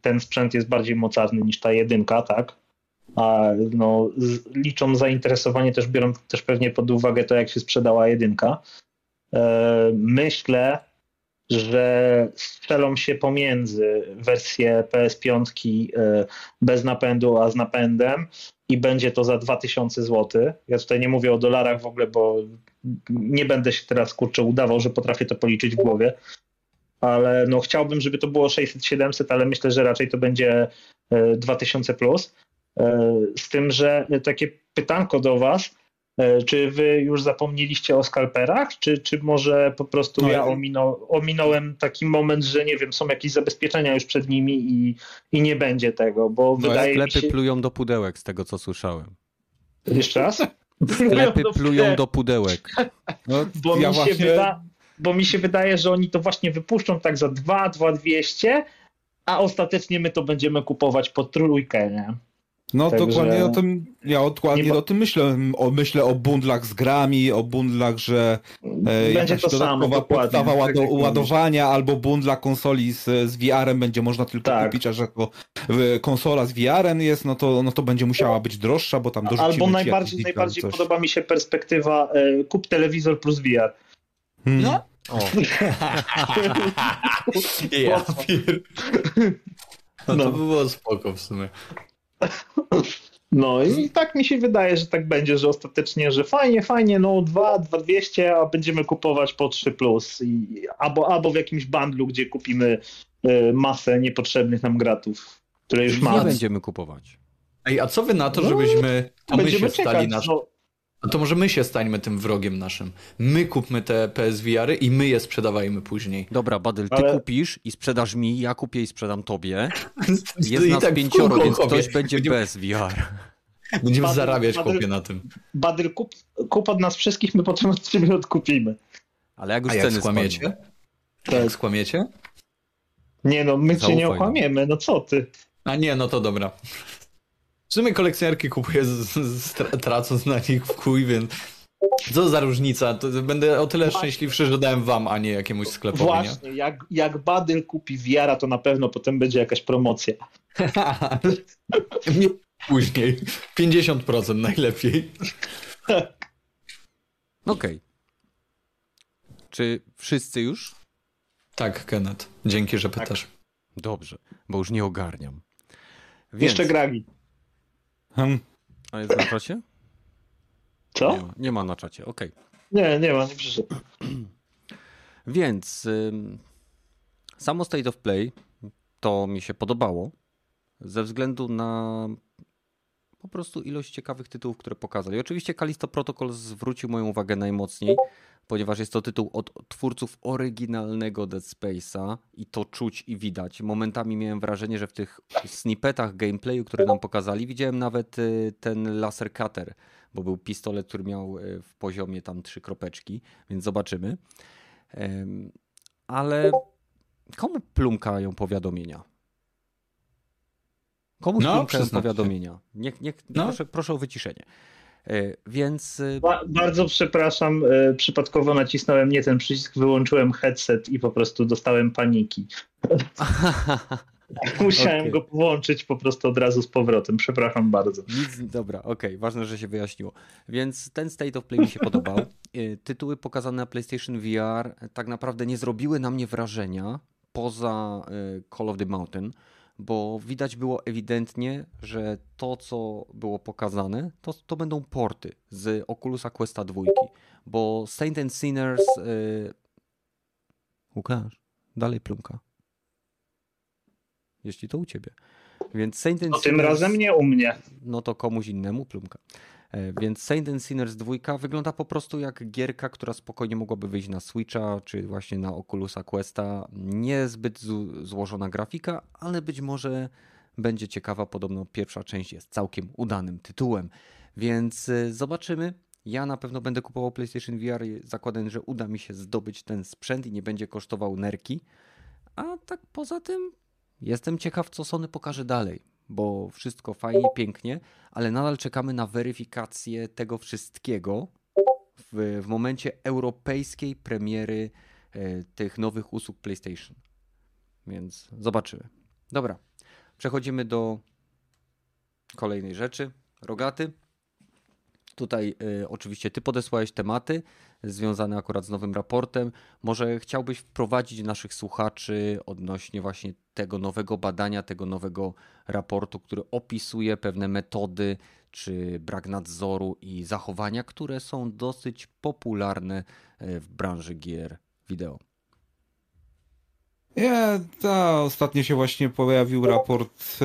Speaker 4: ten sprzęt jest bardziej mocarny niż ta jedynka, tak? A no, liczą zainteresowanie, też biorą też pewnie pod uwagę to, jak się sprzedała jedynka. E, myślę, że strzelą się pomiędzy wersję PS5 e, bez napędu, a z napędem i będzie to za 2000 zł. Ja tutaj nie mówię o dolarach w ogóle, bo nie będę się teraz kurczę udawał, że potrafię to policzyć w głowie, ale no chciałbym, żeby to było 600-700, ale myślę, że raczej to będzie 2000 e, plus. E, z tym, że takie pytanko do Was, e, czy wy już zapomnieliście o skalperach, czy, czy może po prostu no, ja ominął, ominąłem taki moment, że nie wiem, są jakieś zabezpieczenia już przed nimi i, i nie będzie tego, bo no, wydaje
Speaker 1: sklepy
Speaker 4: mi się...
Speaker 1: plują do pudełek z tego, co słyszałem.
Speaker 4: Jeszcze raz?
Speaker 1: Sklepy plują do pudełek.
Speaker 4: No, bo, ja mi właśnie... się wyda... bo mi się wydaje, że oni to właśnie wypuszczą tak za 2, 2200, a ostatecznie my to będziemy kupować po trójkę, nie?
Speaker 2: No Także... dokładnie o tym, ja dokładnie o tym myślę. O, myślę o bundlach z grami, o bundlach, że
Speaker 4: e, będzie to samo,
Speaker 2: podstawa tak ładowania albo bundla konsoli z, z VR-em będzie można tylko tak. kupić, a że to konsola z VR-em jest, no to, no to będzie musiała być droższa, bo tam dorzucimy
Speaker 4: Albo najbardziej, najbardziej podoba mi się perspektywa e, kup telewizor plus VR.
Speaker 3: Hmm. No? O. ja no, to no. by było spoko w sumie.
Speaker 4: No i tak mi się wydaje, że tak będzie, że ostatecznie, że fajnie, fajnie, no 2, 2200, a będziemy kupować po 3 plus. I, albo, albo w jakimś bundlu, gdzie kupimy y, masę niepotrzebnych nam gratów, które już mamy.
Speaker 1: Nie będziemy kupować.
Speaker 3: Ej, a co wy na to, no, żebyśmy to my się czekać, stali nasz... No. No to może my się stańmy tym wrogiem naszym. My kupmy te PSVR-y i my je sprzedawajmy później.
Speaker 1: Dobra, Badyl, ty Ale... kupisz i sprzedasz mi, ja kupię i sprzedam tobie. Jest nas tak pięcioro, więc ktoś będzie Będziemy... bez VR.
Speaker 3: Będziemy Badyl, zarabiać Badyl, kopie na tym.
Speaker 4: Badyl, kup, kup od nas wszystkich, my potem od ciebie odkupimy.
Speaker 1: Ale jak już A ceny jak
Speaker 3: skłamiecie? Tak. skłamiecie?
Speaker 4: Nie no, my Zaufaj cię nie okłamiemy, no co ty.
Speaker 3: A nie, no to dobra. W sumie kolekcjonerki kupuję z, z, tracąc na nich w kuj, więc co za różnica? To będę o tyle Właśnie. szczęśliwszy, że dałem wam, a nie jakiemuś sklepowi.
Speaker 4: Właśnie, jak, jak Badyl kupi wiara, to na pewno potem będzie jakaś promocja.
Speaker 3: nie później. 50% najlepiej.
Speaker 1: Okej. Okay. Czy wszyscy już?
Speaker 3: Tak, Kenneth. Dzięki, że pytasz. Tak.
Speaker 1: Dobrze, bo już nie ogarniam.
Speaker 4: Więc... Jeszcze Gragi.
Speaker 1: Hmm. A jest na czacie?
Speaker 4: Co?
Speaker 1: Nie ma, nie ma na czacie, okej. Okay.
Speaker 4: Nie, nie ma, nie przyszedł.
Speaker 1: Więc ym, samo State of Play to mi się podobało ze względu na po prostu ilość ciekawych tytułów, które pokazali. Oczywiście Kalisto Protocol zwrócił moją uwagę najmocniej, ponieważ jest to tytuł od twórców oryginalnego Dead Space'a i to czuć i widać. Momentami miałem wrażenie, że w tych snippetach gameplayu, które nam pokazali, widziałem nawet y, ten laser cutter, bo był pistolet, który miał y, w poziomie tam trzy kropeczki, więc zobaczymy. Ale komu plumkają powiadomienia? Komu no, powiadomienia? Niech, niech, no. proszę, proszę o wyciszenie. E, więc.
Speaker 4: E, ba bardzo przepraszam, e, przypadkowo nacisnąłem nie ten przycisk, wyłączyłem headset i po prostu dostałem paniki. Musiałem okay. go włączyć po prostu od razu z powrotem. Przepraszam bardzo.
Speaker 1: Nic, dobra, okej, okay. ważne, że się wyjaśniło. Więc ten State of Play mi się podobał. Tytuły pokazane na PlayStation VR tak naprawdę nie zrobiły na mnie wrażenia poza Call of the Mountain bo widać było ewidentnie, że to, co było pokazane, to, to będą porty z Oculusa Questa 2, bo Saint and Sinners... Yy... Łukasz, dalej plumka. Jeśli to u ciebie. Więc Saint and
Speaker 4: to Sinners... tym razem nie u mnie.
Speaker 1: No to komuś innemu plumka. E, więc Saint and Sinners 2 wygląda po prostu jak gierka, która spokojnie mogłaby wyjść na Switcha, czy właśnie na Oculusa Questa. Niezbyt złożona grafika, ale być może będzie ciekawa. Podobno pierwsza część jest całkiem udanym tytułem. Więc e, zobaczymy. Ja na pewno będę kupował PlayStation VR, zakładając, że uda mi się zdobyć ten sprzęt i nie będzie kosztował nerki. A tak poza tym jestem ciekaw, co Sony pokaże dalej bo wszystko fajnie, pięknie, ale nadal czekamy na weryfikację tego wszystkiego w, w momencie europejskiej premiery e, tych nowych usług PlayStation. Więc zobaczymy. Dobra, przechodzimy do kolejnej rzeczy. Rogaty. Tutaj y, oczywiście ty podesłałeś tematy związane akurat z nowym raportem. Może chciałbyś wprowadzić naszych słuchaczy odnośnie właśnie tego nowego badania, tego nowego raportu, który opisuje pewne metody czy brak nadzoru i zachowania, które są dosyć popularne e, w branży gier wideo.
Speaker 2: Nie, ta, ostatnio się właśnie pojawił raport e,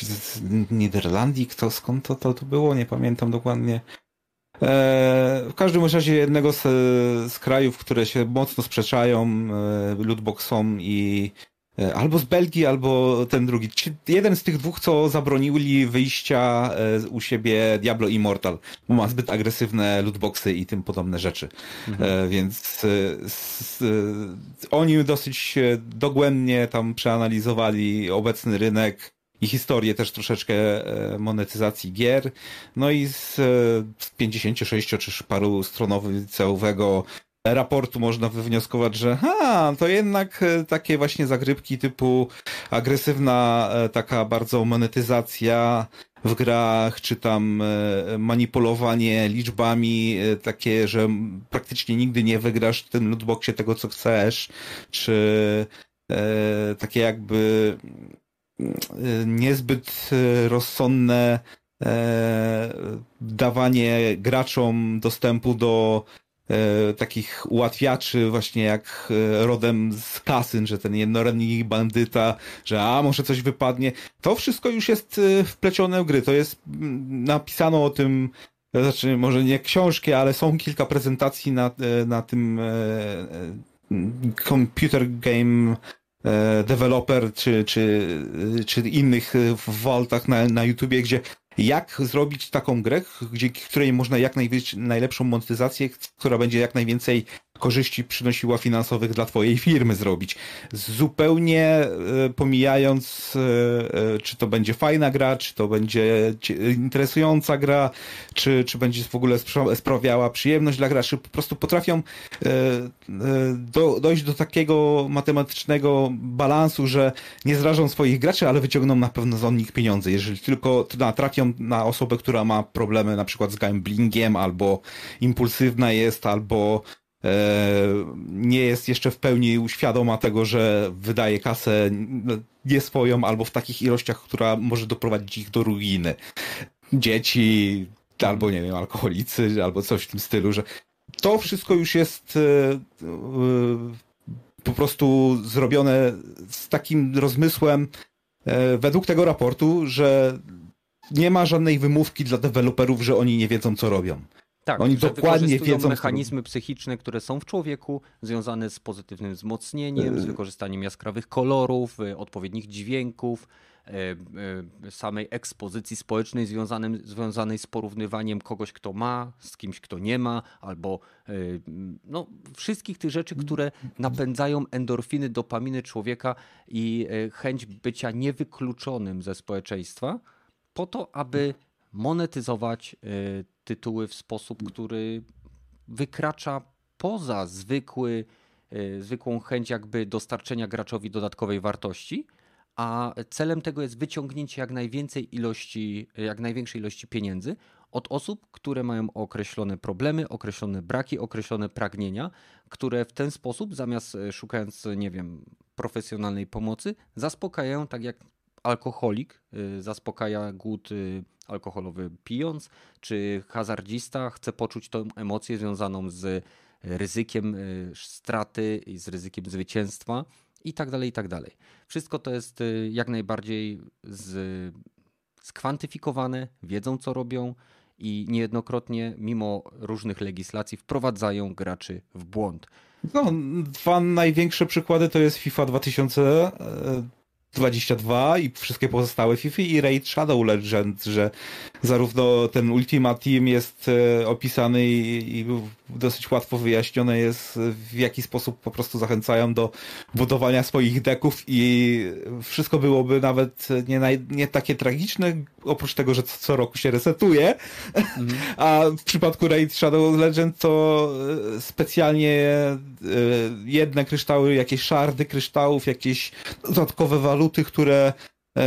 Speaker 2: z Niderlandii, kto, skąd to, to, to było, nie pamiętam dokładnie. E, w każdym razie jednego z, z krajów, które się mocno sprzeczają e, lootboxom i E, albo z Belgii, albo ten drugi. Jeden z tych dwóch, co zabronili wyjścia u siebie Diablo Immortal, bo ma zbyt agresywne lootboxy i tym podobne rzeczy. Mhm. Więc oni dosyć dogłębnie tam przeanalizowali obecny rynek i historię też troszeczkę monetyzacji gier. No i z 56 czy paru stronowego raportu można wywnioskować, że ha, to jednak e, takie właśnie zagrybki typu agresywna e, taka bardzo monetyzacja w grach, czy tam e, manipulowanie liczbami takie, że praktycznie nigdy nie wygrasz w tym lootboxie tego, co chcesz, czy takie jakby niezbyt rozsądne dawanie graczom dostępu do e, takich ułatwiaczy właśnie jak e, rodem z kasyn, że ten jednorodnik bandyta, że a może coś wypadnie. To wszystko już jest e, wplecione w gry. To jest mm, napisano o tym znaczy może nie książki, ale są kilka prezentacji na, e, na tym computer game developer czy, czy, czy innych w Vaultach na, na YouTubie, gdzie jak zrobić taką grę, gdzie, której można jak najlepszą monetyzację, która będzie jak najwięcej korzyści przynosiła finansowych dla twojej firmy zrobić. Zupełnie e, pomijając, e, e, czy to będzie fajna gra, czy to będzie interesująca gra, czy, czy będzie w ogóle sprawiała przyjemność dla graczy, po prostu potrafią do, dojść do takiego matematycznego balansu, że nie zrażą swoich graczy, ale wyciągną na pewno z nich pieniądze. Jeżeli tylko natrafią na osobę, która ma problemy na przykład z gamblingiem, albo impulsywna jest, albo nie jest jeszcze w pełni świadoma tego, że wydaje kasę nie swoją albo w takich ilościach, która może doprowadzić ich do ruiny. Dzieci, albo nie wiem, alkoholicy, albo coś w tym stylu, że to wszystko już jest e, e, po prostu zrobione z takim rozmysłem według tego raportu, że nie ma żadnej wymówki dla deweloperów, że oni nie wiedzą, co robią.
Speaker 1: Tak,
Speaker 2: Oni dokładnie wiedzą.
Speaker 1: mechanizmy psychiczne, które są w człowieku, związane z pozytywnym wzmocnieniem, z wykorzystaniem jaskrawych kolorów, y, odpowiednich dźwięków, y, samej ekspozycji społecznej związanym, związanej z porównywaniem kogoś, kto ma, z kimś, kto nie ma, albo no, wszystkich tych rzeczy, które napędzają endorfiny, dopaminy człowieka i chęć bycia niewykluczonym ze społeczeństwa, po to, aby monetyzować tytuły w sposób, który wykracza poza zwykły, e, zwykłą chęć jakby dostarczenia graczowi dodatkowej wartości, a celem tego jest wyciągnięcie jak najwięcej ilości, jak największej ilości pieniędzy od osób, które mają określone problemy, określone braki, określone pragnienia, które w ten sposób, zamiast e, szukając, nie wiem, profesjonalnej pomocy, zaspokajają tak jak alkoholik e, zaspokaja głód alkoholowy pijąc, czy hazardzista chce poczuć tą emocję związaną z ryzykiem y, straty i z ryzykiem zwycięstwa i tak dalej, i tak dalej. Wszystko to jest y, jak najbardziej z, skwantyfikowane, wiedzą co robią i niejednokrotnie, mimo różnych legislacji, wprowadzają graczy w błąd.
Speaker 2: No, dwa największe przykłady to jest FIFA 2000 22 i wszystkie pozostałe FIFA i Raid Shadow Legends, że zarówno ten Ultimate Team jest e, opisany i, i dosyć łatwo wyjaśnione jest w jaki sposób po prostu zachęcają do budowania swoich deków i wszystko byłoby nawet nie, naj, nie takie tragiczne, oprócz tego, że co, co roku się resetuje, mm. a w przypadku Raid Shadow Legend to e, specjalnie e, jedne kryształy, jakieś szardy kryształów, jakieś dodatkowe waluty, które e,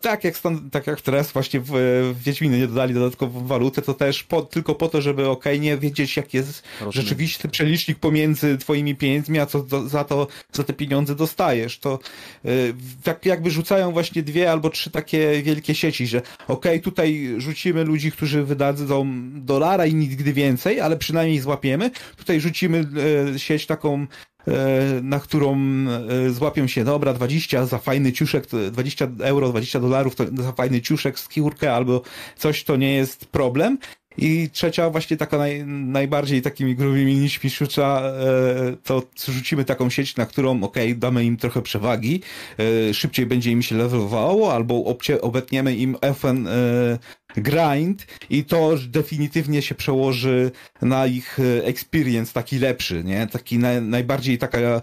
Speaker 2: tak jak, stan, tak jak teraz właśnie w, w Wiedźminy nie dodali dodatkową walutę, to też po, tylko po to, żeby ok, nie wiedzieć jak jest Rozumiem. rzeczywisty przelicznik pomiędzy twoimi pieniędzmi, a co do, za to, za te pieniądze dostajesz. To y, tak jakby rzucają właśnie dwie albo trzy takie wielkie sieci, że ok, tutaj rzucimy ludzi, którzy wydadzą dolara i nigdy więcej, ale przynajmniej złapiemy. Tutaj rzucimy y, sieć taką E, na którą e, złapią się, dobra, 20 za fajny ciuszek, 20 euro, 20 dolarów za fajny ciuszek, skórkę albo coś, to nie jest problem. I trzecia, właśnie taka naj, najbardziej takimi grubymi nićmi szucza, e, to rzucimy taką sieć, na którą, ok, damy im trochę przewagi, szybciej będzie im się levelowało, albo obetniemy im FN grind i to definitywnie się przełoży na ich e, experience taki lepszy, nie? Taki na, najbardziej taka e,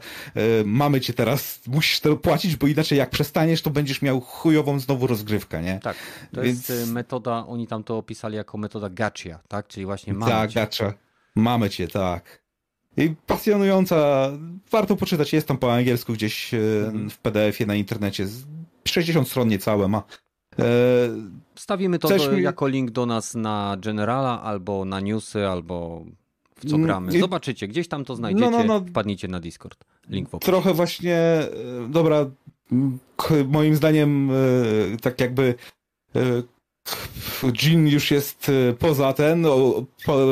Speaker 2: mamy cię teraz, musisz to płacić, bo inaczej jak przestaniesz, to będziesz miał chujową znowu rozgrywkę, nie?
Speaker 1: Tak, to Więc... jest e, metoda, oni tam to opisali jako metoda gacha, tak? Czyli właśnie mamy
Speaker 2: tak, cię. gacha. Mamy cię, tak. I pasjonująca, warto poczytać, jest tam po angielsku gdzieś mhm. w PDF-ie na internecie. 60 stron niecałe ma.
Speaker 1: Stawimy to do, mi... jako link do nas na Generala, albo na newsy, albo w co mm, gramy. Zobaczycie, gdzieś tam to znajdziecie, no, no, no. wpadnijcie na Discord. Link w
Speaker 2: opisie. Trochę właśnie, e, dobra, moim zdaniem e, tak jakby Jean już jest e, poza ten,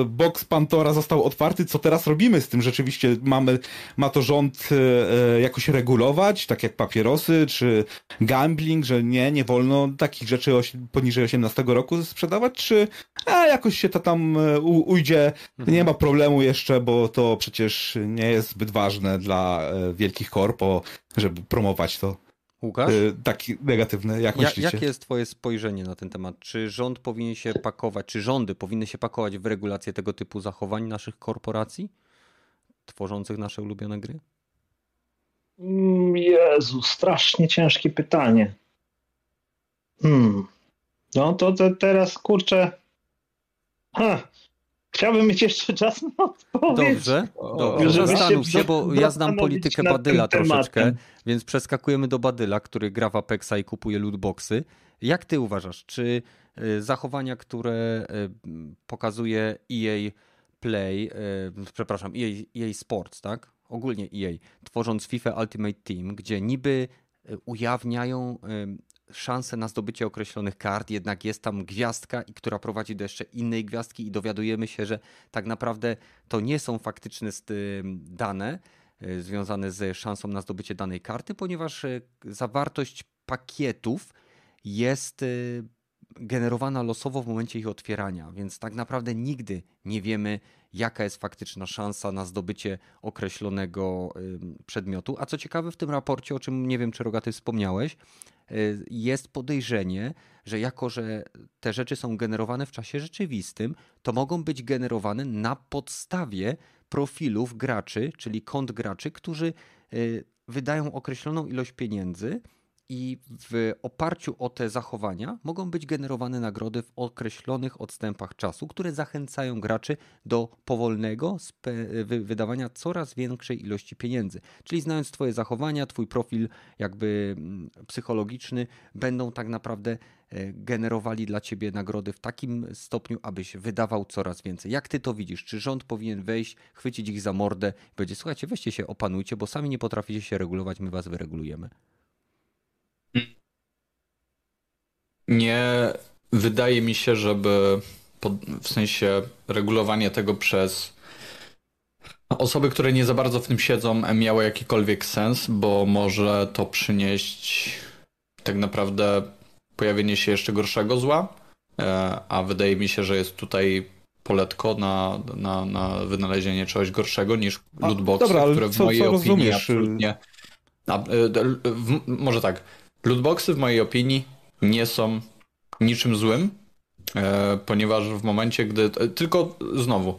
Speaker 2: box Pantora został otwarty, co teraz robimy z tym? Rzeczywiście mamy, ma to rząd e, e, jakoś regulować, tak jak papierosy, czy gambling, że nie, nie wolno takich rzeczy poniżej 18 roku sprzedawać, czy a, jakoś się to tam ujdzie, mhm. nie ma problemu jeszcze, bo to przecież nie jest zbyt ważne dla wielkich korpo, żeby promować to.
Speaker 1: Łukasz? Y,
Speaker 2: taki negatywny, jak ja, myślicie?
Speaker 1: Jakie jest twoje spojrzenie na ten temat? Czy rząd powinien się pakować, czy rządy powinny się pakować w regulację tego typu zachowań naszych korporacji tworzących nasze ulubione gry?
Speaker 4: Mm, Jezu, strasznie ciężkie pytanie. Hmm. No to, to teraz kurczę. Ha, Chciałbym mieć jeszcze czas na odpowiedź.
Speaker 1: Dobrze, dobrze. zastanów się, bo ja znam politykę Badyla troszeczkę, więc przeskakujemy do Badyla, który gra w Apexa i kupuje lootboxy. Jak ty uważasz, czy y, zachowania, które y, pokazuje EA Play, y, przepraszam, EA, EA Sports, tak? Ogólnie EA, tworząc FIFA Ultimate Team, gdzie niby ujawniają szansę na zdobycie określonych kart, jednak jest tam gwiazdka, która prowadzi do jeszcze innej gwiazdki i dowiadujemy się, że tak naprawdę to nie są faktyczne dane e, związane z szansą na zdobycie danej karty, ponieważ e, zawartość pakietów jest e, generowana losowo w momencie ich otwierania, więc tak naprawdę nigdy nie wiemy, jaka jest faktyczna szansa na zdobycie określonego przedmiotu. A co ciekawe, w tym raporcie, o czym nie wiem, czy Rogaty wspomniałeś, jest podejrzenie, że jako, że te rzeczy są generowane w czasie rzeczywistym, to mogą być generowane na podstawie profilów graczy, czyli kont graczy, którzy y, wydają określoną ilość pieniędzy i w oparciu o te zachowania mogą być generowane nagrody w określonych odstępach czasu, które zachęcają graczy do powolnego wydawania coraz większej ilości pieniędzy. Czyli znając Twoje zachowania, Twój profil jakby mm, psychologiczny, będą tak naprawdę e, generowali dla Ciebie nagrody w takim stopniu, abyś wydawał coraz więcej. Jak Ty to widzisz? Czy rząd powinien wejść, chwycić ich za mordę i powiedzieć, słuchajcie, weźcie się, opanujcie, bo sami nie potraficie się regulować, my Was wyregulujemy.
Speaker 3: Nie wydaje mi się, żeby w sensie regulowanie tego przez osoby, które nie za bardzo w tym siedzą, miało jakikolwiek sens, bo może to przynieść tak naprawdę pojawienie się jeszcze gorszego zła, e, a wydaje mi się, że jest tutaj poletko na, na, na wynalezienie czegoś gorszego niż lootboxy, dobra, które w co, mojej co opinii rozumiesz? absolutnie... A, e, w, może tak, lootboxy w mojej opinii nie są niczym złym, e, ponieważ w momencie, gdy. E, tylko znowu,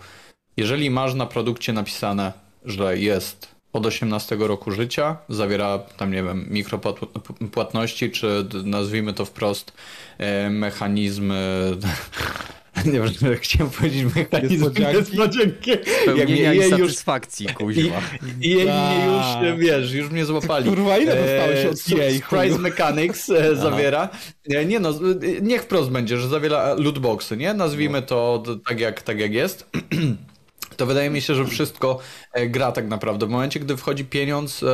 Speaker 3: jeżeli masz na produkcie napisane, że jest od 18 roku życia, zawiera tam, nie wiem, mikropłatności, czy nazwijmy to wprost e, mechanizmy Nie wiem, chciałem powiedzieć mechanizm niespodzianki.
Speaker 1: Spełnienia i satysfakcji, już, kuźwa.
Speaker 3: I, i, już, wiesz, już mnie złapali.
Speaker 2: Kurwa, ile dostałeś od
Speaker 3: EA? Surprise Mechanics e, zawiera. Nie no, niech wprost będzie, że zawiera lootboxy, nie? Nazwijmy no. to tak jak, tak jak jest. to wydaje mi się, że wszystko e, gra tak naprawdę. W momencie, gdy wchodzi pieniądz e,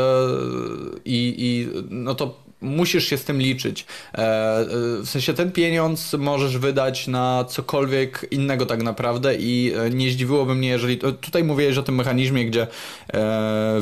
Speaker 3: i, i no to musisz się z tym liczyć. E, e, w sensie ten pieniądz możesz wydać na cokolwiek innego tak naprawdę i e, nie zdziwiłoby mnie, jeżeli... Tutaj mówiłeś o tym mechanizmie, gdzie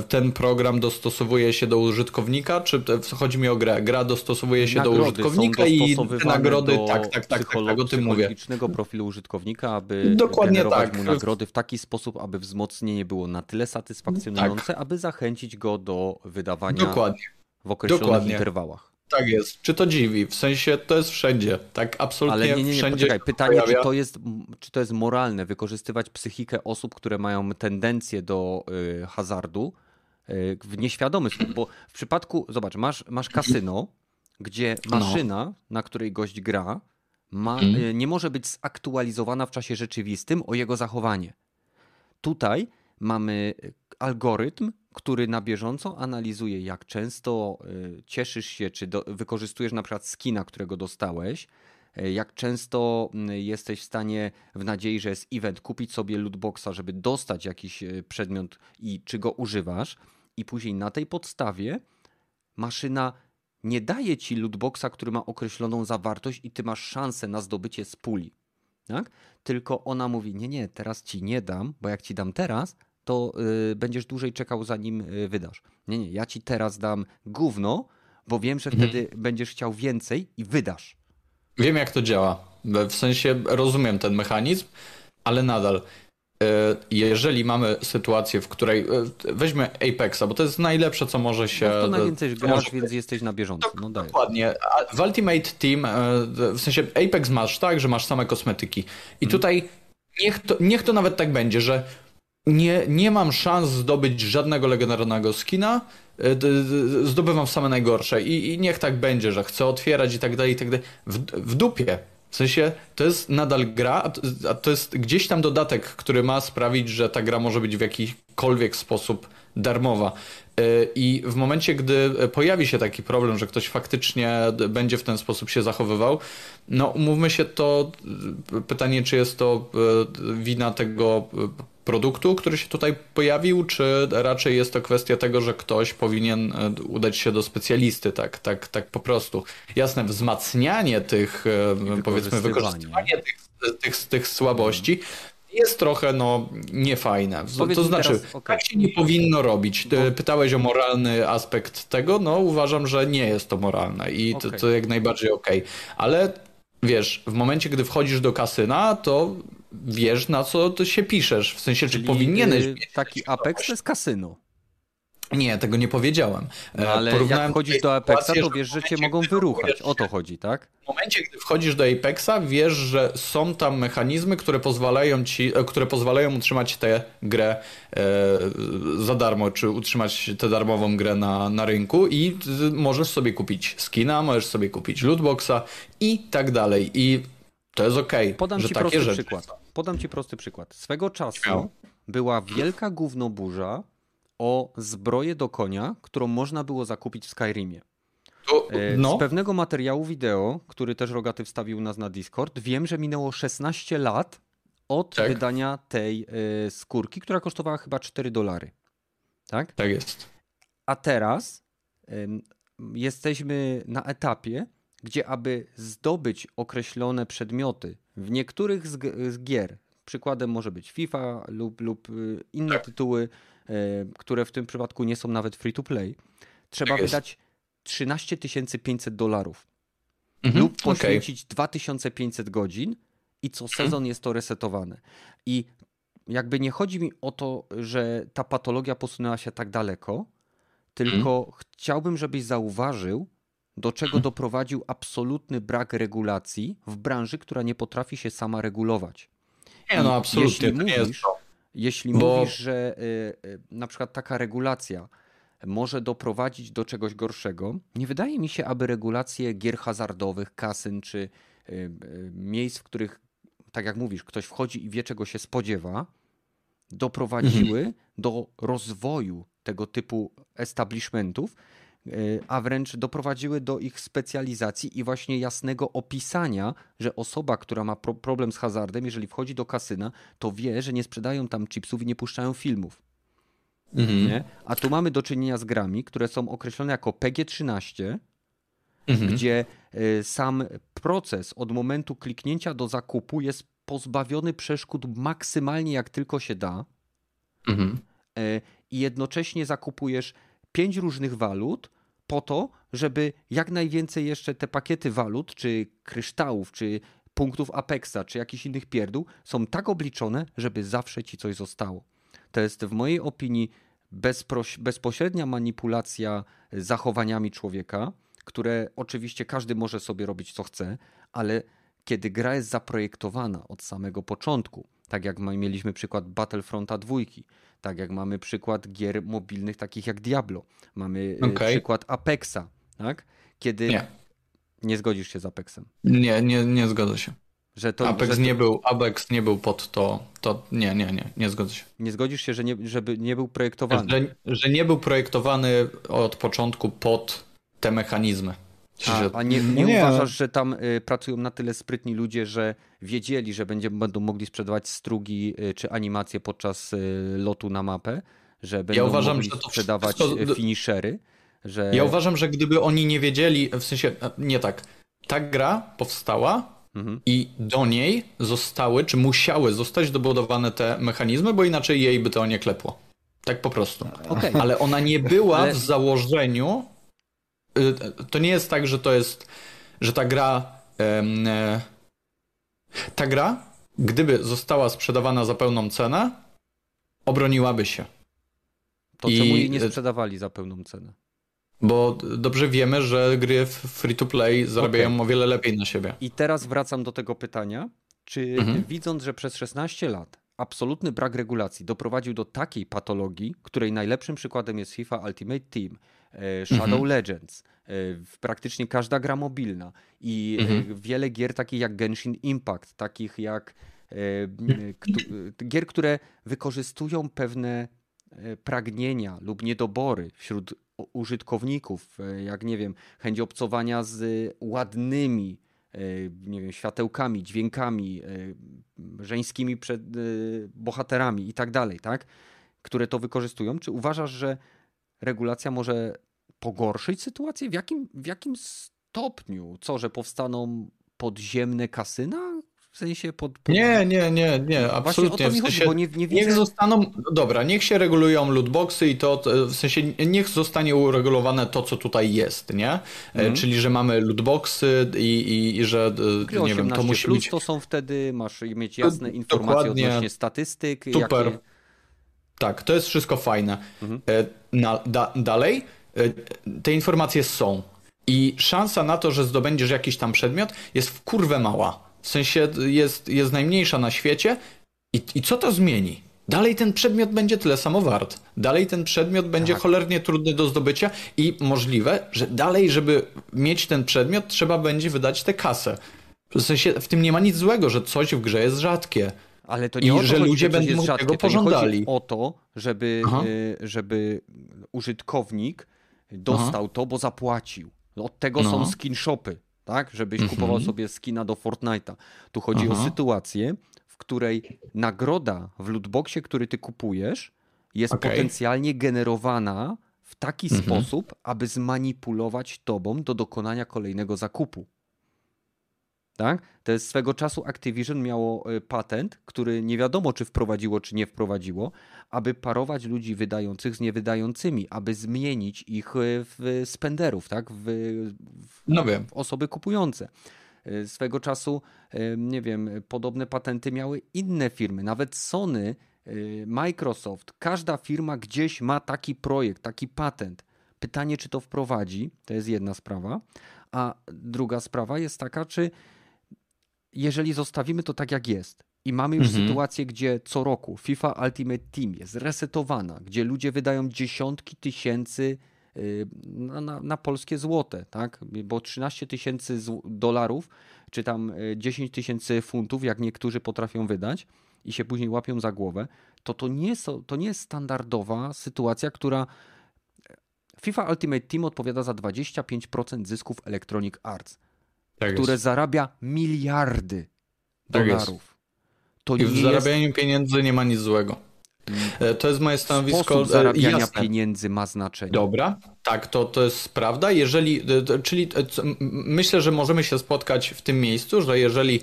Speaker 3: ten program dostosowuje się do użytkownika, czy chodzi mi o grę? Gra dostosowuje się
Speaker 1: nagrody
Speaker 3: do użytkownika i te nagrody,
Speaker 1: do
Speaker 3: tak, tak, tak, tak, o tym mówię.
Speaker 1: profilu użytkownika, aby Dokładnie generować tak. mu nagrody w taki sposób, aby wzmocnienie było na tyle satysfakcjonujące, tak. aby zachęcić go do wydawania
Speaker 3: Dokładnie
Speaker 1: w określonych Dokładnie. interwałach.
Speaker 3: Tak jest. Czy to dziwi? W sensie to jest wszędzie. Tak absolutnie
Speaker 1: Ale nie, nie, nie,
Speaker 3: wszędzie.
Speaker 1: Poczekaj. Pytanie, czy to, jest, czy to jest moralne wykorzystywać psychikę osób, które mają tendencję do y, hazardu y, w nieświadomy sposób? Bo w przypadku, zobacz, masz, masz kasyno, gdzie no. maszyna, no. na której gość gra, ma, y, nie może być zaktualizowana w czasie rzeczywistym o jego zachowanie. Tutaj mamy algorytm, który na bieżąco analizuje, jak często y, cieszysz się, czy do, wykorzystujesz na przykład skina, którego dostałeś, y, jak często y, jesteś w stanie w nadziei, że jest event, kupić sobie lootboxa, żeby dostać jakiś przedmiot i czy go używasz i później na tej podstawie maszyna nie daje ci lootboxa, który ma określoną zawartość i ty masz szansę na zdobycie z puli. Tak? Tylko ona mówi, nie, nie, teraz ci nie dam, bo jak ci dam teraz, to y, będziesz dłużej czekał, zanim y, wydasz. Nie, nie, ja ci teraz dam gówno, bo wiem, że mhm. wtedy będziesz chciał więcej i wydasz.
Speaker 3: Wiem, jak to działa. W sensie rozumiem ten mechanizm, ale nadal. Y, jeżeli mamy sytuację, w której weźmy Apexa, bo to jest najlepsze, co może się. No
Speaker 1: to najwięcej grasz, może... więc jesteś na bieżąco. No,
Speaker 3: dokładnie. W Ultimate Team, w sensie Apex masz tak, że masz same kosmetyki. I hmm. tutaj niech to, niech to nawet tak będzie, że nie, nie mam szans zdobyć żadnego legendarnego skina, e, zdobywam same najgorsze I, i niech tak będzie, że chcę otwierać i tak dalej, i tak dalej. W, w dupie. W sensie to jest nadal gra, a to jest gdzieś tam dodatek, który ma sprawić, że ta gra może być w jakikolwiek sposób darmowa. E, I w momencie, gdy pojawi się taki problem, że ktoś faktycznie będzie w ten sposób się zachowywał, no umówmy się, to pytanie, czy jest to e, wina tego produktu, który się tutaj pojawił, czy raczej jest to kwestia tego, że ktoś powinien e, udać się do specjalisty, tak, tak, tak po prostu. Jasne, wzmacnianie tych, e, powiedzmy, wykorzystywanie tych, tych, tych słabości jest trochę no niefajne. To, to znaczy, teraz, okay. tak się nie powinno robić. Pytałeś o moralny aspekt tego, no uważam, że nie jest to moralne i okay. to, to jak najbardziej okej. Okay. Ale wiesz, w momencie, gdy wchodzisz do kasyna, to wiesz, na co ty się piszesz. W sensie,
Speaker 1: Czyli,
Speaker 3: czy powinieneś
Speaker 1: y, Taki Apex to jest kasyno.
Speaker 3: Nie, tego nie powiedziałem.
Speaker 1: No,
Speaker 3: E,
Speaker 1: ale
Speaker 3: porównałem
Speaker 1: jak wchodzisz do Apexa, to wiesz, że cię mogą wyruchać. O to chodzi, tak?
Speaker 3: W momencie, gdy wchodzisz do Apexa, wiesz, że są tam mechanizmy, które pozwalają ci, e, które pozwalają utrzymać tę grę e, za darmo, czy utrzymać tę darmową grę na, na rynku i możesz sobie kupić skina, możesz sobie kupić lootboxa i tak dalej. I to jest okej,
Speaker 1: Podam
Speaker 3: że
Speaker 1: ci
Speaker 3: takie
Speaker 1: prosty
Speaker 3: rzeczy.
Speaker 1: przykład. Podam ci prosty przykład. Swego czasu była wielka gównoburza o zbroję do konia, którą można było zakupić w Skyrimie.
Speaker 3: To,
Speaker 1: E,
Speaker 3: no,
Speaker 1: Z pewnego materiału wideo, który też Rogaty wstawił nas na Discord, wiem, że minęło 16 lat od
Speaker 3: Tak.
Speaker 1: wydania tej e, skórki, która kosztowała chyba 4 dolary. Tak?
Speaker 3: tak jest.
Speaker 1: A teraz jesteśmy na etapie, gdzie aby zdobyć określone przedmioty. W niektórych z, z gier, przykładem może być FIFA lub, lub y, inne
Speaker 3: Tak.
Speaker 1: tytuły, e, które w tym przypadku nie są nawet free to play, trzeba
Speaker 3: Tak
Speaker 1: wydać 13 500 dolarów.
Speaker 3: Mhm,
Speaker 1: lub poświęcić 2500 godzin i co sezon jest to resetowane. I jakby nie chodzi mi o to, że ta patologia posunęła się tak daleko, tylko chciałbym, żebyś zauważył, do czego doprowadził absolutny brak regulacji w branży, która nie potrafi się sama regulować.
Speaker 3: Nie, no absolutnie,
Speaker 1: jeśli
Speaker 3: to nie jest
Speaker 1: mówisz-
Speaker 3: to.
Speaker 1: Jeśli
Speaker 3: Bo-
Speaker 1: mówisz, że y, y, na przykład taka regulacja może doprowadzić do czegoś gorszego, nie wydaje mi się, aby regulacje gier hazardowych, kasyn czy y, y, miejsc, w których, tak jak mówisz, ktoś wchodzi i wie, czego się spodziewa, doprowadziły do rozwoju tego typu establishmentów, a wręcz doprowadziły do ich specjalizacji i właśnie jasnego opisania, że osoba, która ma pro problem z hazardem, jeżeli wchodzi do kasyna, to wie, że nie sprzedają tam chipsów i nie puszczają filmów.
Speaker 3: Mhm.
Speaker 1: Nie? A tu mamy do czynienia z grami, które są określone jako PG-13,
Speaker 3: Mhm.
Speaker 1: gdzie y, sam proces od momentu kliknięcia do zakupu jest pozbawiony przeszkód maksymalnie jak tylko się da.
Speaker 3: Mhm.
Speaker 1: e, i jednocześnie zakupujesz pięć różnych walut po to, żeby jak najwięcej jeszcze te pakiety walut, czy kryształów, czy punktów Apexa, czy jakichś innych pierdół są tak obliczone, żeby zawsze ci coś zostało. To jest w mojej opinii bezpośrednia manipulacja zachowaniami człowieka, które oczywiście każdy może sobie robić co chce, ale kiedy gra jest zaprojektowana od samego początku, tak jak mieliśmy przykład Battlefronta dwójki, tak jak mamy przykład gier mobilnych takich jak Diablo, mamy y,
Speaker 3: Okej.
Speaker 1: przykład Apexa, tak? Kiedy
Speaker 3: Nie,
Speaker 1: nie zgodzisz się z Apexem,
Speaker 3: nie, nie, nie zgodzę się.
Speaker 1: że to,
Speaker 3: Apex
Speaker 1: że to,
Speaker 3: nie był, Apex nie był pod to, to nie, nie, nie, nie zgodzę się.
Speaker 1: nie zgodzisz się, że nie, żeby nie był projektowany.
Speaker 3: Że, że nie był projektowany od początku pod te mechanizmy.
Speaker 1: A, a nie,
Speaker 2: No
Speaker 1: nie,
Speaker 2: nie,
Speaker 1: uważasz, że tam y, pracują na tyle sprytni ludzie, że wiedzieli, że będzie, będą mogli sprzedawać strugi y, czy animacje podczas y, lotu na mapę, że będą
Speaker 3: uważam,
Speaker 1: mogli
Speaker 3: że to
Speaker 1: sprzedawać
Speaker 3: wszystko-
Speaker 1: y, finishery, że
Speaker 3: Ja uważam, że gdyby oni nie wiedzieli, w sensie, nie tak, ta gra powstała
Speaker 1: Mhm.
Speaker 3: i do niej zostały, czy musiały zostać dobudowane te mechanizmy, bo inaczej jej by to nie klepło. Tak po prostu.
Speaker 1: Okej.
Speaker 3: Ale ona nie była
Speaker 1: Ale-
Speaker 3: w założeniu. Y, To nie jest tak, że to jest, że ta gra. e, Ta gra, gdyby została sprzedawana za pełną cenę, obroniłaby się.
Speaker 1: to
Speaker 3: i-
Speaker 1: czemu jej nie sprzedawali za pełną cenę?
Speaker 3: Bo dobrze wiemy, że gry w free to play zarabiają o wiele lepiej na siebie.
Speaker 1: I teraz wracam do tego pytania, czy
Speaker 3: Mhm.
Speaker 1: widząc, że przez 16 lat absolutny brak regulacji doprowadził do takiej patologii, której najlepszym przykładem jest FIFA Ultimate Team, e, Shadow
Speaker 3: Mhm.
Speaker 1: Legends, e, praktycznie każda gra mobilna i e,
Speaker 3: Mhm.
Speaker 1: wiele gier takich jak Genshin Impact, takich jak e, m, ktu- e, gier, które wykorzystują pewne e, pragnienia lub niedobory wśród użytkowników, e, jak nie wiem, chęć obcowania z e, ładnymi, e, nie wiem, światełkami, dźwiękami, e, żeńskimi przed, e, bohaterami i tak dalej, tak? Które to wykorzystują. Czy uważasz, że regulacja może pogorszyć sytuację? W jakim, w jakim stopniu? Co, że powstaną podziemne kasyna? W sensie pod... pod...
Speaker 3: Nie, nie, nie, nie, absolutnie.
Speaker 1: mi
Speaker 3: w
Speaker 1: chodzi,
Speaker 3: sensie,
Speaker 1: bo nie, nie
Speaker 3: Niech
Speaker 1: widzę...
Speaker 3: zostaną, dobra, niech się regulują lootboxy i to, w sensie niech zostanie uregulowane to, co tutaj jest, nie? E,
Speaker 1: Mhm.
Speaker 3: Czyli, że mamy lootboxy i, i, i że, e, nie wiem, to
Speaker 1: 18
Speaker 3: musi
Speaker 1: plus
Speaker 3: być...
Speaker 1: to są wtedy, masz mieć jasne informacje
Speaker 3: Dokładnie.
Speaker 1: odnośnie statystyk.
Speaker 3: Super.
Speaker 1: Jakie...
Speaker 3: Tak, to jest wszystko fajne.
Speaker 1: Mhm.
Speaker 3: E, Na, da, dalej, e, te informacje są. I szansa na to, że zdobędziesz jakiś tam przedmiot jest w kurwę mała. W sensie jest, jest najmniejsza na świecie. I, I co to zmieni? Dalej ten przedmiot będzie tyle samo wart. Dalej ten przedmiot będzie
Speaker 1: Tak.
Speaker 3: cholernie trudny do zdobycia i możliwe, że dalej, żeby mieć ten przedmiot, trzeba będzie wydać tę kasę. W sensie w tym nie ma nic złego, że coś w grze jest rzadkie.
Speaker 1: Ale to nie
Speaker 3: I
Speaker 1: o to
Speaker 3: że
Speaker 1: chodzi,
Speaker 3: ludzie
Speaker 1: że
Speaker 3: będą
Speaker 1: jest
Speaker 3: tego
Speaker 1: rzadkie. To nie
Speaker 3: pożądali.
Speaker 1: chodzi o to, żeby,
Speaker 3: Aha.
Speaker 1: y, żeby użytkownik dostał to, bo zapłacił. Od tego
Speaker 3: No.
Speaker 1: są skin shopy, tak? Żebyś
Speaker 3: Mhm.
Speaker 1: kupował sobie skina do Fortnite'a. Tu chodzi o
Speaker 3: Aha.
Speaker 1: sytuację, w której nagroda w lootboxie, który ty kupujesz, jest
Speaker 3: Okej.
Speaker 1: potencjalnie generowana w taki
Speaker 3: Mhm.
Speaker 1: sposób, aby zmanipulować tobą do dokonania kolejnego zakupu. Tak? To jest swego czasu Activision miało y, patent, który nie wiadomo, czy wprowadziło, czy nie wprowadziło, aby parować ludzi wydających z niewydającymi, aby zmienić ich y, w spenderów, tak? W, w,
Speaker 3: No wiem.
Speaker 1: w osoby kupujące. Y, Swego czasu, nie wiem, podobne patenty miały inne firmy, nawet Sony, Microsoft. Każda firma gdzieś ma taki projekt, taki patent. Pytanie, czy to wprowadzi, to jest jedna sprawa. A druga sprawa jest taka, czy jeżeli zostawimy to tak, jak jest i mamy już
Speaker 3: Mhm.
Speaker 1: sytuację, gdzie co roku FIFA Ultimate Team jest resetowana, gdzie ludzie wydają dziesiątki tysięcy y, na, na, na polskie złote, tak? Bo 13 tysięcy dolarów, czy tam y, 10 tysięcy funtów, jak niektórzy potrafią wydać i się później łapią za głowę, to to nie, są, to nie jest standardowa sytuacja, która FIFA Ultimate Team odpowiada za 25% zysków Electronic Arts
Speaker 3: Tak
Speaker 1: które
Speaker 3: jest.
Speaker 1: zarabia miliardy
Speaker 3: Tak jest.
Speaker 1: dolarów. To
Speaker 3: I w zarabianiu pieniędzy nie ma nic złego. E, To jest moje
Speaker 1: jest
Speaker 3: stanowisko.
Speaker 1: sposób
Speaker 3: e,
Speaker 1: zarabiania
Speaker 3: jasne.
Speaker 1: pieniędzy ma znaczenie.
Speaker 3: Dobra, tak, to, to jest prawda. Jeżeli, e, czyli myślę, że możemy się spotkać w tym miejscu, że jeżeli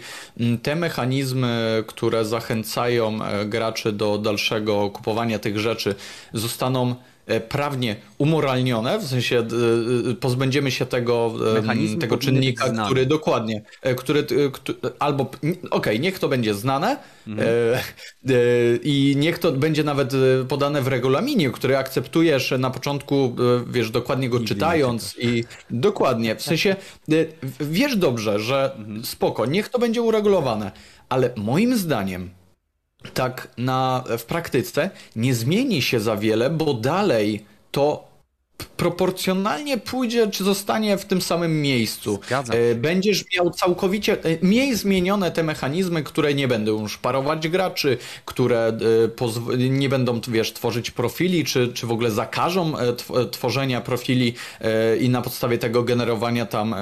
Speaker 3: te mechanizmy, które zachęcają graczy do dalszego kupowania tych rzeczy, zostaną prawnie umoralnione, w sensie e, e, pozbędziemy się tego, e, tego czynnika, który dokładnie, e, który, e, który albo, okej, niech to będzie znane
Speaker 1: Mhm.
Speaker 3: e, e, i niech to będzie nawet e, podane w regulaminie, który akceptujesz na początku, e, wiesz, dokładnie go
Speaker 1: Nigdy
Speaker 3: czytając i dokładnie, w sensie e, wiesz dobrze, że
Speaker 1: Mhm.
Speaker 3: spoko, niech to będzie uregulowane, ale moim zdaniem tak na, w praktyce nie zmieni się za wiele, bo dalej to proporcjonalnie pójdzie, czy zostanie w tym samym miejscu. E, Będziesz miał całkowicie e, mniej zmienione te mechanizmy, które nie będą już parować graczy, które e, nie będą, wiesz, tworzyć profili, czy, czy w ogóle zakażą tw- tworzenia profili i na podstawie tego generowania tam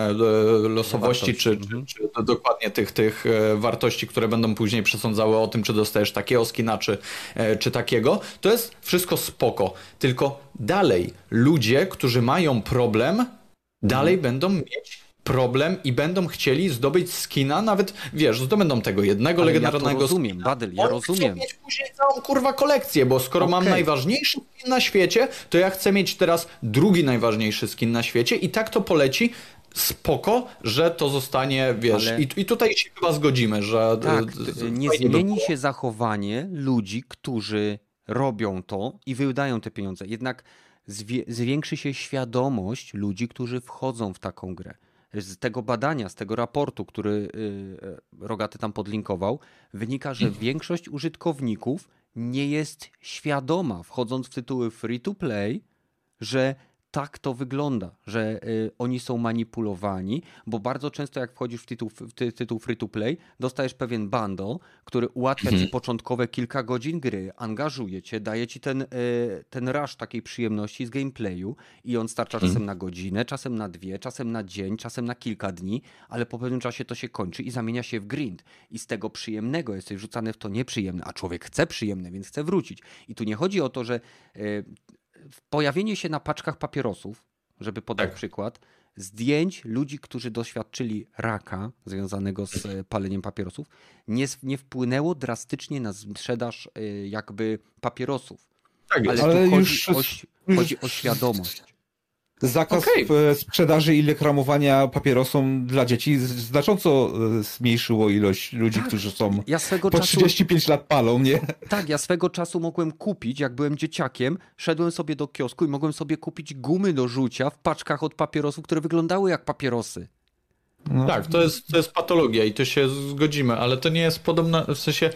Speaker 3: losowości, czy,
Speaker 1: Mhm.
Speaker 3: czy, czy dokładnie tych, tych wartości, które będą później przesądzały o tym, czy dostajesz takiego skina, czy, czy takiego. To jest wszystko spoko. Tylko dalej ludzie, którzy mają problem, dalej będą mieć problem i będą chcieli zdobyć skina, nawet wiesz, zdobędą tego jednego
Speaker 1: Ale ja
Speaker 3: legendarnego
Speaker 1: rozumiem, Badyl, ja rozumiem.
Speaker 3: mieć później całą kurwa kolekcję, bo skoro mam
Speaker 1: Okej.
Speaker 3: najważniejszy skin na świecie, to ja chcę mieć teraz drugi najważniejszy skin na świecie i tak to poleci. Spoko, że to zostanie, wiesz,
Speaker 1: Ale-
Speaker 3: i, i tutaj się chyba zgodzimy, że
Speaker 1: Tak,
Speaker 3: d-
Speaker 1: t- nie zmieni się zachowanie ludzi, którzy robią to i wydają te pieniądze. Jednak zwiększy się świadomość ludzi, którzy wchodzą w taką grę. Z tego badania, z tego raportu, który y, Rogaty tam podlinkował, wynika, że większość użytkowników nie jest świadoma, wchodząc w tytuły free to play, że tak to wygląda, że y, oni są manipulowani, bo bardzo często jak wchodzisz w tytuł, w ty, tytuł free to play, dostajesz pewien bundle, który ułatwia ci początkowe kilka godzin gry, angażuje cię, daje ci ten, y, ten rush takiej przyjemności z gameplayu i on starcza czasem na godzinę, czasem na dwie, czasem na dzień, czasem na kilka dni, ale po pewnym czasie to się kończy i zamienia się w grind. I z tego przyjemnego jesteś rzucany w to nieprzyjemne, a człowiek chce przyjemne, więc chce wrócić. I tu nie chodzi o to, że y, pojawienie się na paczkach papierosów, żeby podać
Speaker 3: Tak.
Speaker 1: przykład, zdjęć ludzi, którzy doświadczyli raka związanego z e, paleniem papierosów, nie, nie wpłynęło drastycznie na sprzedaż e, jakby papierosów.
Speaker 3: Tak
Speaker 1: Ale.
Speaker 2: Ale
Speaker 1: tu chodzi,
Speaker 2: już-
Speaker 1: o, chodzi o świadomość.
Speaker 2: Zakaz
Speaker 3: Okej.
Speaker 2: e, sprzedaży i reklamowania papierosom dla dzieci znacząco e, zmniejszyło ilość ludzi, którzy są
Speaker 1: Ja swego
Speaker 2: po
Speaker 1: czasu
Speaker 2: 35 lat palą, nie?
Speaker 1: Tak, ja swego czasu mogłem kupić, jak byłem dzieciakiem, szedłem sobie do kiosku i mogłem sobie kupić gumy do rzucia w paczkach od papierosów, które wyglądały jak papierosy.
Speaker 2: No.
Speaker 3: Tak, to jest, to jest patologia i to się zgodzimy, ale to nie jest podobne, w sensie,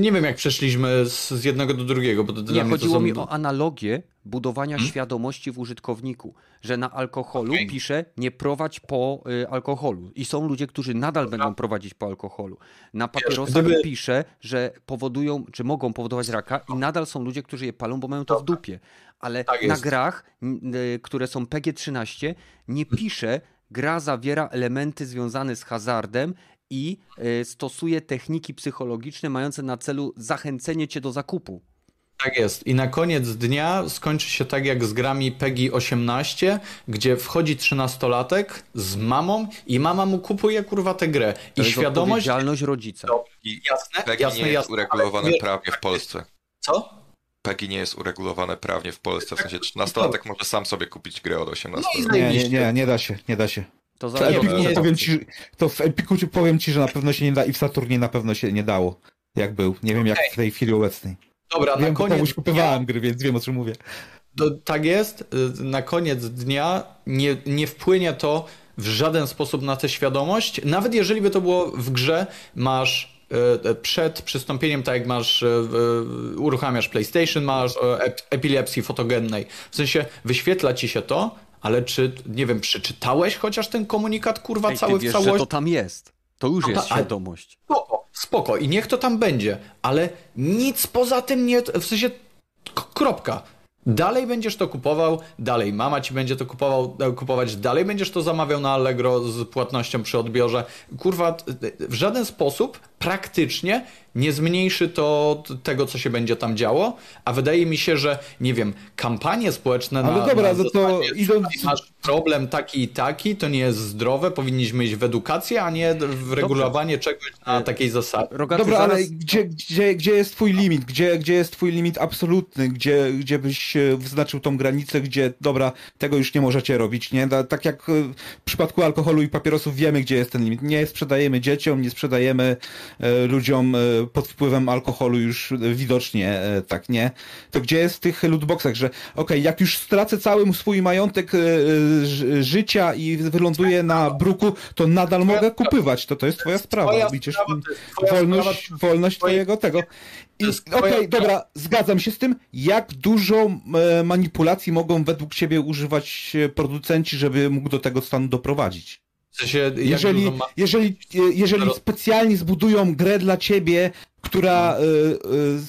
Speaker 3: nie wiem jak przeszliśmy z, z jednego do drugiego, bo to
Speaker 1: Nie, chodziło
Speaker 3: są...
Speaker 1: mi o analogię budowania
Speaker 3: Hmm?
Speaker 1: świadomości w użytkowniku, że na alkoholu
Speaker 3: Okej.
Speaker 1: pisze nie prowadź po y, alkoholu i są ludzie, którzy nadal
Speaker 3: Dobra.
Speaker 1: będą prowadzić po alkoholu. Na papierosach
Speaker 3: gdyby-
Speaker 1: pisze, że powodują, czy mogą powodować raka i nadal są ludzie, którzy je palą, bo mają to w dupie. Ale
Speaker 3: Tak
Speaker 1: na grach, y, które są PG-13 nie pisze gra zawiera elementy związane z hazardem i y, stosuje techniki psychologiczne mające na celu zachęcenie cię do zakupu.
Speaker 3: Tak jest. I na koniec dnia skończy się tak jak z grami PEGI 18, gdzie wchodzi 13-latek z mamą i mama mu kupuje kurwa tę grę.
Speaker 1: To
Speaker 3: I
Speaker 1: jest
Speaker 3: świadomość...
Speaker 1: odpowiedzialność rodzica.
Speaker 5: I
Speaker 3: Jasne,
Speaker 5: PEGI
Speaker 3: jasne,
Speaker 5: nie jest
Speaker 3: jasne.
Speaker 5: uregulowane
Speaker 3: Ale-
Speaker 5: prawnie w Polsce.
Speaker 3: Co?
Speaker 5: PEGI nie jest uregulowane prawnie w Polsce. W sensie 13-latek może sam sobie kupić grę od 18
Speaker 3: No.
Speaker 2: Nie, nie, nie, nie da się, nie da się.
Speaker 1: To
Speaker 3: nie,
Speaker 2: powiem ci, to w Epiku powiem ci, że na pewno się nie da i w Saturnie na pewno się nie dało. Jak był. Nie wiem jak w tej chwili obecnej.
Speaker 3: Dobra,
Speaker 2: Wiem,
Speaker 3: na koniec
Speaker 2: komuś kupowałem gry, więc wiem o czym mówię.
Speaker 3: To, tak jest. Y, Na koniec dnia nie, nie wpłynie to w żaden sposób na tę świadomość. Nawet jeżeli by to było w grze, masz e, przed przystąpieniem, tak jak masz, e, uruchamiasz PlayStation, masz e, ep- epilepsji fotogennej. W sensie wyświetla ci się to, ale czy, nie wiem, przeczytałeś chociaż ten komunikat, kurwa,
Speaker 1: Ej,
Speaker 3: cały
Speaker 1: ty
Speaker 3: w
Speaker 1: wiesz, że
Speaker 3: całości?
Speaker 1: to tam jest. To już
Speaker 3: No
Speaker 1: jest
Speaker 3: ale-
Speaker 1: świadomość.
Speaker 3: Spoko, spoko. I niech to tam będzie, ale nic poza tym nie. W sensie. Kropka. Dalej będziesz to kupował, dalej mama ci będzie to kupował, e, kupować, dalej będziesz to zamawiał na Allegro z płatnością przy odbiorze. Kurwa, w żaden sposób praktycznie nie zmniejszy to tego, co się będzie tam działo, a wydaje mi się, że nie wiem, kampanie społeczne
Speaker 2: Ale
Speaker 3: na,
Speaker 2: dobra,
Speaker 3: na
Speaker 2: no to idąc-
Speaker 3: "Słuchaj, masz problem taki i taki, to nie jest zdrowe, powinniśmy iść w edukację, a nie w regulowanie czegoś na takiej zasadzie.
Speaker 1: Rogaty,
Speaker 2: Dobra,
Speaker 1: zaraz...
Speaker 2: ale gdzie, gdzie, gdzie jest twój limit? Gdzie, gdzie jest twój limit absolutny? Gdzie, gdzie byś e, wyznaczył tą granicę, gdzie dobra, tego już nie możecie robić, nie? Tak jak e, w przypadku alkoholu i papierosów wiemy, gdzie jest ten limit. Nie sprzedajemy dzieciom, nie sprzedajemy e, ludziom e, pod wpływem alkoholu już e, widocznie, e, tak, nie? To gdzie jest w tych lootboxach, że okej, jak już stracę cały swój majątek e, życia i wyląduję na bruku, to nadal mogę kupywać. To to jest twoja sprawa.
Speaker 3: Twoja
Speaker 2: Widzisz?
Speaker 3: twoja
Speaker 2: wolność,
Speaker 3: sprawa,
Speaker 2: wolność
Speaker 3: twoje-
Speaker 2: twojego tego. I okej,
Speaker 3: twoja-
Speaker 2: dobra, zgadzam się z tym. Jak dużo manipulacji mogą według ciebie używać producenci, żeby mógł do tego stanu doprowadzić?
Speaker 3: W sensie,
Speaker 2: Jeżeli,
Speaker 3: ma...
Speaker 2: jeżeli, e, jeżeli specjalnie zbudują grę dla ciebie, która e, e,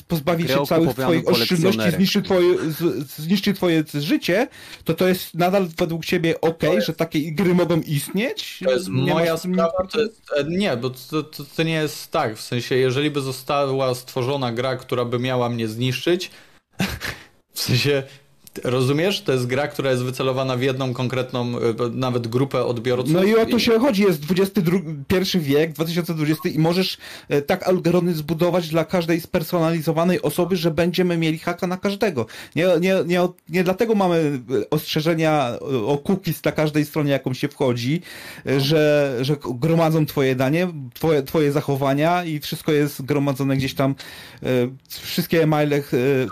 Speaker 2: pozbawi
Speaker 1: Grę
Speaker 2: się
Speaker 1: o
Speaker 2: całych twoich oszczędności, zniszczy twoje, z, zniszczy twoje życie, to to jest nadal według ciebie okej, że takie gry mogą istnieć?
Speaker 3: To jest
Speaker 2: Nie
Speaker 3: moja sprawa, to jest, nie, bo to, to, to nie jest tak, w sensie jeżeli by została stworzona gra, która by miała mnie zniszczyć, w sensie, rozumiesz, to jest gra, która jest wycelowana w jedną konkretną, e, nawet grupę odbiorców.
Speaker 2: No i o to się chodzi, jest XXI wiek, 2020 i możesz e, tak algorytmy zbudować dla każdej spersonalizowanej osoby, że będziemy mieli haka na każdego. Nie, nie, nie, nie dlatego mamy e, ostrzeżenia o cookies na każdej stronie, jaką się wchodzi, że, że gromadzą twoje dane, twoje, twoje zachowania i wszystko jest gromadzone gdzieś tam, wszystkie e-maile,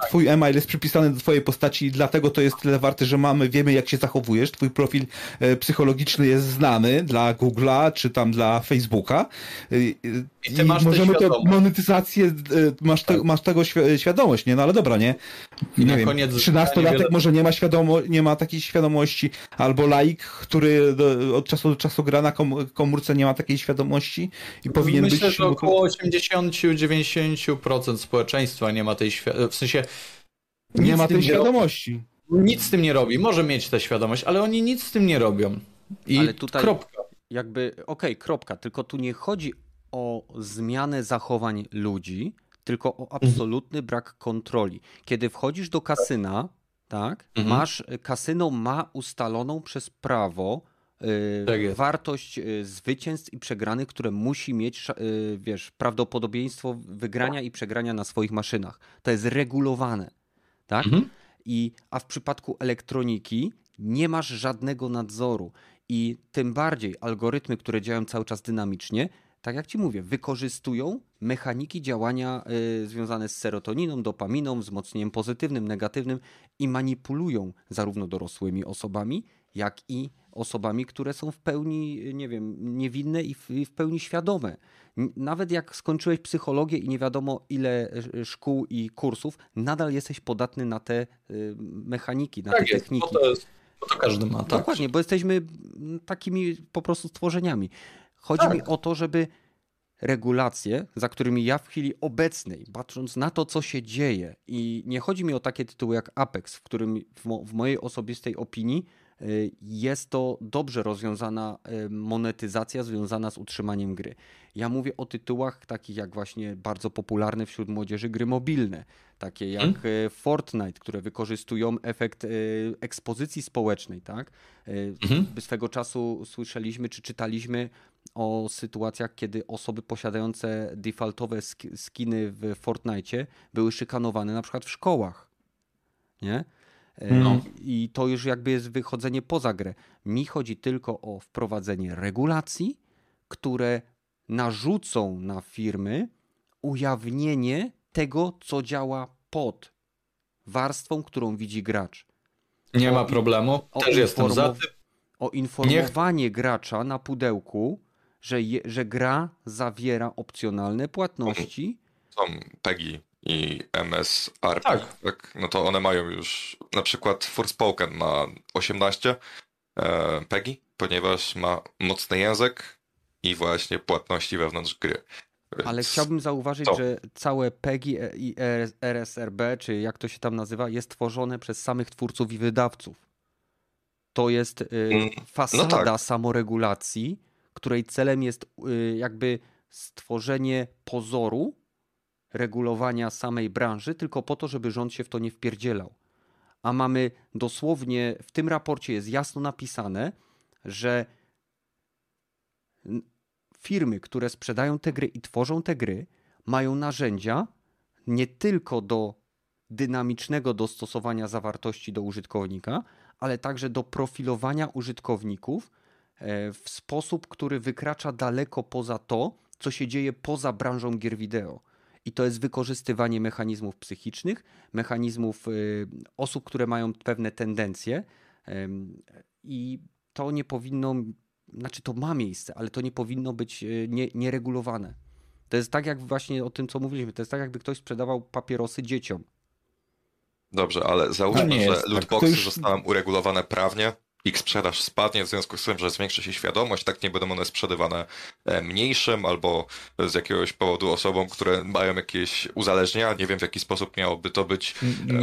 Speaker 2: twój e-mail jest przypisany do twojej postaci i dlatego to jest tyle warte, że mamy, wiemy jak się zachowujesz, twój profil e, psychologiczny jest znany dla Google'a, czy tam dla Facebooka E, e,
Speaker 3: I ty masz
Speaker 2: możemy tę
Speaker 3: świadomość.
Speaker 2: monetyzację, masz, te, masz tego świ- świadomość, nie? No ale dobra, nie?
Speaker 3: I na
Speaker 2: nie wiem,
Speaker 3: koniec
Speaker 2: 13-latek
Speaker 3: niewiele-
Speaker 2: może nie ma, świadomo, nie ma takiej świadomości, albo laik, który do, od czasu do czasu gra na kom, komórce, nie ma takiej świadomości i powinien
Speaker 3: Myślę,
Speaker 2: być...
Speaker 3: że około 80-90% społeczeństwa nie ma tej świadomości, w sensie
Speaker 2: nie ma tej
Speaker 3: nie robi.
Speaker 2: świadomości.
Speaker 3: Nic z tym nie robi. Może mieć tę świadomość, ale oni nic z tym nie robią. I
Speaker 1: Ale tutaj-
Speaker 3: kropka.
Speaker 1: Jakby, okej, kropka, tylko tu nie chodzi o zmianę zachowań ludzi, tylko o absolutny brak kontroli. Kiedy wchodzisz do kasyna, tak? Mhm. Masz, kasyno ma ustaloną przez prawo yy, tak wartość yy, zwycięstw i przegranych, które musi mieć, yy, wiesz, prawdopodobieństwo wygrania i przegrania na swoich maszynach. To jest regulowane, tak? Mhm. I, a w przypadku elektroniki nie masz żadnego nadzoru i tym bardziej algorytmy, które działają cały czas dynamicznie, tak jak ci mówię, wykorzystują mechaniki działania y, związane z serotoniną, dopaminą, wzmocnieniem pozytywnym, negatywnym i manipulują zarówno dorosłymi osobami, jak i osobami, które są w pełni, nie wiem, niewinne i w, i w pełni świadome. Nawet jak skończyłeś psychologię i nie wiadomo ile szkół i kursów, nadal jesteś podatny na te y, mechaniki, na tak te jest, techniki.
Speaker 3: Bo to, jest, bo to każdy ma. Tak?
Speaker 1: Dokładnie, bo jesteśmy takimi po prostu stworzeniami. Chodzi tak. mi o to, żeby regulacje, za którymi ja w chwili obecnej, patrząc na to, co się dzieje, i nie chodzi mi o takie tytuły jak Apex, w którym w, mo w mojej osobistej opinii jest to dobrze rozwiązana y, monetyzacja związana z utrzymaniem gry. Ja mówię o tytułach takich jak właśnie bardzo popularne wśród młodzieży gry mobilne, takie jak hmm? Fortnite, które wykorzystują efekt ekspozycji społecznej, tak? Hmm? Swego czasu słyszeliśmy czy czytaliśmy o sytuacjach, kiedy osoby posiadające defaultowe skiny w Fortnite były szykanowane na przykład w szkołach. Nie? E, no. I to już jakby jest wychodzenie poza grę. Mi chodzi tylko o wprowadzenie regulacji, które narzucą na firmy ujawnienie tego, co działa pod warstwą, którą widzi gracz.
Speaker 3: Nie o, ma problemu. Też jestem za tym.
Speaker 1: O informowanie gracza na pudełku że, je, że gra zawiera opcjonalne płatności.
Speaker 5: Są PEGI i MSR. Tak. tak. No to one mają już, na przykład Forspoken ma 18 e, PEGI, ponieważ ma mocny język i właśnie płatności wewnątrz gry.
Speaker 1: Więc... Ale chciałbym zauważyć, Co? że całe PEGI i RSRB, czy jak to się tam nazywa, jest tworzone przez samych twórców i wydawców. To jest y, mm, fasada no tak. samoregulacji, której celem jest y, jakby stworzenie pozoru regulowania samej branży, tylko po to, żeby rząd się w to nie wpierdzielał. A mamy dosłownie, w tym raporcie jest jasno napisane, że firmy, które sprzedają te gry i tworzą te gry, mają narzędzia nie tylko do dynamicznego dostosowania zawartości do użytkownika, ale także do profilowania użytkowników E, w sposób, który wykracza daleko poza to, co się dzieje poza branżą gier wideo. I to jest wykorzystywanie mechanizmów psychicznych, mechanizmów e, osób, które mają pewne tendencje. I to nie powinno, znaczy to ma miejsce, ale to nie powinno być e, nie, nieregulowane. To jest tak, jak właśnie o tym, co mówiliśmy, to jest tak, jakby ktoś sprzedawał papierosy dzieciom.
Speaker 5: Dobrze, ale załóżmy, że tak. lootboxy już... zostały uregulowane prawnie, ich sprzedaż spadnie w związku z tym, że zwiększy się świadomość, tak nie będą one sprzedawane e, mniejszym albo z jakiegoś powodu osobom, które mają jakieś uzależnienia. Nie wiem w jaki sposób miałoby to być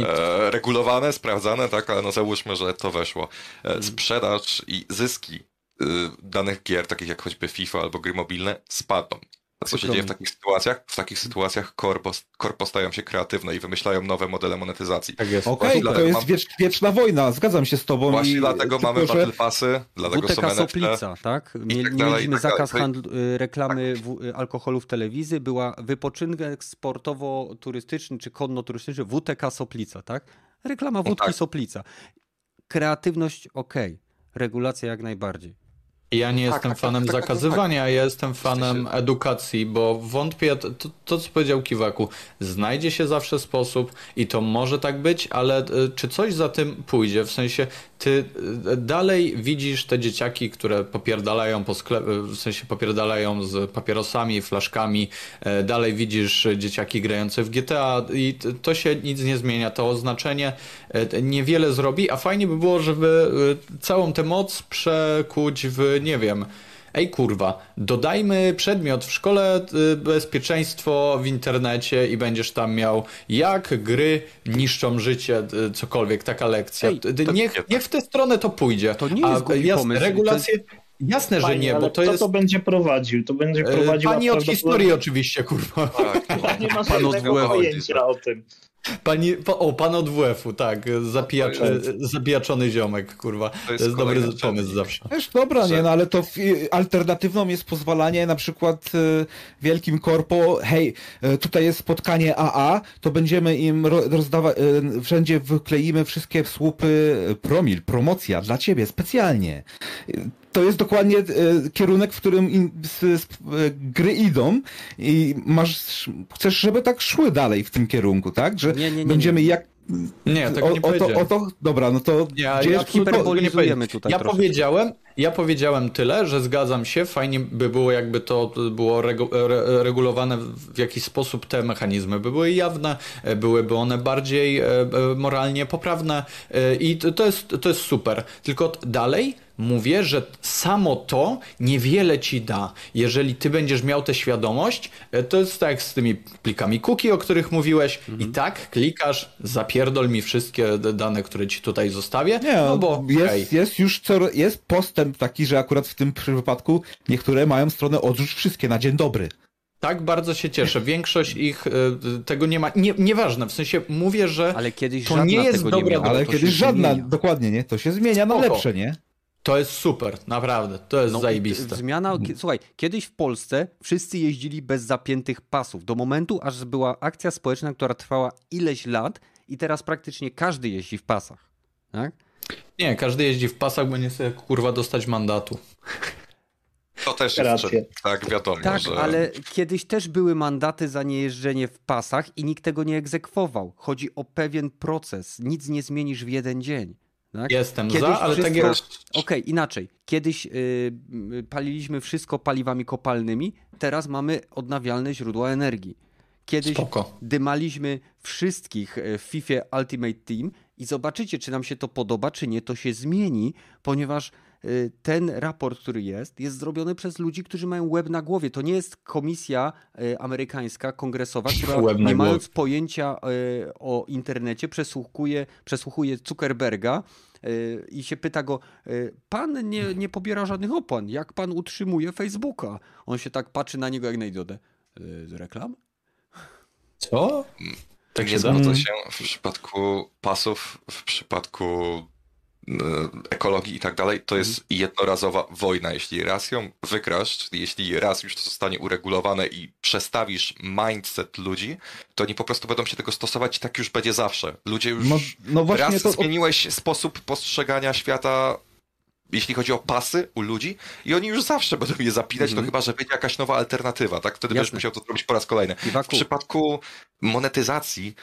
Speaker 5: e, regulowane, sprawdzane, tak, ale no załóżmy, że to weszło. E, mm. sprzedaż i zyski y, danych gier, takich jak choćby FIFA albo gry mobilne, spadną. A co się dzieje w takich sytuacjach? W takich sytuacjach korpo, korpo stają się kreatywne i wymyślają nowe modele monetyzacji.
Speaker 2: Tak jest. Okej, okay, to jest mam... wiecz, wieczna wojna, zgadzam się z tobą.
Speaker 5: Właśnie i... dlatego mamy że... battle passy, dlatego WTK są
Speaker 1: Soplica, tak? Mieli, tak mieliśmy tak zakaz handlu, y, reklamy tak. w, y, alkoholu w telewizji, była wypoczynek sportowo-turystyczny czy konno-turystyczny WTK Soplica, tak? Reklama wódki no tak. Soplica. Kreatywność ok, regulacja jak najbardziej.
Speaker 3: Ja nie tak, jestem tak, fanem tak, tak, tak zakazywania, tak, ja jestem fanem edukacji, bo wątpię, to, to, co powiedział Kiwaku, znajdzie się zawsze sposób i to może tak być, ale e, czy coś za tym pójdzie? W sensie, ty e, dalej widzisz te dzieciaki, które popierdalają po sklepie, w sensie popierdalają z papierosami, flaszkami, e, dalej widzisz dzieciaki grające w GTA i to się nic nie zmienia, to oznaczenie niewiele zrobi, a fajnie by było, żeby całą tę moc przekuć w nie wiem, ej kurwa, dodajmy przedmiot w szkole y, bezpieczeństwo w internecie i będziesz tam miał jak gry niszczą życie, y, cokolwiek, taka lekcja. Ej, niech, niech w tę stronę to pójdzie.
Speaker 1: To nie jest A, głupi pomysł.
Speaker 3: Regulacje... Jasne, że
Speaker 4: Fajnie,
Speaker 3: nie, bo to
Speaker 4: kto
Speaker 3: jest...
Speaker 4: to będzie prowadził? To będzie
Speaker 3: e,
Speaker 4: prowadził
Speaker 3: Pani od historii oczywiście, kurwa.
Speaker 5: Tak, no.
Speaker 4: Nie ma
Speaker 1: Pan od
Speaker 4: pojęcia o tym.
Speaker 3: Pani, pa, o, pan od WF-u, tak. Zapijaczy, zapijaczony ziomek, kurwa. To
Speaker 5: jest
Speaker 3: jest, dobry pomysł
Speaker 5: czynnik.
Speaker 3: zawsze.
Speaker 2: Wiesz, dobra,
Speaker 5: Że-
Speaker 2: nie, no ale to w, alternatywną jest pozwalanie na przykład y, wielkim korpo, hej, y, tutaj jest spotkanie AA, to będziemy im ro, rozdawać, y, wszędzie wykleimy wszystkie słupy promil, promocja dla ciebie, specjalnie. To jest dokładnie y, kierunek, w którym in, s, s, y, gry idą i masz, chcesz, żeby tak szły dalej w tym kierunku, tak? Że
Speaker 1: Nie, nie, nie, nie.
Speaker 2: będziemy jak...
Speaker 3: Nie, tego
Speaker 2: o,
Speaker 3: nie
Speaker 2: o, to,
Speaker 3: powiedziałem.
Speaker 2: o to, dobra, no to
Speaker 3: Nie, ja nie
Speaker 1: hiperbolizujemy
Speaker 3: powiedziałem.
Speaker 1: tutaj
Speaker 3: Ja powiedziałem, ja powiedziałem tyle, że zgadzam się, fajnie by było jakby to było regu re regulowane w jakiś sposób, te mechanizmy by były jawne, e, byłyby one bardziej e, e, moralnie poprawne e, i to, jest, to jest super. Tylko dalej mówię, że samo to niewiele ci da. Jeżeli ty będziesz miał tę świadomość, e, to jest tak jak z tymi plikami cookie, o których mówiłeś i tak klikasz, zapierdol mi wszystkie dane, które ci tutaj zostawię,
Speaker 2: Nie,
Speaker 3: no bo
Speaker 2: jest,
Speaker 3: hej,
Speaker 2: jest już co, jest postęp taki, że akurat w tym przypadku niektóre mają stronę odrzuć wszystkie na dzień dobry.
Speaker 3: Tak, bardzo się cieszę. Większość ich y, tego nie ma. Nie, nieważne, w sensie mówię, że
Speaker 1: Ale kiedyś
Speaker 3: To nie jest
Speaker 1: tego nie
Speaker 3: droga,
Speaker 2: Ale kiedyś żadna,
Speaker 1: zmienia.
Speaker 2: dokładnie, nie? To się zmienia na
Speaker 3: Spoko.
Speaker 2: lepsze, nie?
Speaker 3: To jest super, naprawdę. To jest
Speaker 1: No,
Speaker 3: zajebiste.
Speaker 1: Zmiana, słuchaj, kiedyś w Polsce wszyscy jeździli bez zapiętych pasów. Do momentu, aż była akcja społeczna, która trwała ileś lat i teraz praktycznie każdy jeździ w pasach. Tak?
Speaker 3: Nie, każdy jeździ w pasach, bo nie chce kurwa dostać mandatu.
Speaker 5: To też jest
Speaker 4: Rację.
Speaker 5: że- tak wiadomo,
Speaker 1: Tak,
Speaker 5: że
Speaker 1: ale kiedyś też były mandaty za niejeżdżenie w pasach i nikt tego nie egzekwował. Chodzi o pewien proces. Nic nie zmienisz w jeden dzień. Tak?
Speaker 3: Jestem
Speaker 1: Kiedyś
Speaker 3: za, ale tak
Speaker 1: wszystko-
Speaker 3: jak.
Speaker 1: Okej, inaczej. Kiedyś y, y, paliliśmy wszystko paliwami kopalnymi, teraz mamy odnawialne źródła energii. Kiedyś
Speaker 3: Spoko.
Speaker 1: dymaliśmy wszystkich e, w FIFA Ultimate Team i zobaczycie, czy nam się to podoba, czy nie, to się zmieni, ponieważ y, ten raport, który jest, jest zrobiony przez ludzi, którzy mają łeb na głowie. To nie jest komisja y, amerykańska, kongresowa, która
Speaker 3: Łeb
Speaker 1: nie
Speaker 3: głowie.
Speaker 1: mając pojęcia y, o internecie przesłuchuje, przesłuchuje Zuckerberga y, i się pyta go, y, pan nie, nie pobiera żadnych opłat, jak pan utrzymuje Facebooka? On się tak patrzy na niego jak na idiotę. Y, Z reklam?
Speaker 3: Co? Tak
Speaker 5: nie
Speaker 3: się da?
Speaker 5: zgadza się w przypadku pasów, w przypadku ekologii i tak dalej, to jest jednorazowa wojna. Jeśli raz ją wygrasz, czyli jeśli raz już to zostanie uregulowane i przestawisz mindset ludzi, to oni po prostu będą się tego stosować i tak już będzie zawsze. Ludzie już
Speaker 2: No, no właśnie
Speaker 5: raz
Speaker 2: to...
Speaker 5: zmieniłeś sposób postrzegania świata jeśli chodzi o pasy u ludzi i oni już zawsze będą je zapinać,
Speaker 1: Mhm.
Speaker 5: no chyba, że będzie jakaś nowa alternatywa, tak? Wtedy będziesz
Speaker 1: Jasne.
Speaker 5: musiał to zrobić po raz kolejny. W przypadku monetyzacji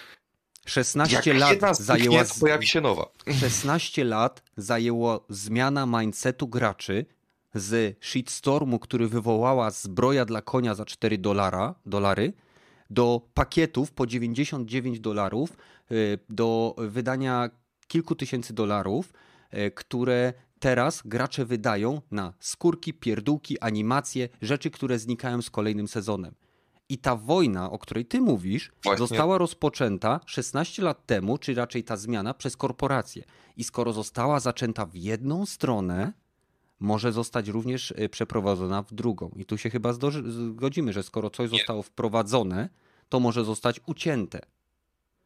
Speaker 1: 16
Speaker 5: jak
Speaker 1: lat zajęła...
Speaker 5: zajęła... pojawi się nowa.
Speaker 1: 16 lat zajęło zmiana mindsetu graczy z shitstormu, który wywołała zbroja dla konia za 4 dolara, dolary, do pakietów po 99 dolarów, y, do wydania kilku tysięcy dolarów, y, które teraz gracze wydają na skórki, pierdółki, animacje, rzeczy, które znikają z kolejnym sezonem. I ta wojna, o której ty mówisz,
Speaker 5: Właśnie.
Speaker 1: została rozpoczęta 16 lat temu, czy raczej ta zmiana przez korporacje. I skoro została zaczęta w jedną stronę, może zostać również y, przeprowadzona w drugą. I tu się chyba zgodzimy, że skoro coś zostało wprowadzone, to może zostać ucięte.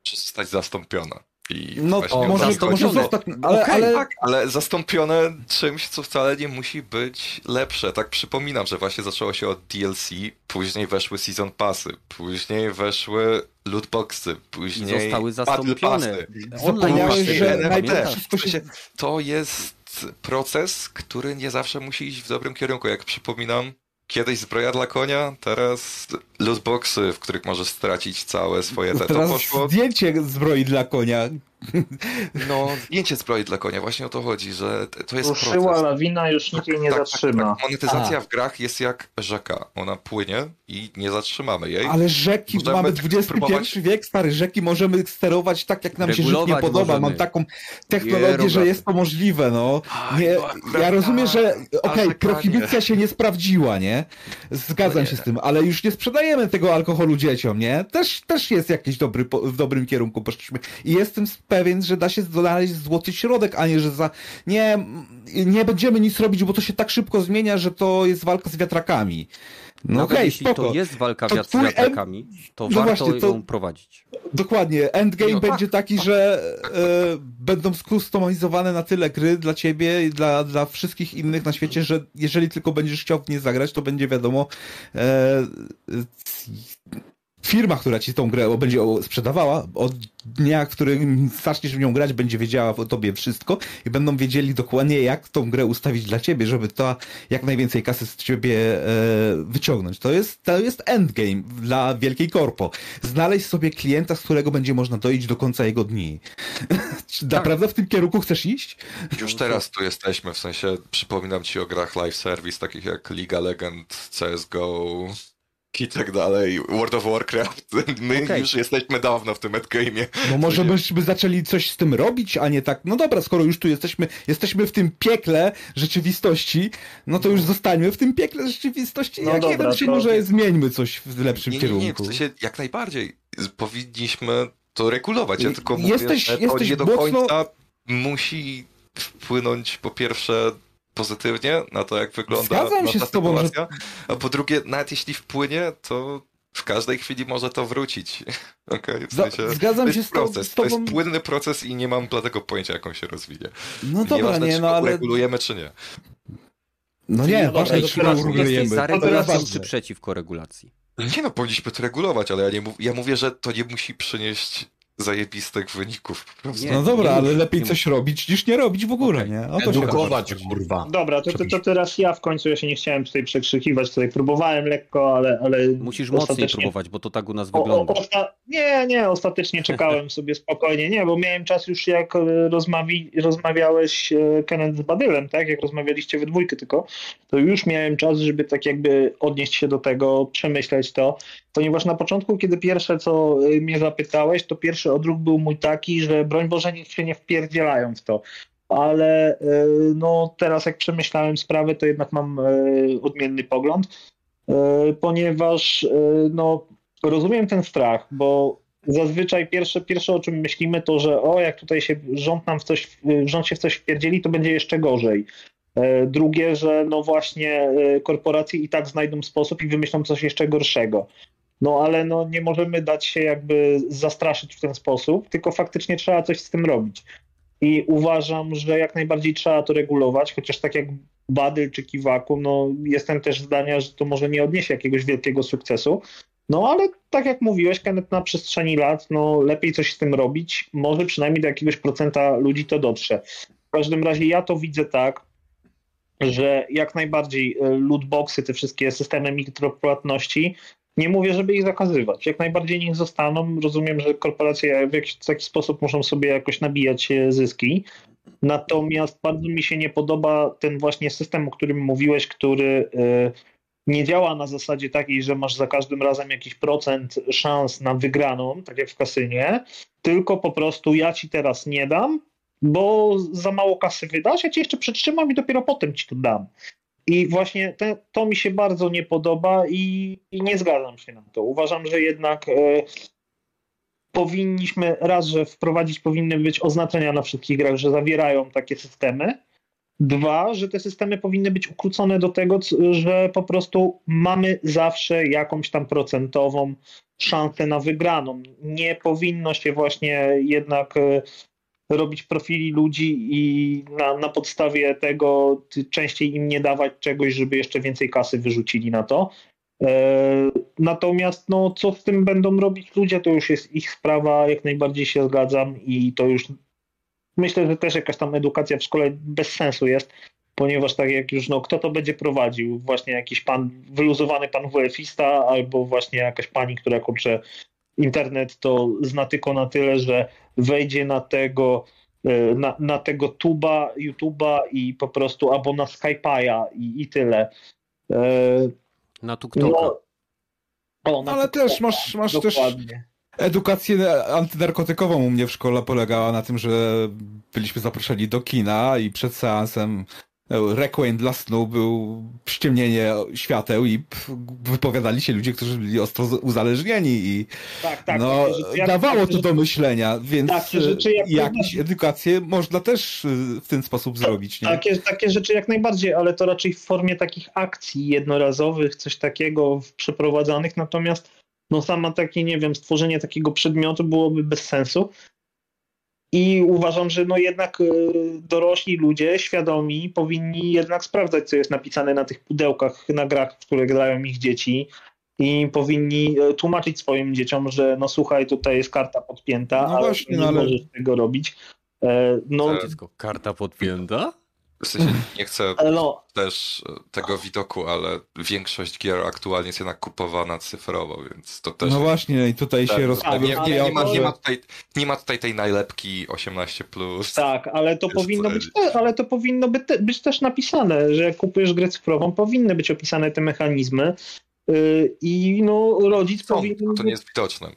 Speaker 5: Czy zostać zastąpione. I
Speaker 2: No
Speaker 5: właśnie
Speaker 2: to może,
Speaker 5: to
Speaker 2: może zostać, ale,
Speaker 1: Okej,
Speaker 2: ale
Speaker 5: Tak, ale zastąpione czymś, co wcale nie musi być lepsze. Tak przypominam, że właśnie zaczęło się od DLC, później weszły Season Passy, później weszły lootboxy,
Speaker 1: I
Speaker 5: później
Speaker 1: zostały
Speaker 5: Battle
Speaker 1: zastąpione.
Speaker 2: Zapomniałeś,
Speaker 1: pasy,
Speaker 2: że
Speaker 5: NFT. To jest proces, który nie zawsze musi iść w dobrym kierunku. Jak przypominam, kiedyś zbroja dla konia, teraz lootboxy, w których możesz stracić całe swoje te. To
Speaker 2: Teraz
Speaker 5: poszło
Speaker 2: zdjęcie zbroi dla konia.
Speaker 5: No, zdjęcie zbroi dla konia, właśnie o to chodzi, że to jest
Speaker 4: Ruszyła
Speaker 5: proces.
Speaker 4: lawina, już nikt jej nie
Speaker 5: Tak, tak,
Speaker 4: zatrzyma.
Speaker 5: Tak, Monetyzacja w grach jest jak rzeka. Ona płynie i nie zatrzymamy jej.
Speaker 2: Ale rzeki,
Speaker 5: Możemy
Speaker 2: mamy XXI
Speaker 5: spróbować-
Speaker 2: wiek, stary, rzeki możemy sterować tak, jak nam się życie
Speaker 1: Regulować
Speaker 2: podoba.
Speaker 1: możemy.
Speaker 2: Mam taką technologię,
Speaker 1: Nie,
Speaker 2: że jest to możliwe, no. Nie,
Speaker 5: no
Speaker 2: ja rozumiem, że
Speaker 5: na-
Speaker 2: okej,
Speaker 5: narzekanie.
Speaker 2: prohibicja się nie sprawdziła, nie? Zgadzam
Speaker 5: No nie.
Speaker 2: się z tym, ale już nie sprzedajemy dajemy tego alkoholu dzieciom, nie? Też, też jest jakiś dobry, po, w dobrym kierunku poszliśmy. I jestem pewien, że da się znaleźć złoty środek, a nie, że za, nie, nie będziemy nic robić, bo to się tak szybko zmienia, że to jest walka z wiatrakami. No
Speaker 1: Nawet
Speaker 2: okej,
Speaker 1: jeśli
Speaker 2: spoko.
Speaker 1: to jest walka
Speaker 2: To
Speaker 1: wiat- z wiatrakami, to
Speaker 2: No
Speaker 1: warto
Speaker 2: właśnie, to-
Speaker 1: ją prowadzić.
Speaker 2: Dokładnie. Endgame
Speaker 5: No tak.
Speaker 2: będzie taki, że e, będą skustomizowane na tyle gry dla ciebie i dla, dla wszystkich innych na świecie, że jeżeli tylko będziesz chciał w nie zagrać, to będzie wiadomo e, firma, która ci tą grę będzie sprzedawała, od dnia, w którym zaczniesz w nią grać, będzie wiedziała o tobie wszystko i będą wiedzieli dokładnie, jak tą grę ustawić dla ciebie, żeby to jak najwięcej kasy z ciebie e, wyciągnąć. To jest, to jest endgame dla wielkiej korpo. Znaleźć sobie klienta, z którego będzie można dojść do końca jego dni. Czy naprawdę w tym kierunku chcesz iść?
Speaker 5: Już teraz tu jesteśmy, w sensie przypominam ci o grach live service, takich jak League of Legends, CSGO i tak dalej, World of Warcraft. My
Speaker 1: Okej.
Speaker 5: już jesteśmy dawno w tym endgame'ie.
Speaker 2: No może byśmy zaczęli coś z tym robić, a nie tak, no dobra, skoro już tu jesteśmy, jesteśmy w tym piekle rzeczywistości, no to już zostańmy w tym piekle rzeczywistości.
Speaker 4: No
Speaker 2: Jak
Speaker 4: dobra,
Speaker 2: jeden się
Speaker 4: to-
Speaker 2: może zmieńmy coś w lepszym
Speaker 5: Nie, nie, nie, w
Speaker 2: kierunku.
Speaker 5: sensie jak najbardziej powinniśmy to regulować. Ja tylko
Speaker 2: Jesteś-
Speaker 5: mówię, że to
Speaker 2: jesteś
Speaker 5: nie do
Speaker 2: mocno-
Speaker 5: końca musi wpłynąć po pierwsze pozytywnie na to, jak wygląda
Speaker 2: Zgadzam się z tobą, że-
Speaker 5: sytuacja, a po drugie, nawet jeśli wpłynie, to w każdej chwili może to wrócić. Okej, w sensie,
Speaker 2: zgadzam
Speaker 5: to
Speaker 2: się z, to,
Speaker 5: proces,
Speaker 2: z
Speaker 5: to
Speaker 2: tobą.
Speaker 5: jest płynny proces i nie mam bladego pojęcia, jak on się rozwinie.
Speaker 2: No dobra,
Speaker 5: Nieważne,
Speaker 2: nie,
Speaker 5: czy
Speaker 2: no ale...
Speaker 5: regulujemy, czy nie.
Speaker 2: No nie,
Speaker 4: No
Speaker 2: ważne,
Speaker 4: to
Speaker 2: czy regulujemy.
Speaker 1: Za
Speaker 2: To jest
Speaker 1: regulacją czy przeciwko regulacji?
Speaker 5: Nie no, powinniśmy to regulować, ale ja, nie mów, ja mówię, że to nie musi przynieść zajebistych wyników po prostu.
Speaker 1: Nie,
Speaker 2: No dobra,
Speaker 1: nie
Speaker 2: ale lepiej
Speaker 1: nie
Speaker 2: coś robić niż nie robić w ogóle,
Speaker 1: Okej.
Speaker 2: nie? O to się
Speaker 3: Edukować, kurwa.
Speaker 4: Dobra, to, to, to teraz ja w końcu, ja się nie chciałem tutaj przekrzykiwać, tutaj próbowałem lekko, ale... ale
Speaker 1: Musisz mocniej
Speaker 4: ostatecznie-
Speaker 1: próbować, bo to tak u nas
Speaker 4: O, o,
Speaker 1: wygląda.
Speaker 4: osta- nie, nie, ostatecznie czekałem sobie spokojnie, nie, bo miałem czas już jak e, rozmawi- rozmawiałeś e, Kenneth z Badylem, tak, jak rozmawialiście we dwójkę tylko, to już miałem czas, żeby tak jakby odnieść się do tego, przemyśleć to, ponieważ na początku, kiedy pierwsze co e, mnie zapytałeś, to pierwszy odruch był mój taki, że broń Boże niech się nie wpierdzielają w to. Ale e, no teraz jak przemyślałem sprawę, to jednak mam e, odmienny pogląd, ponieważ no rozumiem ten strach, bo zazwyczaj pierwsze, pierwsze o czym myślimy to, że o jak tutaj się rząd nam w coś, rząd się w coś wpierdzieli, to będzie jeszcze gorzej. E, Drugie, że no właśnie korporacje i tak znajdą sposób i wymyślą coś jeszcze gorszego. No ale no nie możemy dać się jakby zastraszyć w ten sposób, tylko faktycznie trzeba coś z tym robić. I uważam, że jak najbardziej trzeba to regulować, chociaż tak jak Badyl czy Kiwaku, no jestem też zdania, że to może nie odniesie jakiegoś wielkiego sukcesu, no ale tak jak mówiłeś, Kenneth, na przestrzeni lat, no lepiej coś z tym robić, może przynajmniej do jakiegoś procenta ludzi to dotrze. W każdym razie ja to widzę tak, że jak najbardziej e, lootboxy, te wszystkie systemy mikropłatności, nie mówię, żeby ich zakazywać. Jak najbardziej niech zostaną. Rozumiem, że korporacje w jakiś taki sposób muszą sobie jakoś nabijać e, zyski. Natomiast bardzo mi się nie podoba ten właśnie system, o którym mówiłeś, który e, nie działa na zasadzie takiej, że masz za każdym razem jakiś procent szans na wygraną, tak jak w kasynie, tylko po prostu ja ci teraz nie dam, bo za mało kasy wydasz, ja ci jeszcze przetrzymam i dopiero potem ci to dam. I właśnie te, to mi się bardzo nie podoba i, i nie zgadzam się na to. Uważam, że jednak e, powinniśmy raz, że wprowadzić powinny być oznaczenia na wszystkich grach, że zawierają takie systemy. Dwa, że te systemy powinny być ukrócone do tego, że po prostu mamy zawsze jakąś tam procentową szansę na wygraną. Nie powinno się właśnie jednak e, robić profili ludzi i na, na podstawie tego częściej im nie dawać czegoś, żeby jeszcze więcej kasy wyrzucili na to. E, Natomiast no, co z tym będą robić ludzie, to już jest ich sprawa, jak najbardziej się zgadzam i to już myślę, że też jakaś tam edukacja w szkole bez sensu jest, ponieważ tak jak już, no kto to będzie prowadził? Właśnie jakiś pan, wyluzowany pan WF-ista albo właśnie jakaś pani, która kurczę internet to zna tylko na tyle, że wejdzie na tego e, na, na tego tuba, YouTube'a i po prostu albo na Skype'a i, i tyle. E,
Speaker 1: Na TikToka.
Speaker 4: no, o, na
Speaker 2: Ale
Speaker 4: TikToka,
Speaker 2: też masz, masz też
Speaker 4: dokładnie.
Speaker 2: edukację antynarkotykową u mnie w szkole polegała na tym, że byliśmy zaproszeni do kina i przed seansem Requiem dla snu był przyciemnienie świateł i wypowiadali się ludzie, którzy byli ostro uzależnieni i
Speaker 4: tak, tak,
Speaker 2: no, rzeczy, dawało to do myślenia, więc rzeczy, jak jakąś edukację można też y, w ten sposób zrobić. Nie?
Speaker 4: Takie, takie rzeczy jak najbardziej, ale to raczej w formie takich akcji jednorazowych, coś takiego przeprowadzanych, natomiast no sama takie, nie wiem, stworzenie takiego przedmiotu byłoby bez sensu. I uważam, że no jednak y, dorośli ludzie, świadomi, powinni jednak sprawdzać, co jest napisane na tych pudełkach na grach, w które grają ich dzieci. I powinni y, tłumaczyć swoim dzieciom, że no słuchaj, tutaj jest karta podpięta, no ale właśnie, nie no ale... możesz tego robić.
Speaker 1: E, no, Dziecko, karta podpięta?
Speaker 5: W sensie nie chcę no. też e, tego widoku, ale większość gier aktualnie jest jednak kupowana cyfrowo, więc to też...
Speaker 2: No właśnie, i tutaj tak, się rozprawia...
Speaker 5: Nie, nie, nie, ma, nie, ma tutaj, nie ma tutaj tej najlepki 18+.
Speaker 4: Tak, ale to, powinno być, ale to powinno być, być też napisane, że jak kupujesz grę cyfrową, powinny być opisane te mechanizmy, y, i no, rodzic
Speaker 5: są,
Speaker 4: powinien.
Speaker 5: To nie jest widoczne.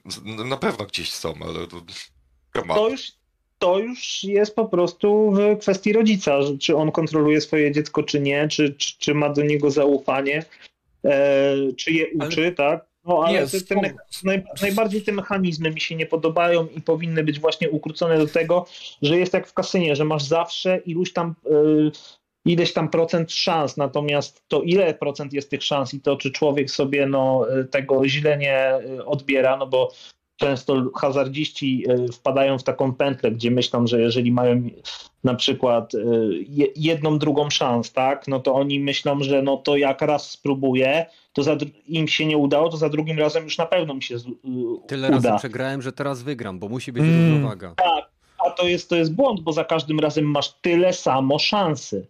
Speaker 5: Na pewno gdzieś są, ale.
Speaker 4: To już, to już jest po prostu w kwestii rodzica, czy on kontroluje swoje dziecko, czy nie, czy, czy, czy ma do niego zaufanie, e, czy je uczy, ale... tak? No ale te, te naj, najbardziej te mechanizmy mi się nie podobają i powinny być właśnie ukrócone do tego, że jest jak w kasynie, że masz zawsze iluś tam y, ileś tam procent szans, natomiast to ile procent jest tych szans i to czy człowiek sobie no, tego źle nie odbiera, no bo często hazardziści e, wpadają w taką pętlę, gdzie myślą, że jeżeli mają na przykład e, jedną, drugą szans, tak, no to oni myślą, że no to jak raz spróbuję, to za, im się nie udało, to za drugim razem już na pewno mi się
Speaker 1: uh, Tyle uda. razy przegrałem, że teraz wygram, bo musi być mm, równowaga.
Speaker 4: Tak, a to jest, to jest błąd, bo za każdym razem masz tyle samo szansy.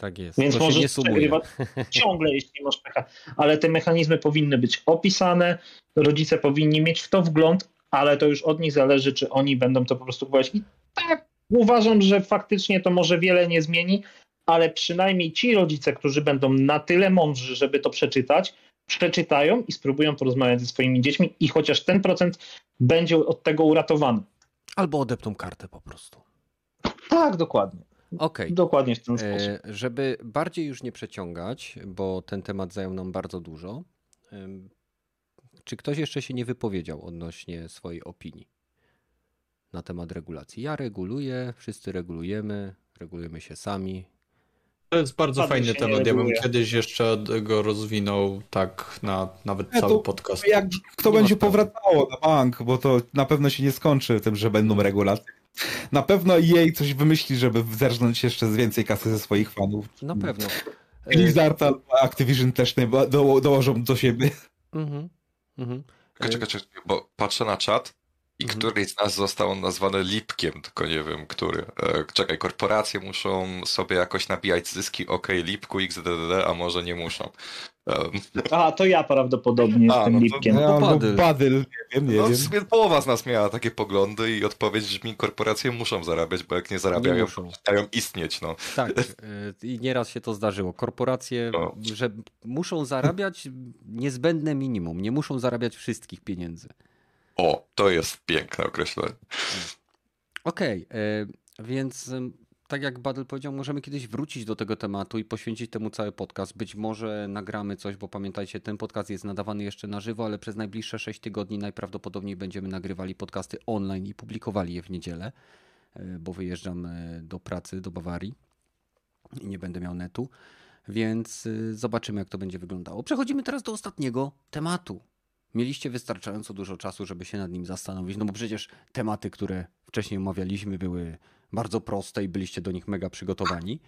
Speaker 1: Tak jest.
Speaker 4: Więc to możesz przegrywać ciągle, jeśli masz pecha. Ale te mechanizmy powinny być opisane, rodzice powinni mieć w to wgląd, ale to już od nich zależy, czy oni będą to po prostu kupować. I tak, uważam, że faktycznie to może wiele nie zmieni, ale przynajmniej ci rodzice, którzy będą na tyle mądrzy, żeby to przeczytać, przeczytają i spróbują porozmawiać ze swoimi dziećmi i chociaż ten procent będzie od tego uratowany.
Speaker 1: Albo odepną kartę po prostu.
Speaker 4: Tak, dokładnie.
Speaker 1: Okay.
Speaker 4: Dokładnie w ten sposób.
Speaker 1: E, żeby bardziej już nie przeciągać, bo ten temat zajął nam bardzo dużo. Czy ktoś jeszcze się nie wypowiedział odnośnie swojej opinii na temat regulacji? Ja reguluję, wszyscy regulujemy, regulujemy się sami.
Speaker 3: To jest bardzo fajny temat. Ja bym kiedyś jeszcze go rozwinął tak na nawet ja cały podcast.
Speaker 2: Jak kto będzie powracało na bank, bo to na pewno się nie skończy tym, że będą regulacje. Na pewno jej coś wymyśli, żeby zerżnąć jeszcze z więcej kasy ze swoich fanów.
Speaker 1: Na pewno.
Speaker 2: Blizzard albo Activision też do, dołożą do siebie. Mhm.
Speaker 5: Mhm. Czekaj, czekaj, bo patrzę na czat i mhm. któryś z nas został nazwany Lipkiem, tylko nie wiem, który. E, czekaj, korporacje muszą sobie jakoś nabijać zyski, ok, Lipku, XDDD, a może nie muszą.
Speaker 4: A, to ja prawdopodobnie A, jestem no Lipkiem.
Speaker 2: To, no, Badyl. Badyl, nie wiem, nie
Speaker 5: no,
Speaker 2: wiem.
Speaker 5: W połowa z nas miała takie poglądy i odpowiedź brzmi, korporacje muszą zarabiać, bo jak nie zarabiają, mają istnieć. No.
Speaker 1: Tak, y, i nieraz się to zdarzyło. Korporacje, no. że muszą zarabiać niezbędne minimum, nie muszą zarabiać wszystkich pieniędzy.
Speaker 5: O, to jest piękne określenie.
Speaker 1: Okej, okay, więc tak jak Badel powiedział, możemy kiedyś wrócić do tego tematu i poświęcić temu cały podcast. Być może nagramy coś, bo pamiętajcie, ten podcast jest nadawany jeszcze na żywo, ale przez najbliższe 6 tygodni najprawdopodobniej będziemy nagrywali podcasty online i publikowali je w niedzielę, e, bo wyjeżdżam e, do pracy do Bawarii i nie będę miał netu, więc e, zobaczymy, jak to będzie wyglądało. Przechodzimy teraz do ostatniego tematu. Mieliście wystarczająco dużo czasu, żeby się nad nim zastanowić, no bo przecież tematy, które wcześniej omawialiśmy, były bardzo proste i byliście do nich mega przygotowani.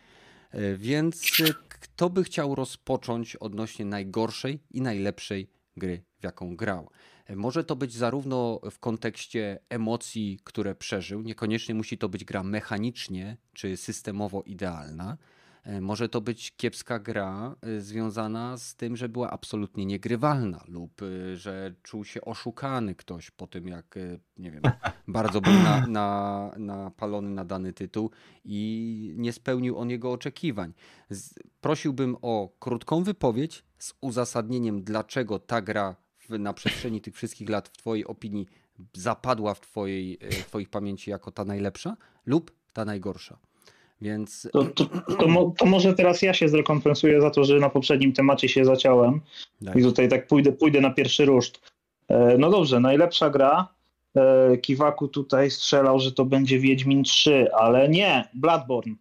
Speaker 1: E, więc kto by chciał rozpocząć odnośnie najgorszej i najlepszej gry, w jaką grał? E, może to być zarówno w kontekście emocji, które przeżył, niekoniecznie musi to być gra mechanicznie czy systemowo idealna, E, może to być kiepska gra e, związana z tym, że była absolutnie niegrywalna lub e, że czuł się oszukany ktoś po tym, jak nie wiem, bardzo był na, na, napalony na dany tytuł i nie spełnił on jego oczekiwań. Prosiłbym o krótką wypowiedź z uzasadnieniem, dlaczego ta gra w, na przestrzeni tych wszystkich lat, w Twojej opinii, zapadła w Twojej, w Twoich pamięci jako ta najlepsza lub ta najgorsza. Więc...
Speaker 4: To, to, to, mo, to, może teraz ja się zrekompensuję za to, że na poprzednim temacie się zaciąłem Daj. i tutaj tak pójdę, pójdę na pierwszy ruszt. E, no dobrze, najlepsza gra. E, Kiwaku tutaj strzelał, że to będzie Wiedźmin 3, ale nie, Bloodborne.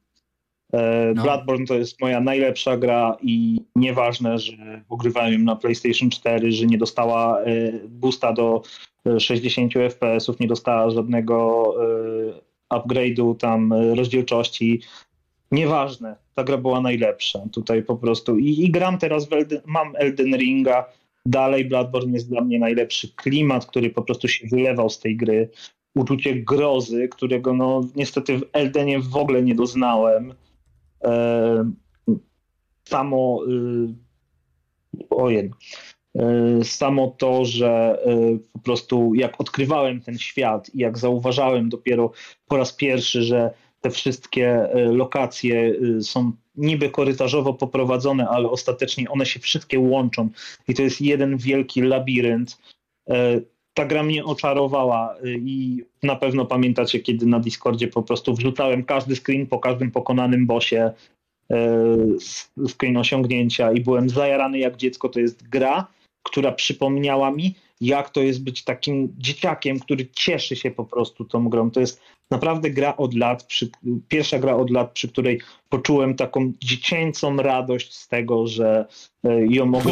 Speaker 4: E, no. Bloodborne to jest moja najlepsza gra i nieważne, że ogrywałem ją na PlayStation 4, że nie dostała boosta do 60 FPS-ów, nie dostała żadnego upgrade'u tam rozdzielczości. Nieważne, ta gra była najlepsza. Tutaj po prostu i, i gram teraz, w Elden, mam Elden Ringa, dalej Bloodborne jest dla mnie najlepszy klimat, który po prostu się wylewał z tej gry. Uczucie grozy, którego no niestety w Eldenie w ogóle nie doznałem. E, samo y, ojej, E, samo to, że e, po prostu jak odkrywałem ten świat i jak zauważałem dopiero po raz pierwszy, że te wszystkie e, lokacje są niby korytarzowo poprowadzone, ale ostatecznie one się wszystkie łączą i to jest jeden wielki labirynt. Ta gra mnie oczarowała i na pewno pamiętacie, kiedy na Discordzie po prostu wrzucałem każdy screen po każdym pokonanym bosie, screen osiągnięcia i byłem zajarany jak dziecko. To jest gra, która przypomniała mi, jak to jest być takim dzieciakiem, który cieszy się po prostu tą grą. To jest naprawdę gra od lat, przy, pierwsza gra od lat, przy której poczułem taką dziecięcą radość z tego, że e, ją mogę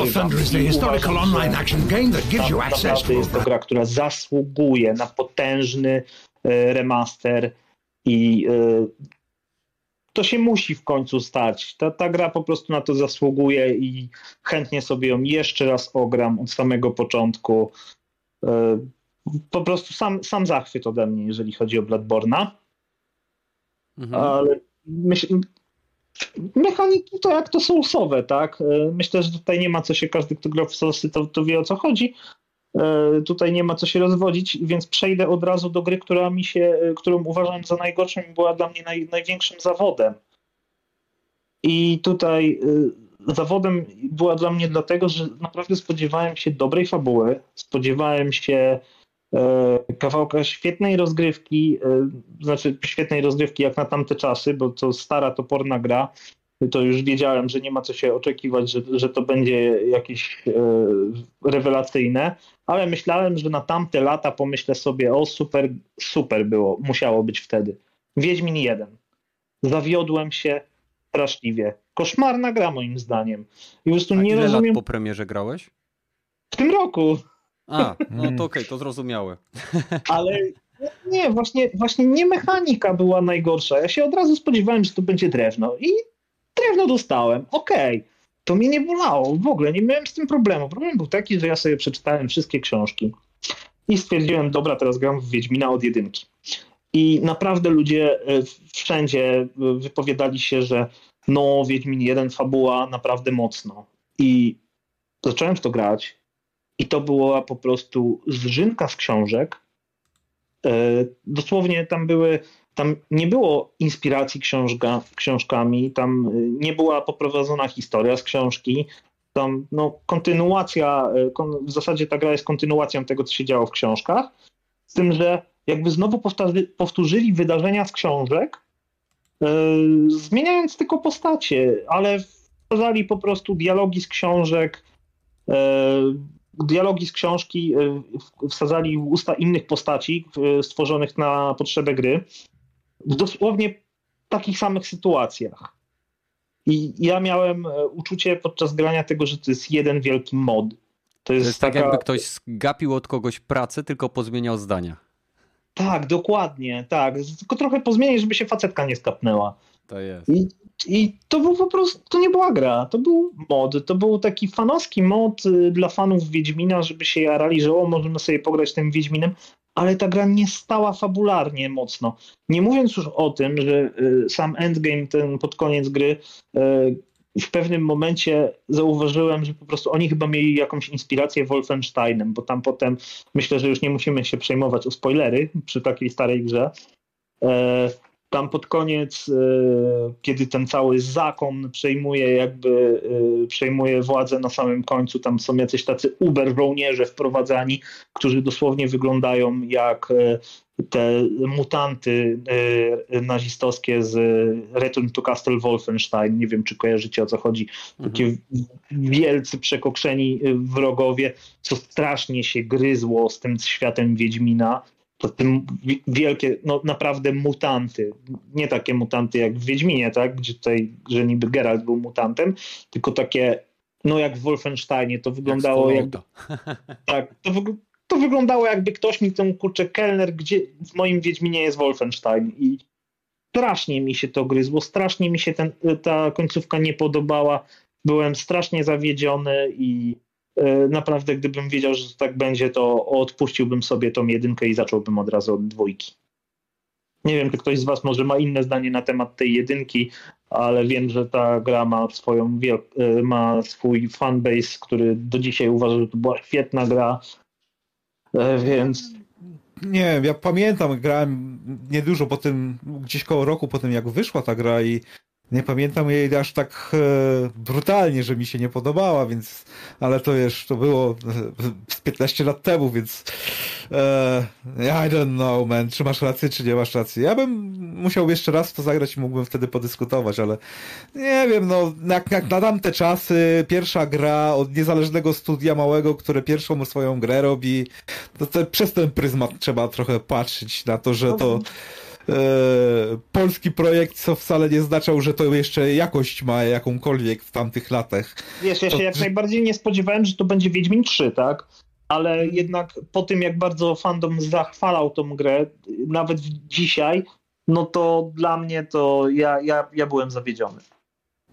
Speaker 4: Naprawdę jest to gra, która zasługuje na potężny e, remaster i e, to się musi w końcu stać. Ta, ta gra po prostu na to zasługuje i chętnie sobie ją jeszcze raz ogram od samego początku. E, po prostu sam, sam zachwyt ode mnie, jeżeli chodzi o Bloodborne'a. Mhm. Ale myśl, mechaniki to jak to soulsowe, tak? E, myślę, że tutaj nie ma co się, każdy kto gra w soulsy to, to wie o co chodzi. E, tutaj nie ma co się rozwodzić, więc przejdę od razu do gry, która mi się, e, którą uważam za najgorszą i była dla mnie naj, największym zawodem. I tutaj e, zawodem była dla mnie dlatego, że naprawdę spodziewałem się dobrej fabuły, spodziewałem się kawałka świetnej rozgrywki, znaczy świetnej rozgrywki jak na tamte czasy, bo to stara, toporna gra, to już wiedziałem, że nie ma co się oczekiwać, że, że to będzie jakieś e, rewelacyjne, ale myślałem, że na tamte lata pomyślę sobie, o super, super było, musiało być wtedy. Wiedźmin 1. Zawiodłem się straszliwie. Koszmarna gra moim zdaniem. I po prostu
Speaker 1: A
Speaker 4: nie
Speaker 1: ile
Speaker 4: rozumiem...
Speaker 1: lat po premierze grałeś?
Speaker 4: W tym roku.
Speaker 1: A, no to okej, okay, to zrozumiałe.
Speaker 4: Ale nie, właśnie, właśnie nie mechanika była najgorsza. Ja się od razu spodziewałem, że to będzie drewno i drewno dostałem, okej. Okay. To mnie nie bolało, w ogóle nie miałem z tym problemu. Problem był taki, że ja sobie przeczytałem wszystkie książki i stwierdziłem, dobra, teraz gram w Wiedźmina od jedynki. I naprawdę ludzie e, wszędzie e, wypowiadali się, że no, Wiedźmin 1 fabuła naprawdę mocno. I zacząłem w to grać i to była po prostu zrzynka z książek. E, dosłownie tam były tam nie było inspiracji książka, książkami, tam y, nie była poprowadzona historia z książki. Tam no, kontynuacja, y, w zasadzie ta gra jest kontynuacją tego, co się działo w książkach, z tym, że jakby znowu powtórzyli wydarzenia z książek, yy, zmieniając tylko postacie, ale wprowadzali po prostu dialogi z książek, yy, dialogi z książki yy, wsadzali w usta innych postaci stworzonych na potrzebę gry w dosłownie takich samych sytuacjach. I ja miałem e, uczucie podczas grania tego, że to jest jeden wielki mod.
Speaker 1: To jest, to jest tak, taka... tak, jakby ktoś zgapił od kogoś pracę, tylko pozmieniał zdania.
Speaker 4: Tak, dokładnie, tak. Tylko trochę pozmieniać, żeby się facetka nie skapnęła.
Speaker 1: To jest.
Speaker 4: I, I to był po prostu, to nie była gra, to był mod, to był taki fanowski mod y, dla fanów Wiedźmina, żeby się jarali, że o, możemy sobie pograć tym Wiedźminem, ale ta gra nie stała fabularnie mocno. Nie mówiąc już o tym, że y, sam endgame, ten pod koniec gry, y, w pewnym momencie zauważyłem, że po prostu oni chyba mieli jakąś inspirację Wolfensteinem, bo tam potem myślę, że już nie musimy się przejmować o spoilery przy takiej starej grze. E, tam pod koniec, e, kiedy ten cały zakon przejmuje jakby, e, przejmuje władzę na samym końcu, tam są jacyś tacy uber żołnierze wprowadzani, którzy dosłownie wyglądają jak te mutanty e, nazistowskie z Return to Castle Wolfenstein. Nie wiem, czy kojarzycie o co chodzi. Takie mhm. wielcy, przekokszeni wrogowie, co strasznie się gryzło z tym światem Wiedźmina. To tym wielkie, no naprawdę mutanty. Nie takie mutanty jak w Wiedźminie, tak? Gdzie tutaj, że niby Geralt był mutantem, tylko takie, no jak w Wolfensteinie, to wyglądało jak. tak, to, to wyglądało jakby ktoś mi ten kurczę kelner, gdzie w moim Wiedźminie jest Wolfenstein i strasznie mi się to gryzło, strasznie mi się ten, ta końcówka nie podobała, byłem strasznie zawiedziony i naprawdę gdybym wiedział, że tak będzie, to odpuściłbym sobie tą jedynkę i zacząłbym od razu od dwójki. Nie wiem, czy ktoś z Was może ma inne zdanie na temat tej jedynki, ale wiem, że ta gra ma swoją e, ma swój fanbase, który do dzisiaj uważa, że to była świetna gra, E, więc...
Speaker 2: Nie ja pamiętam, grałem niedużo po tym, gdzieś koło roku po tym, jak wyszła ta gra i nie pamiętam jej aż tak e, brutalnie, że mi się nie podobała, więc, ale to już, to było e, 15 lat temu, więc e, I don't know, man, czy masz rację, czy nie masz racji. Ja bym musiał jeszcze raz to zagrać i mógłbym wtedy podyskutować, ale nie wiem, no, jak, jak na tamte czasy, pierwsza gra od niezależnego studia małego, które pierwszą swoją grę robi, to, to przez ten pryzmat trzeba trochę patrzeć na to, że to E, polski projekt, co wcale nie znaczał, że to jeszcze jakość ma jakąkolwiek w tamtych latach.
Speaker 4: Wiesz, ja się to... jak najbardziej nie spodziewałem, że to będzie Wiedźmin 3, tak? Ale jednak po tym, jak bardzo fandom zachwalał tą grę, nawet dzisiaj, no to dla mnie to ja, ja, ja byłem zawiedziony.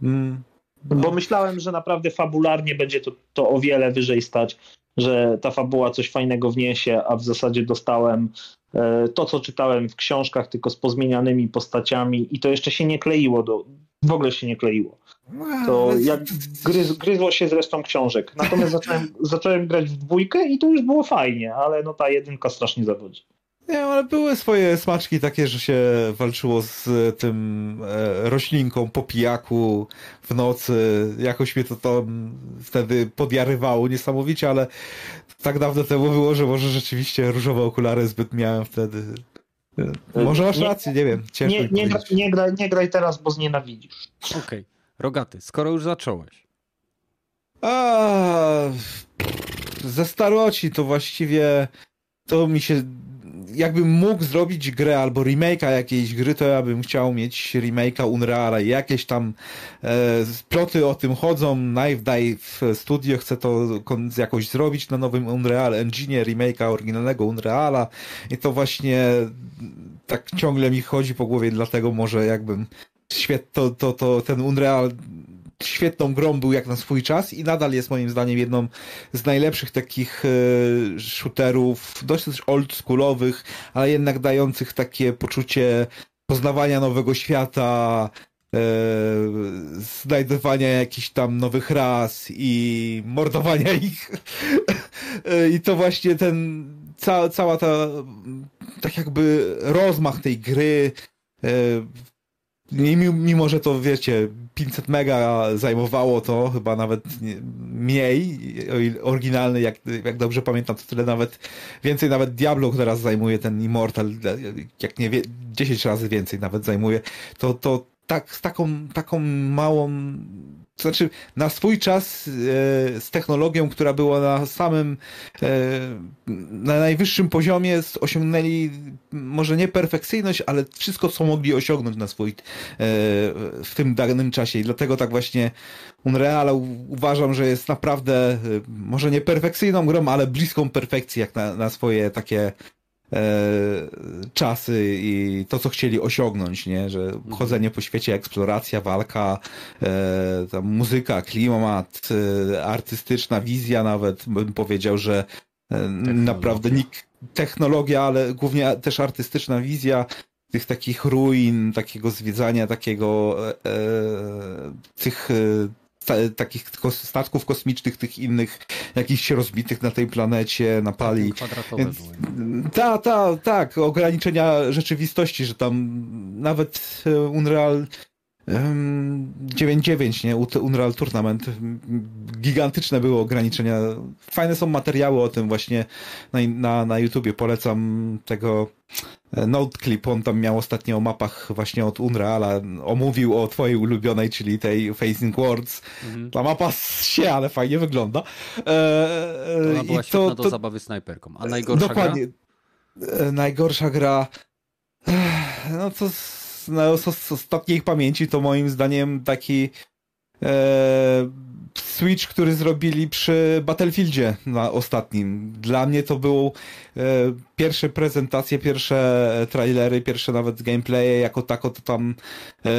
Speaker 4: Mm. No. Bo myślałem, że naprawdę fabularnie będzie to, to o wiele wyżej stać, że ta fabuła coś fajnego wniesie, a w zasadzie dostałem E, to, co czytałem w książkach, tylko z pozmienianymi postaciami i to jeszcze się nie kleiło, do, w ogóle się nie kleiło. To jak gryz, gryzło się z resztą książek. Natomiast zacząłem, zacząłem grać w dwójkę i to już było fajnie, ale no ta jedynka strasznie zawodzi.
Speaker 2: Nie, ale były swoje smaczki takie, że się walczyło z tym e, roślinką po pijaku w nocy. Jakoś mnie to tam wtedy podjarywało niesamowicie, ale tak dawno temu było, że może rzeczywiście różowe okulary zbyt miałem wtedy. Może masz rację, nie, nie wiem.
Speaker 4: Ciężko nie, nie, nie, graj, nie graj teraz, bo znienawidzisz.
Speaker 1: Okej. Okay. Rogaty, skoro już zacząłeś.
Speaker 2: A, ze staroci to właściwie to mi się jakbym mógł zrobić grę albo remake'a jakiejś gry, to ja bym chciał mieć remake'a Unreala i jakieś tam e, ploty o tym chodzą. Knife Dive Studio chce to jakoś zrobić na nowym Unreal Engine, remake'a oryginalnego Unreala i to właśnie tak ciągle mi chodzi po głowie, dlatego może jakbym świet, to, to, to ten Unreal świetną grą był jak na swój czas i nadal jest moim zdaniem jedną z najlepszych takich e, shooterów, dosyć oldschoolowych, ale jednak dających takie poczucie poznawania nowego świata, e, znajdowania jakichś tam nowych ras i mordowania ich. E, I to właśnie ten, ca, cała ta, tak jakby rozmach tej gry, mimo, że to wiecie, 500 mega zajmowało to, chyba nawet mniej, oryginalny, jak, jak dobrze pamiętam, to tyle nawet, więcej nawet Diablo teraz zajmuje ten Immortal, jak nie wie, 10 razy więcej nawet zajmuje, to, to tak, taką, taką małą to znaczy, na swój czas e, z technologią, która była na samym, e, na najwyższym poziomie, osiągnęli może nie perfekcyjność, ale wszystko, co mogli osiągnąć na swój, e, w tym danym czasie. I dlatego tak właśnie Unreal uważam, że jest naprawdę, może nie perfekcyjną grą, ale bliską perfekcji, jak na, na swoje takie e, czasy i to, co chcieli osiągnąć, nie? Że mhm. chodzenie po świecie, eksploracja, walka, e, muzyka, klimat, e, artystyczna wizja nawet, bym powiedział, że e, naprawdę nikt, technologia, ale głównie też artystyczna wizja tych takich ruin, takiego zwiedzania, takiego e, e tych takich statków kosmicznych, tych innych, jakichś rozbitych na tej planecie, napali. Więc, ta, ta, tak, ograniczenia rzeczywistości, że tam nawet e, Unreal 9.9, nie? Unreal Tournament. Gigantyczne były ograniczenia. Fajne są materiały o tym właśnie na, na, na YouTubie. Polecam tego e, Note Clip. On tam miał ostatnio o mapach właśnie od Unreala. Omówił o twojej ulubionej, czyli tej Facing Worlds.
Speaker 1: Mhm.
Speaker 2: Ta mapa się, ale fajnie wygląda. E, e,
Speaker 1: Ona była
Speaker 2: i
Speaker 1: świetna do zabawy snajperką. A najgorsza
Speaker 2: Dokładnie. E, Najgorsza gra. No to no, z, z ostatniej pamięci to moim zdaniem taki e, Switch, który zrobili przy Battlefieldzie na ostatnim. Dla mnie to było e, pierwsze prezentacje, pierwsze trailery, pierwsze nawet gameplaye, jako tako to tam e,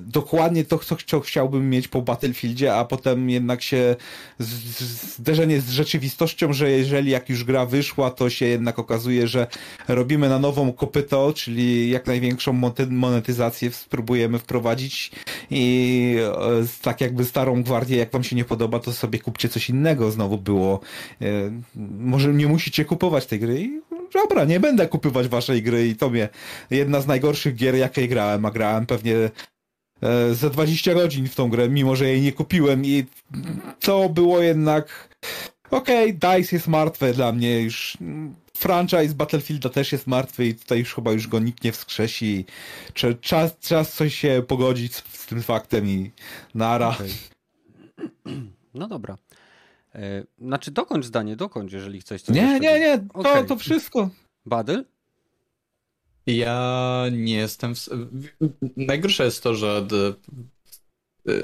Speaker 2: dokładnie to, co, chciałbym mieć po Battlefieldzie, a potem jednak się z, z, zderzenie z rzeczywistością, że jeżeli jak już gra wyszła, to się jednak okazuje, że robimy na nową kopyto, czyli jak największą monetyzację spróbujemy wprowadzić i e, tak jakby starą gwardię, jak wam się nie podoba, to sobie kupcie coś innego. Znowu było, e, może nie musicie kupować tej gry dobra, nie będę kupywać waszej gry i to mnie jedna z najgorszych gier, jakiej grałem, a grałem pewnie e, ze 20 godzin w tą grę, mimo że jej nie kupiłem i to było jednak okej, DICE jest martwe dla mnie już franchise Battlefielda też jest martwy i tutaj już chyba już go nikt nie wskrzesi. Czas, czas coś się pogodzić z, tym faktem i nara.
Speaker 1: Okej. No dobra. E, Znaczy dokończ zdanie, dokończ, jeżeli chcesz coś
Speaker 2: Nie,
Speaker 1: jeszcze
Speaker 2: nie, nie, to,
Speaker 1: Okej.
Speaker 2: to wszystko.
Speaker 1: Badyl?
Speaker 3: Ja nie jestem. W... Najgorsze jest to, że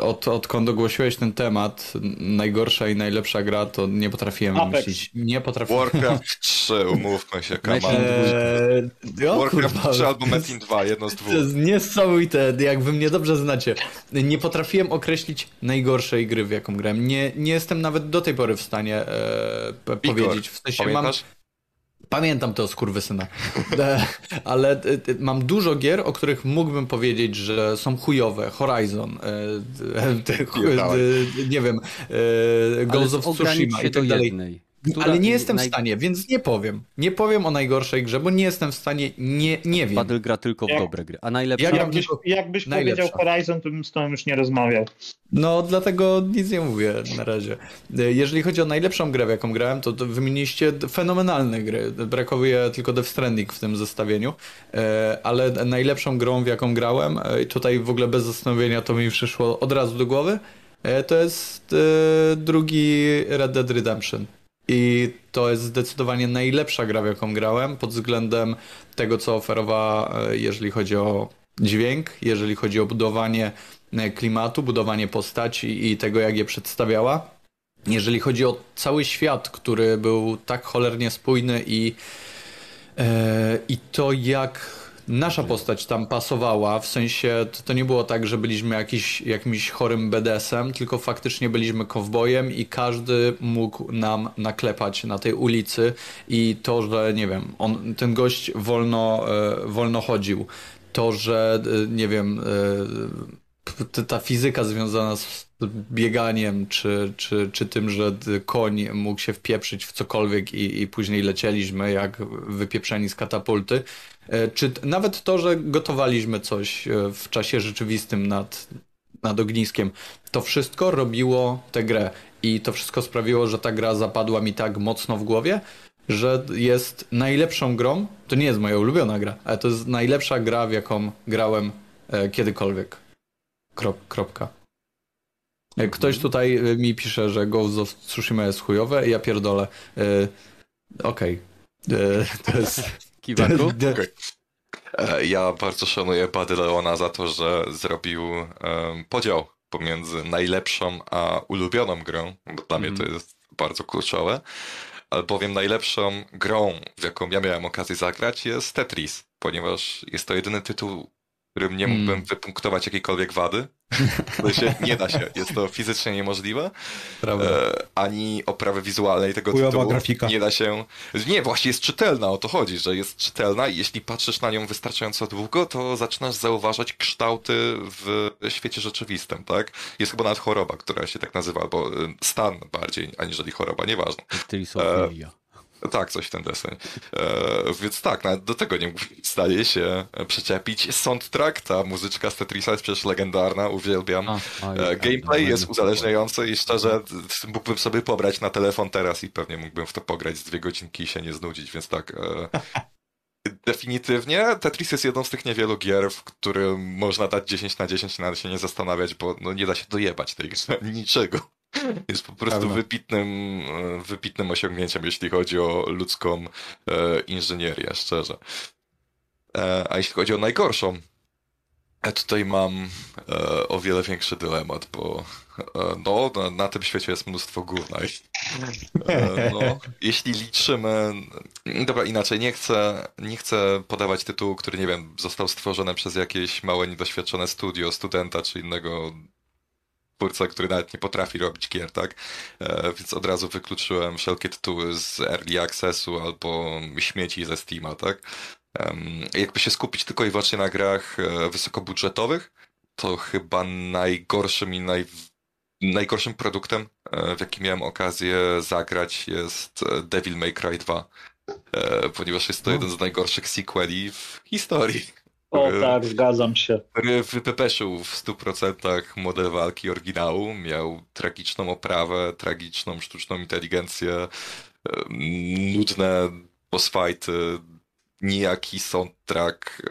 Speaker 3: od, odkąd ogłosiłeś ten temat, najgorsza i najlepsza gra, to nie potrafiłem
Speaker 4: Apex.
Speaker 3: myśleć. Nie potrafiłem.
Speaker 5: Warcraft 3, umówmy się, on.
Speaker 3: Eee, o
Speaker 5: Warcraft
Speaker 3: kurwa,
Speaker 5: 3 albo Metin 2, jedno z
Speaker 3: To
Speaker 5: dwóch.
Speaker 3: jest niesamowite, jak wy mnie dobrze znacie. Nie potrafiłem określić najgorszej gry, w jaką grałem. Nie, nie jestem nawet do tej pory w stanie e, powiedzieć. W sensie mam,
Speaker 5: Pamiętasz?
Speaker 3: Pamiętam to skurwysyna. E, Ale e, e, mam dużo gier, o których mógłbym powiedzieć, że są chujowe. Horizon, nie wiem, Ghost of Tsushima i tak dalej.
Speaker 1: jednej. Która
Speaker 3: Ale nie jestem
Speaker 1: naj...
Speaker 3: w stanie, więc nie powiem. Nie powiem o najgorszej grze, bo nie jestem w stanie, nie, nie wiem.
Speaker 1: Badyl gra tylko w
Speaker 4: Jak-
Speaker 1: dobre gry. A najlepsza?
Speaker 4: Jakbyś, jakbyś
Speaker 3: najlepsza.
Speaker 4: powiedział Horizon, to bym z tobą już nie rozmawiał.
Speaker 3: No, dlatego nic nie mówię na razie. Jeżeli chodzi o najlepszą grę, w jaką grałem, to, to wymieniliście fenomenalne gry. Brakuje tylko Death Stranding w tym zestawieniu, E, ale najlepszą grą, w jaką grałem, e, i tutaj w ogóle bez zastanowienia to mi przyszło od razu do głowy, e, to jest drugi Red Dead Redemption. I to jest zdecydowanie najlepsza gra, w jaką grałem, pod względem tego, co oferowała, e, jeżeli chodzi o dźwięk, jeżeli chodzi o budowanie e, klimatu, budowanie postaci i tego, jak je przedstawiała. Jeżeli chodzi o cały świat, który był tak cholernie spójny i, e, i to, jak nasza postać tam pasowała, w sensie to, to nie było tak, że byliśmy jakiś, jakimś chorym BDS-em, tylko faktycznie byliśmy kowbojem i każdy mógł nam naklepać na tej ulicy i to, że nie wiem, on, ten gość wolno, e, wolno chodził, to, że e, nie wiem, e, ta fizyka związana z bieganiem, czy, czy, czy tym, że koń mógł się wpieprzyć w cokolwiek i, i później lecieliśmy jak wypieprzeni z katapulty, czy t- nawet to, że gotowaliśmy coś e, w czasie rzeczywistym nad, nad ogniskiem, to wszystko robiło tę grę i to wszystko sprawiło, że ta gra zapadła mi tak mocno w głowie, że jest najlepszą grą, to nie jest moja ulubiona gra, ale to jest najlepsza gra, w jaką grałem e, kiedykolwiek. Krop, kropka. E, Ktoś tutaj e, mi pisze, że Ghost of Tsushima jest chujowe i ja pierdolę. E, Okej. E, To jest...
Speaker 1: Kiwaku?
Speaker 5: Okej. E, Ja bardzo szanuję Buddy Leona za to, że zrobił em, podział pomiędzy najlepszą a ulubioną grą, bo dla mnie
Speaker 1: Mhm.
Speaker 5: to jest bardzo kluczowe. Albowiem najlepszą grą, w jaką ja miałem okazję zagrać, jest Tetris, ponieważ jest to jedyny tytuł, którym nie mógłbym
Speaker 3: Mm.
Speaker 5: wypunktować jakiejkolwiek wady. To się nie da się, jest to fizycznie niemożliwe.
Speaker 3: Prawda.
Speaker 5: E, ani oprawy wizualnej tego
Speaker 2: Chujowa
Speaker 5: tytułu
Speaker 2: grafika.
Speaker 5: nie da się... Nie, właśnie jest czytelna, o to chodzi, że jest czytelna i jeśli patrzysz na nią wystarczająco długo, to zaczynasz zauważać kształty w świecie rzeczywistym, tak? Jest chyba nawet choroba, która się tak nazywa, albo y, stan bardziej, aniżeli choroba, nieważne.
Speaker 1: Trisofilia.
Speaker 5: Tak, coś w ten deseń. E, więc tak, nawet do tego nie staje się przyczepić. Soundtrack, ta muzyczka z Tetrisa jest przecież legendarna, uwielbiam. A, a, e, Gameplay jest uzależniający i szczerze mógłbym sobie pobrać na telefon teraz i pewnie mógłbym w to pograć z dwie godzinki i się nie znudzić, więc tak. E, definitywnie Tetris jest jedną z tych niewielu gier, w którym można dać 10 na 10 i nawet się nie zastanawiać, bo no, nie da się dojebać tej grze, niczego. Jest po prostu wybitnym, e, wybitnym osiągnięciem, jeśli chodzi o ludzką e, inżynierię, szczerze. E, a jeśli chodzi o najgorszą, ja tutaj mam o wiele większy dylemat, bo no, na, na, tym świecie jest mnóstwo gówna. No, jeśli liczymy... Dobra, inaczej, nie chcę, nie chcę podawać tytułu, który, nie wiem, został stworzony przez jakieś małe, niedoświadczone studio, studenta czy innego twórca, który nawet nie potrafi robić gier, tak? E, więc od razu wykluczyłem wszelkie tytuły z Early Accessu albo śmieci ze Steama, tak? Jakby się skupić tylko i wyłącznie na grach e, wysokobudżetowych, to chyba najgorszym i naj, najgorszym produktem, e, w jaki miałem okazję zagrać, jest Devil May Cry 2. Ponieważ jest to no. jeden z najgorszych sequeli w historii.
Speaker 4: O tak, zgadzam się.
Speaker 5: Wypepeszył w 100% model walki oryginału, miał tragiczną oprawę, tragiczną sztuczną inteligencję, nudne boss fighty, nijaki soundtrack,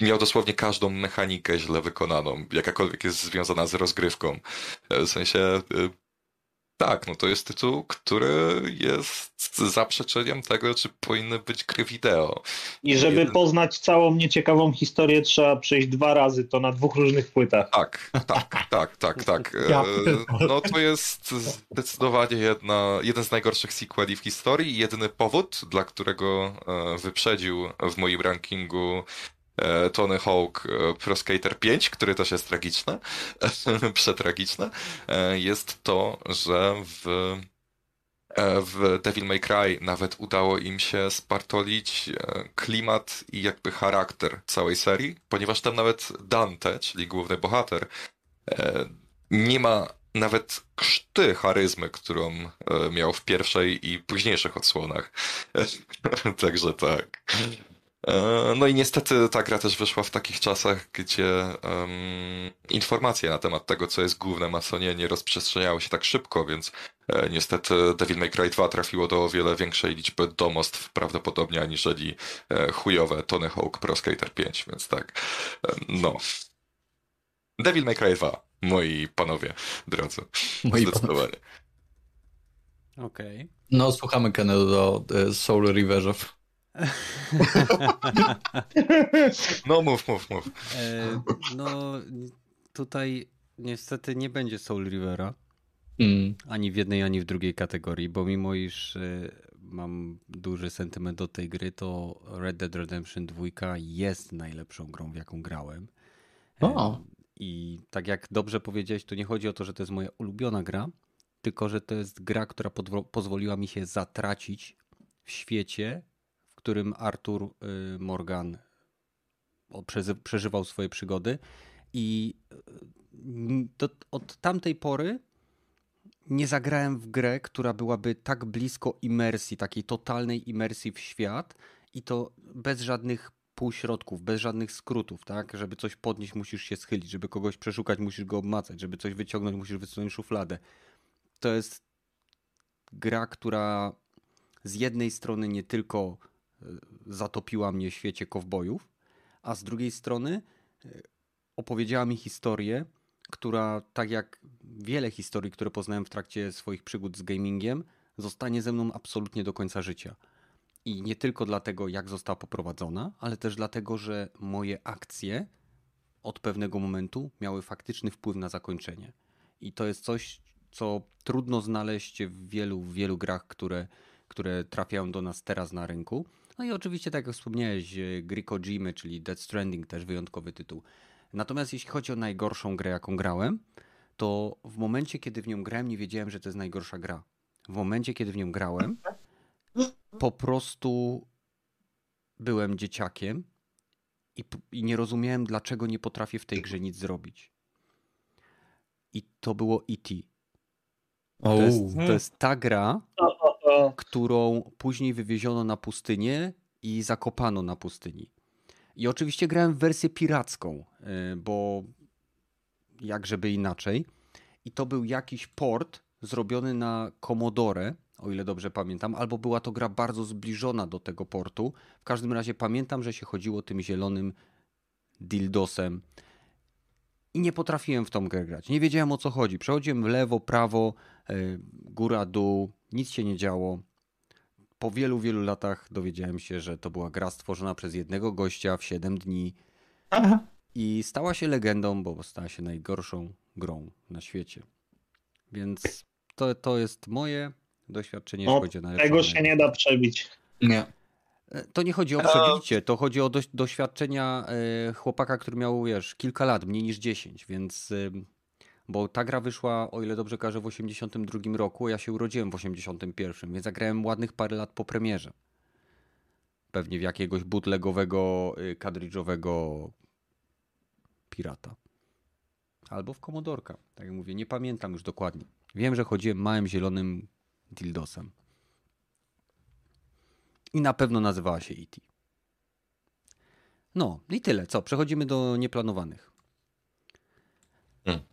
Speaker 5: miał dosłownie każdą mechanikę źle wykonaną, jakakolwiek jest związana z rozgrywką. W sensie tak, no to jest tytuł, który jest zaprzeczeniem tego, czy powinny być gry wideo.
Speaker 4: I żeby Jeden... poznać całą nieciekawą historię, trzeba przejść dwa razy to na dwóch różnych płytach.
Speaker 5: Tak, tak, tak, tak, tak. Ja e, no to jest zdecydowanie jedna, jeden z najgorszych sequeli w historii i jedyny powód, dla którego e, wyprzedził w moim rankingu Tony Hawk e, Pro Skater 5, który też jest tragiczny, przetragiczne, e, jest to, że w w Devil May Cry nawet udało im się spartolić klimat i jakby charakter całej serii, ponieważ tam nawet Dante, czyli główny bohater, nie ma nawet krzty charyzmy, którą miał w pierwszej i późniejszych odsłonach. Także tak. E, no i niestety ta gra też wyszła w takich czasach, gdzie um, informacje na temat tego, co jest główne masonie, nie rozprzestrzeniały się tak szybko, więc e, niestety Devil May Cry 2 trafiło do o wiele większej liczby domostw prawdopodobnie aniżeli e, chujowe Tony Hawk Pro Skater 5, więc tak, e, no. Devil May Cry 2, moi panowie drodzy, moi zdecydowanie.
Speaker 1: Okej. Okay.
Speaker 3: No, słuchamy Kennedy do e, Soul Riverów.
Speaker 5: No mów, mów, mów.
Speaker 1: E, no tutaj niestety nie będzie Soul Rivera. Mm. Ani w jednej, ani w drugiej kategorii, bo mimo iż e, mam duży sentyment do tej gry, to Red Dead Redemption 2 jest najlepszą grą, w jaką grałem.
Speaker 3: O. E,
Speaker 1: I tak jak dobrze powiedziałeś, to nie chodzi o to, że to jest moja ulubiona gra, tylko że to jest gra, która pozwoliła mi się zatracić w świecie, którym Arthur y, Morgan przeżywał swoje przygody. I y, od tamtej pory nie zagrałem w grę, która byłaby tak blisko imersji, takiej totalnej imersji w świat i to bez żadnych półśrodków, bez żadnych skrótów, tak? Żeby coś podnieść, musisz się schylić, żeby kogoś przeszukać, musisz go obmacać, żeby coś wyciągnąć, musisz wysunąć szufladę. To jest gra, która z jednej strony nie tylko zatopiła mnie w świecie kowbojów, a z drugiej strony e, opowiedziała mi historię, która, tak jak wiele historii, które poznałem w trakcie swoich przygód z gamingiem, zostanie ze mną absolutnie do końca życia. I nie tylko dlatego, jak została poprowadzona, ale też dlatego, że moje akcje od pewnego momentu miały faktyczny wpływ na zakończenie. I to jest coś, co trudno znaleźć w wielu, wielu grach, które, które trafiają do nas teraz na rynku. No i oczywiście, tak jak wspomniałeś, e, gry Kojimy, czyli Dead Stranding, też wyjątkowy tytuł. Natomiast jeśli chodzi o najgorszą grę, jaką grałem, to w momencie, kiedy w nią grałem, nie wiedziałem, że to jest najgorsza gra. W momencie, kiedy w nią grałem, po prostu byłem dzieciakiem i, i nie rozumiałem, dlaczego nie potrafię w tej grze nic zrobić. I to było E.T. To jest, to jest ta gra, którą później wywieziono na pustynię i zakopano na pustyni. I oczywiście grałem w wersję piracką, y, bo jak żeby inaczej. I to był jakiś port zrobiony na Commodore, o ile dobrze pamiętam, albo była to gra bardzo zbliżona do tego portu. W każdym razie pamiętam, że się chodziło tym zielonym dildosem i nie potrafiłem w tą grę grać. Nie wiedziałem o co chodzi. Przechodziłem w lewo, prawo, y, góra, dół, nic się nie działo. Po wielu, wielu latach dowiedziałem się, że to była gra stworzona przez jednego gościa w 7 dni i stała się legendą, bo stała się najgorszą grą na świecie. Więc to, to jest moje doświadczenie,
Speaker 4: No,
Speaker 1: chodzi o
Speaker 4: tego się nie da przebić.
Speaker 3: Nie.
Speaker 1: E, To nie chodzi o przebicie, to chodzi o doś- doświadczenia e, chłopaka, który miał, wiesz, kilka lat, mniej niż 10, więc... Bo ta gra wyszła, o ile dobrze każę, w 82 roku, ja się urodziłem w 81, więc zagrałem ładnych parę lat po premierze. Pewnie w jakiegoś bootlegowego, y, kadridżowego pirata. Albo w komodorka, tak jak mówię, nie pamiętam już dokładnie. Wiem, że chodziłem małym zielonym dildosem. I na pewno nazywała się E.T. No i tyle. Co? Przechodzimy do nieplanowanych.
Speaker 5: Hmm.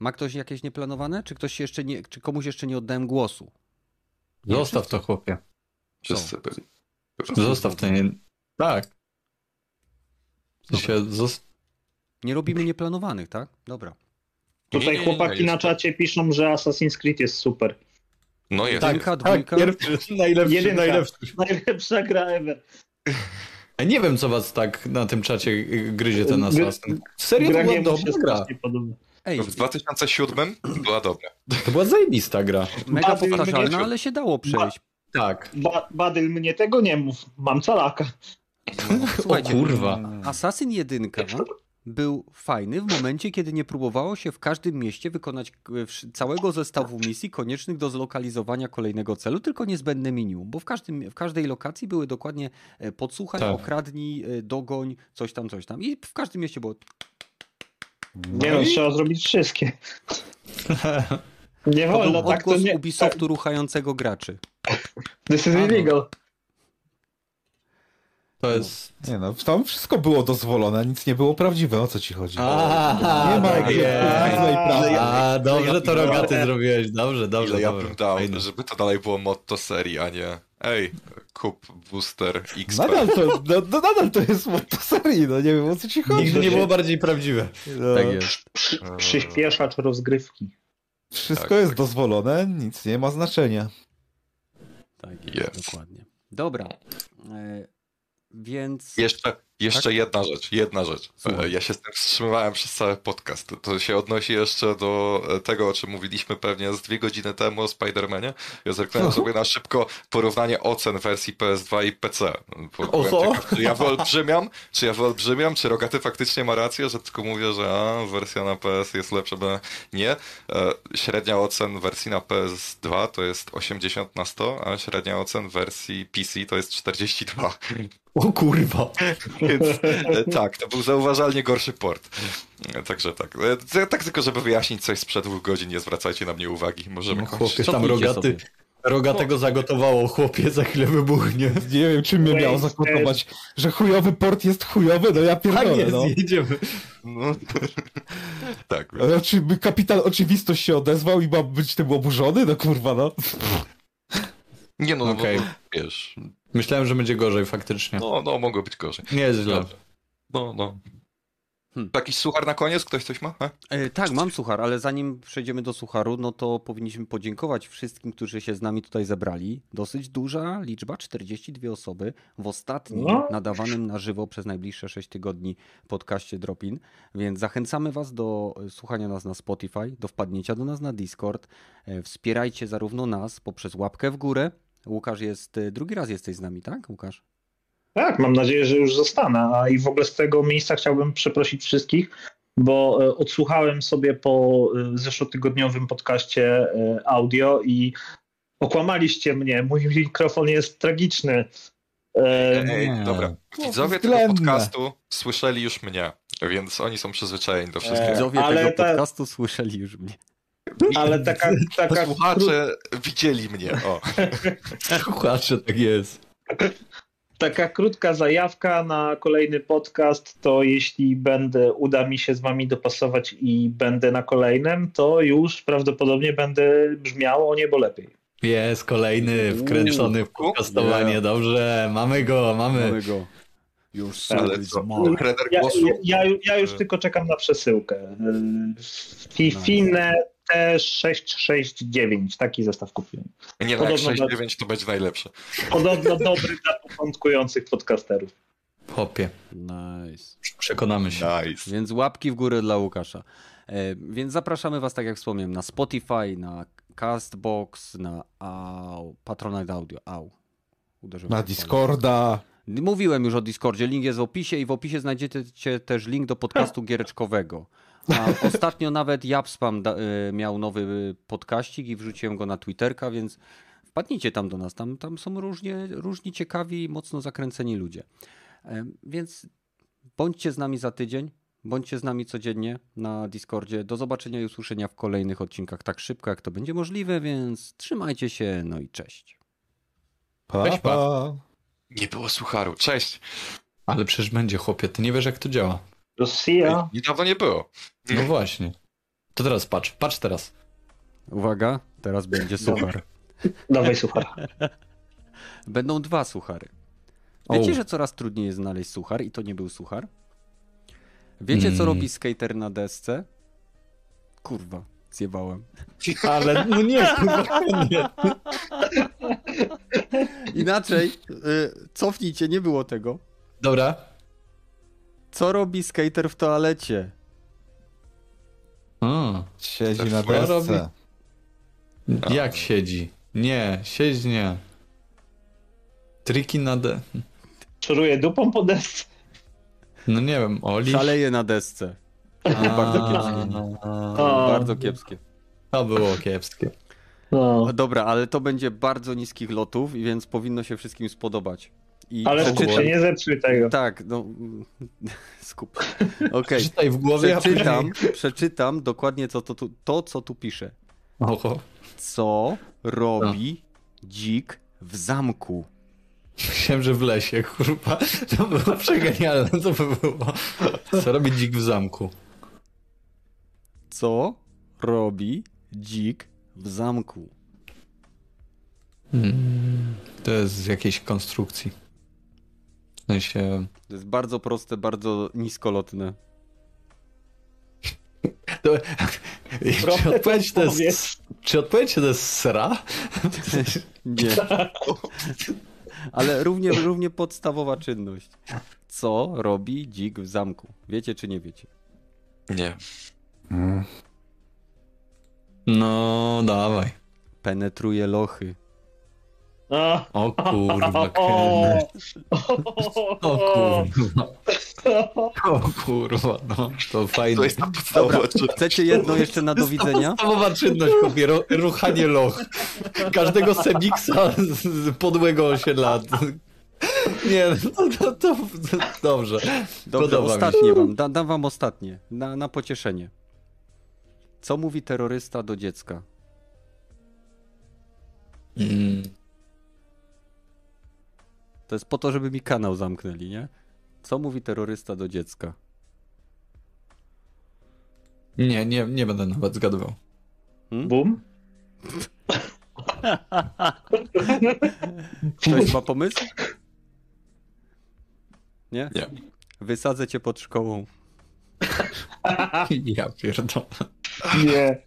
Speaker 1: Ma ktoś jakieś nieplanowane? Czy ktoś się jeszcze nie, czy komuś jeszcze nie oddałem głosu?
Speaker 3: Zostaw to, chłopie.
Speaker 5: Wszyscy byli.
Speaker 3: Zostaw to. Nie... Tak.
Speaker 1: Nie robimy nieplanowanych, tak? Dobra.
Speaker 5: Nie,
Speaker 4: Tutaj
Speaker 5: nie, nie,
Speaker 4: chłopaki na czacie piszą, że Assassin's Creed jest super.
Speaker 5: No jest.
Speaker 1: Tak. Jedynka, dwójka?
Speaker 3: pierwszy, najlepszy,
Speaker 4: Jedynka.
Speaker 3: najlepszy.
Speaker 4: Najlepsza gra ever.
Speaker 3: A nie wiem, co was tak na tym czacie gryzie ten Assassin. Serio, to
Speaker 4: Gra
Speaker 3: była
Speaker 4: nie
Speaker 3: dobra gra.
Speaker 4: podoba.
Speaker 1: Ej,
Speaker 5: W 2007 była dobra.
Speaker 3: To była zajebista gra.
Speaker 1: mega
Speaker 4: Badyl
Speaker 1: powtarzalna,
Speaker 5: mnie-
Speaker 1: ale się dało przejść.
Speaker 3: Tak.
Speaker 4: Ba Badyl, mnie tego nie mów. Mam calaka.
Speaker 1: Słuchajcie,
Speaker 3: o kurwa.
Speaker 1: Assassin 1 był fajny w momencie, kiedy nie próbowało się w każdym mieście wykonać całego zestawu misji koniecznych do zlokalizowania kolejnego celu, tylko niezbędne minimum, bo w, każdym, w każdej lokacji były dokładnie e, podsłuchaj,
Speaker 3: Tak.
Speaker 1: okradnij, e, dogoń, coś tam, coś tam. I w każdym mieście było
Speaker 4: Nie no, trzeba zrobić wszystkie. Nie
Speaker 1: To
Speaker 4: wolno, tak to nie.
Speaker 1: Ubisoftu ruchającego graczy.
Speaker 4: This is illegal.
Speaker 3: To jest...
Speaker 2: Nie no, tam wszystko było dozwolone, nic nie było prawdziwe, o co ci chodzi?
Speaker 3: A,
Speaker 2: Nie ma jakiejś prawdziwej prawdy.
Speaker 3: A, dobrze to rogaty zrobiłeś. Dobrze, dobrze,
Speaker 5: ja
Speaker 3: dobrze.
Speaker 5: bym dał, żeby to dalej było motto serii, a nie ej, kup booster XP.
Speaker 2: Nadal to, no, no, nadal to jest motto serii, no nie wiem o co ci chodzi.
Speaker 3: Nigdy nie było bardziej prawdziwe.
Speaker 2: No,
Speaker 1: Tak jest.
Speaker 4: Przy, przyspieszacz rozgrywki.
Speaker 2: Wszystko
Speaker 5: Tak,
Speaker 2: jest
Speaker 5: tak.
Speaker 2: dozwolone, nic nie ma znaczenia.
Speaker 1: Tak jest,
Speaker 5: Jest.
Speaker 1: dokładnie. Dobra. Więc...
Speaker 5: Jeszcze, jeszcze jedna rzecz, jedna rzecz. Ja się z tym wstrzymywałem przez cały podcast. To się odnosi jeszcze do e, tego, o czym mówiliśmy pewnie z dwie godziny temu o Spider-Manie. Ja zerknąłem sobie na szybko porównanie ocen wersji PS2 i PC.
Speaker 3: Oho.
Speaker 5: Czy ja wyolbrzymiam, czy ja wyolbrzymiam, czy Rogaty faktycznie ma rację, że tylko mówię, że a, wersja na PS jest lepsza, bo nie. E, Średnia ocen wersji na PS2 to jest 80 na 100, a średnia ocen wersji PC to jest 42.
Speaker 3: O kurwa.
Speaker 5: Więc e, tak, to był zauważalnie gorszy port. Także tak. E, Tak tylko, żeby wyjaśnić coś sprzed dwóch godzin, nie zwracajcie na mnie uwagi. Możemy
Speaker 3: No, chłopie, tam rogaty, rogatego zagotowało, chłopie, za chwilę wybuchnie.
Speaker 2: Nie wiem, czym mnie
Speaker 4: jest-
Speaker 2: zakotować, że chujowy port jest chujowy, no ja
Speaker 3: Tak
Speaker 2: pierdolę,
Speaker 3: jest,
Speaker 2: no.
Speaker 3: jedziemy.
Speaker 5: No. tak.
Speaker 2: Ale Czy by kapitan oczywistość się odezwał i ma być tym oburzony? No kurwa, no.
Speaker 5: Nie no,
Speaker 3: Okej.
Speaker 5: okay. wiesz.
Speaker 3: Myślałem, że będzie gorzej faktycznie.
Speaker 5: No, no, mogło być gorzej.
Speaker 3: Nie jest źle.
Speaker 5: Dobrze. No, no.
Speaker 1: Hmm.
Speaker 5: Jakiś suchar na koniec? Ktoś coś ma?
Speaker 1: E, tak, mam suchar, ale zanim przejdziemy do sucharu, no to powinniśmy podziękować wszystkim, którzy się z nami tutaj zebrali. Dosyć duża liczba, 42 osoby w ostatnim
Speaker 4: No.
Speaker 1: nadawanym na żywo przez najbliższe 6 tygodni podcaście Dropin. Więc zachęcamy Was do słuchania nas na Spotify, do wpadnięcia do nas na Discord. E, Wspierajcie zarówno nas poprzez łapkę w górę. Łukasz jest, e, drugi raz jesteś z nami, tak Łukasz?
Speaker 4: Tak, mam nadzieję, że już zostanę. A i w ogóle z tego miejsca chciałbym przeprosić wszystkich, bo e, odsłuchałem sobie po e, zeszłotygodniowym podcaście e, audio i okłamaliście mnie. Mój mikrofon jest tragiczny.
Speaker 5: Ej,
Speaker 3: nie.
Speaker 5: dobra.
Speaker 2: No,
Speaker 5: Widzowie tego podcastu słyszeli już mnie, więc oni są przyzwyczajeni do wszystkiego.
Speaker 1: Widzowie
Speaker 4: ale
Speaker 1: tego
Speaker 4: ta-
Speaker 1: podcastu słyszeli już mnie.
Speaker 4: Ale taka, taka,
Speaker 5: Słuchacze widzieli mnie, o.
Speaker 3: Słuchacze, tak jest.
Speaker 4: taka krótka zajawka na kolejny podcast, to jeśli będę, uda mi się z wami dopasować i będę na kolejnym, to już prawdopodobnie będę brzmiał o niebo lepiej.
Speaker 3: Jest kolejny wkręcony w podcastowanie.
Speaker 1: Yeah.
Speaker 3: Dobrze, mamy go, mamy.
Speaker 1: Mamy go. Już
Speaker 5: Ale co?
Speaker 4: Ja,
Speaker 5: głosu?
Speaker 4: ja, ja, ja już tylko czekam na przesyłkę. Fi- Fine T669, taki zestaw kupiłem.
Speaker 5: Nie no, jak
Speaker 4: Podobno
Speaker 5: 6-9 to będzie najlepsze.
Speaker 4: Podobno dobry dla początkujących podcasterów.
Speaker 3: Hopie,
Speaker 1: Nice.
Speaker 3: przekonamy się.
Speaker 5: Nice.
Speaker 1: Więc łapki w górę dla Łukasza. E, więc zapraszamy Was, tak jak wspomniałem, na Spotify, na Castbox, na au, Patronite Audio. Au. Uderzyłem
Speaker 2: Na. Discorda.
Speaker 1: Mówiłem już o Discordzie, link jest w opisie i w opisie znajdziecie też link do podcastu giereczkowego. A ostatnio nawet Japspam da, y, miał nowy podkaścik i wrzuciłem go na Twitterka, więc wpadnijcie tam do nas. Tam, tam są różnie, różni ciekawi i mocno zakręceni ludzie. Em, Więc bądźcie z nami za tydzień, bądźcie z nami codziennie na Discordzie. Do zobaczenia i usłyszenia w kolejnych odcinkach tak szybko, jak to będzie możliwe, więc trzymajcie się, no i cześć.
Speaker 2: Pa,
Speaker 3: pa.
Speaker 2: pa.
Speaker 5: Nie było sucharu. Cześć.
Speaker 3: Ale przecież będzie, chłopie, ty nie wiesz jak to działa.
Speaker 4: Rosja.
Speaker 5: Niedawno nie było.
Speaker 3: No właśnie. To teraz patrz, patrz teraz.
Speaker 1: Uwaga, teraz będzie suchar.
Speaker 4: Dawaj, słuchaj.
Speaker 1: Będą dwa suchary. Wiecie,
Speaker 3: O.
Speaker 1: że coraz trudniej jest znaleźć suchar i to nie był suchar? Wiecie, co
Speaker 3: Mm.
Speaker 1: robi skater na desce? Kurwa, zjebałem.
Speaker 3: Ale no nie, kurwa, nie.
Speaker 1: Inaczej, y, cofnijcie, nie było tego.
Speaker 3: Dobra.
Speaker 1: Co robi skater w toalecie?
Speaker 3: A,
Speaker 2: Siedzi na
Speaker 5: swoje
Speaker 2: desce.
Speaker 3: jak siedzi? Nie, siedź nie. Triki na de...
Speaker 4: Czuruję dupą po desce.
Speaker 3: No nie wiem, Oli?
Speaker 1: Szaleje na desce. bardzo kiepskie.
Speaker 4: A.
Speaker 1: Bardzo kiepskie.
Speaker 3: To było kiepskie.
Speaker 4: No.
Speaker 1: Dobra, ale to będzie bardzo niskich lotów, więc powinno się wszystkim spodobać. I
Speaker 4: Ale skup
Speaker 1: przeczytam-
Speaker 4: się, nie zepsuj tego.
Speaker 1: Tak, no. Skup. Okej.
Speaker 3: Czytaj w głowie,
Speaker 1: Przeczytam, przeczytam dokładnie to, to, tu- to, co tu pisze.
Speaker 3: Oho.
Speaker 1: Co robi dzik w zamku?
Speaker 3: Myślałem, że w lesie, kurwa. To było przegenialne, to by było. Co robi dzik w zamku?
Speaker 1: Co robi dzik w zamku?
Speaker 3: Hmm, to jest z jakiejś konstrukcji. Sensie...
Speaker 1: To jest bardzo proste, bardzo niskolotne.
Speaker 3: To... Czy odpowiedź to jest... Czy odpowiedź to jest sra?
Speaker 1: Nie. Ale równie, równie podstawowa czynność. Co robi dzik w zamku? Wiecie czy nie wiecie?
Speaker 5: Nie.
Speaker 3: No, dawaj.
Speaker 1: Penetruje lochy.
Speaker 3: O kurwa,
Speaker 4: O.
Speaker 3: Kenneth. O kurwa. O kurwa, no. To fajne.
Speaker 5: To jest czynność.
Speaker 1: Chcecie jedno jeszcze na do widzenia?
Speaker 3: Podstawowa czynność, kopie, ru- ruchanie loch. Każdego semiksa z podłego osiedla. Nie, no to, to, to, to dobrze.
Speaker 1: Dobrze,
Speaker 3: Podoba mi się.
Speaker 1: ostatnie wam. Da, dam wam ostatnie. Na, na pocieszenie. Co mówi terrorysta do dziecka?
Speaker 3: Mm.
Speaker 1: To jest po to, żeby mi kanał zamknęli, nie? Co mówi terrorysta do dziecka?
Speaker 3: Nie, nie, nie będę nawet zgadywał.
Speaker 4: Bum.
Speaker 1: Ktoś ma pomysł? Nie?
Speaker 5: Nie.
Speaker 1: Wysadzę cię pod szkołą.
Speaker 3: Ja pierdolę.
Speaker 4: Nie.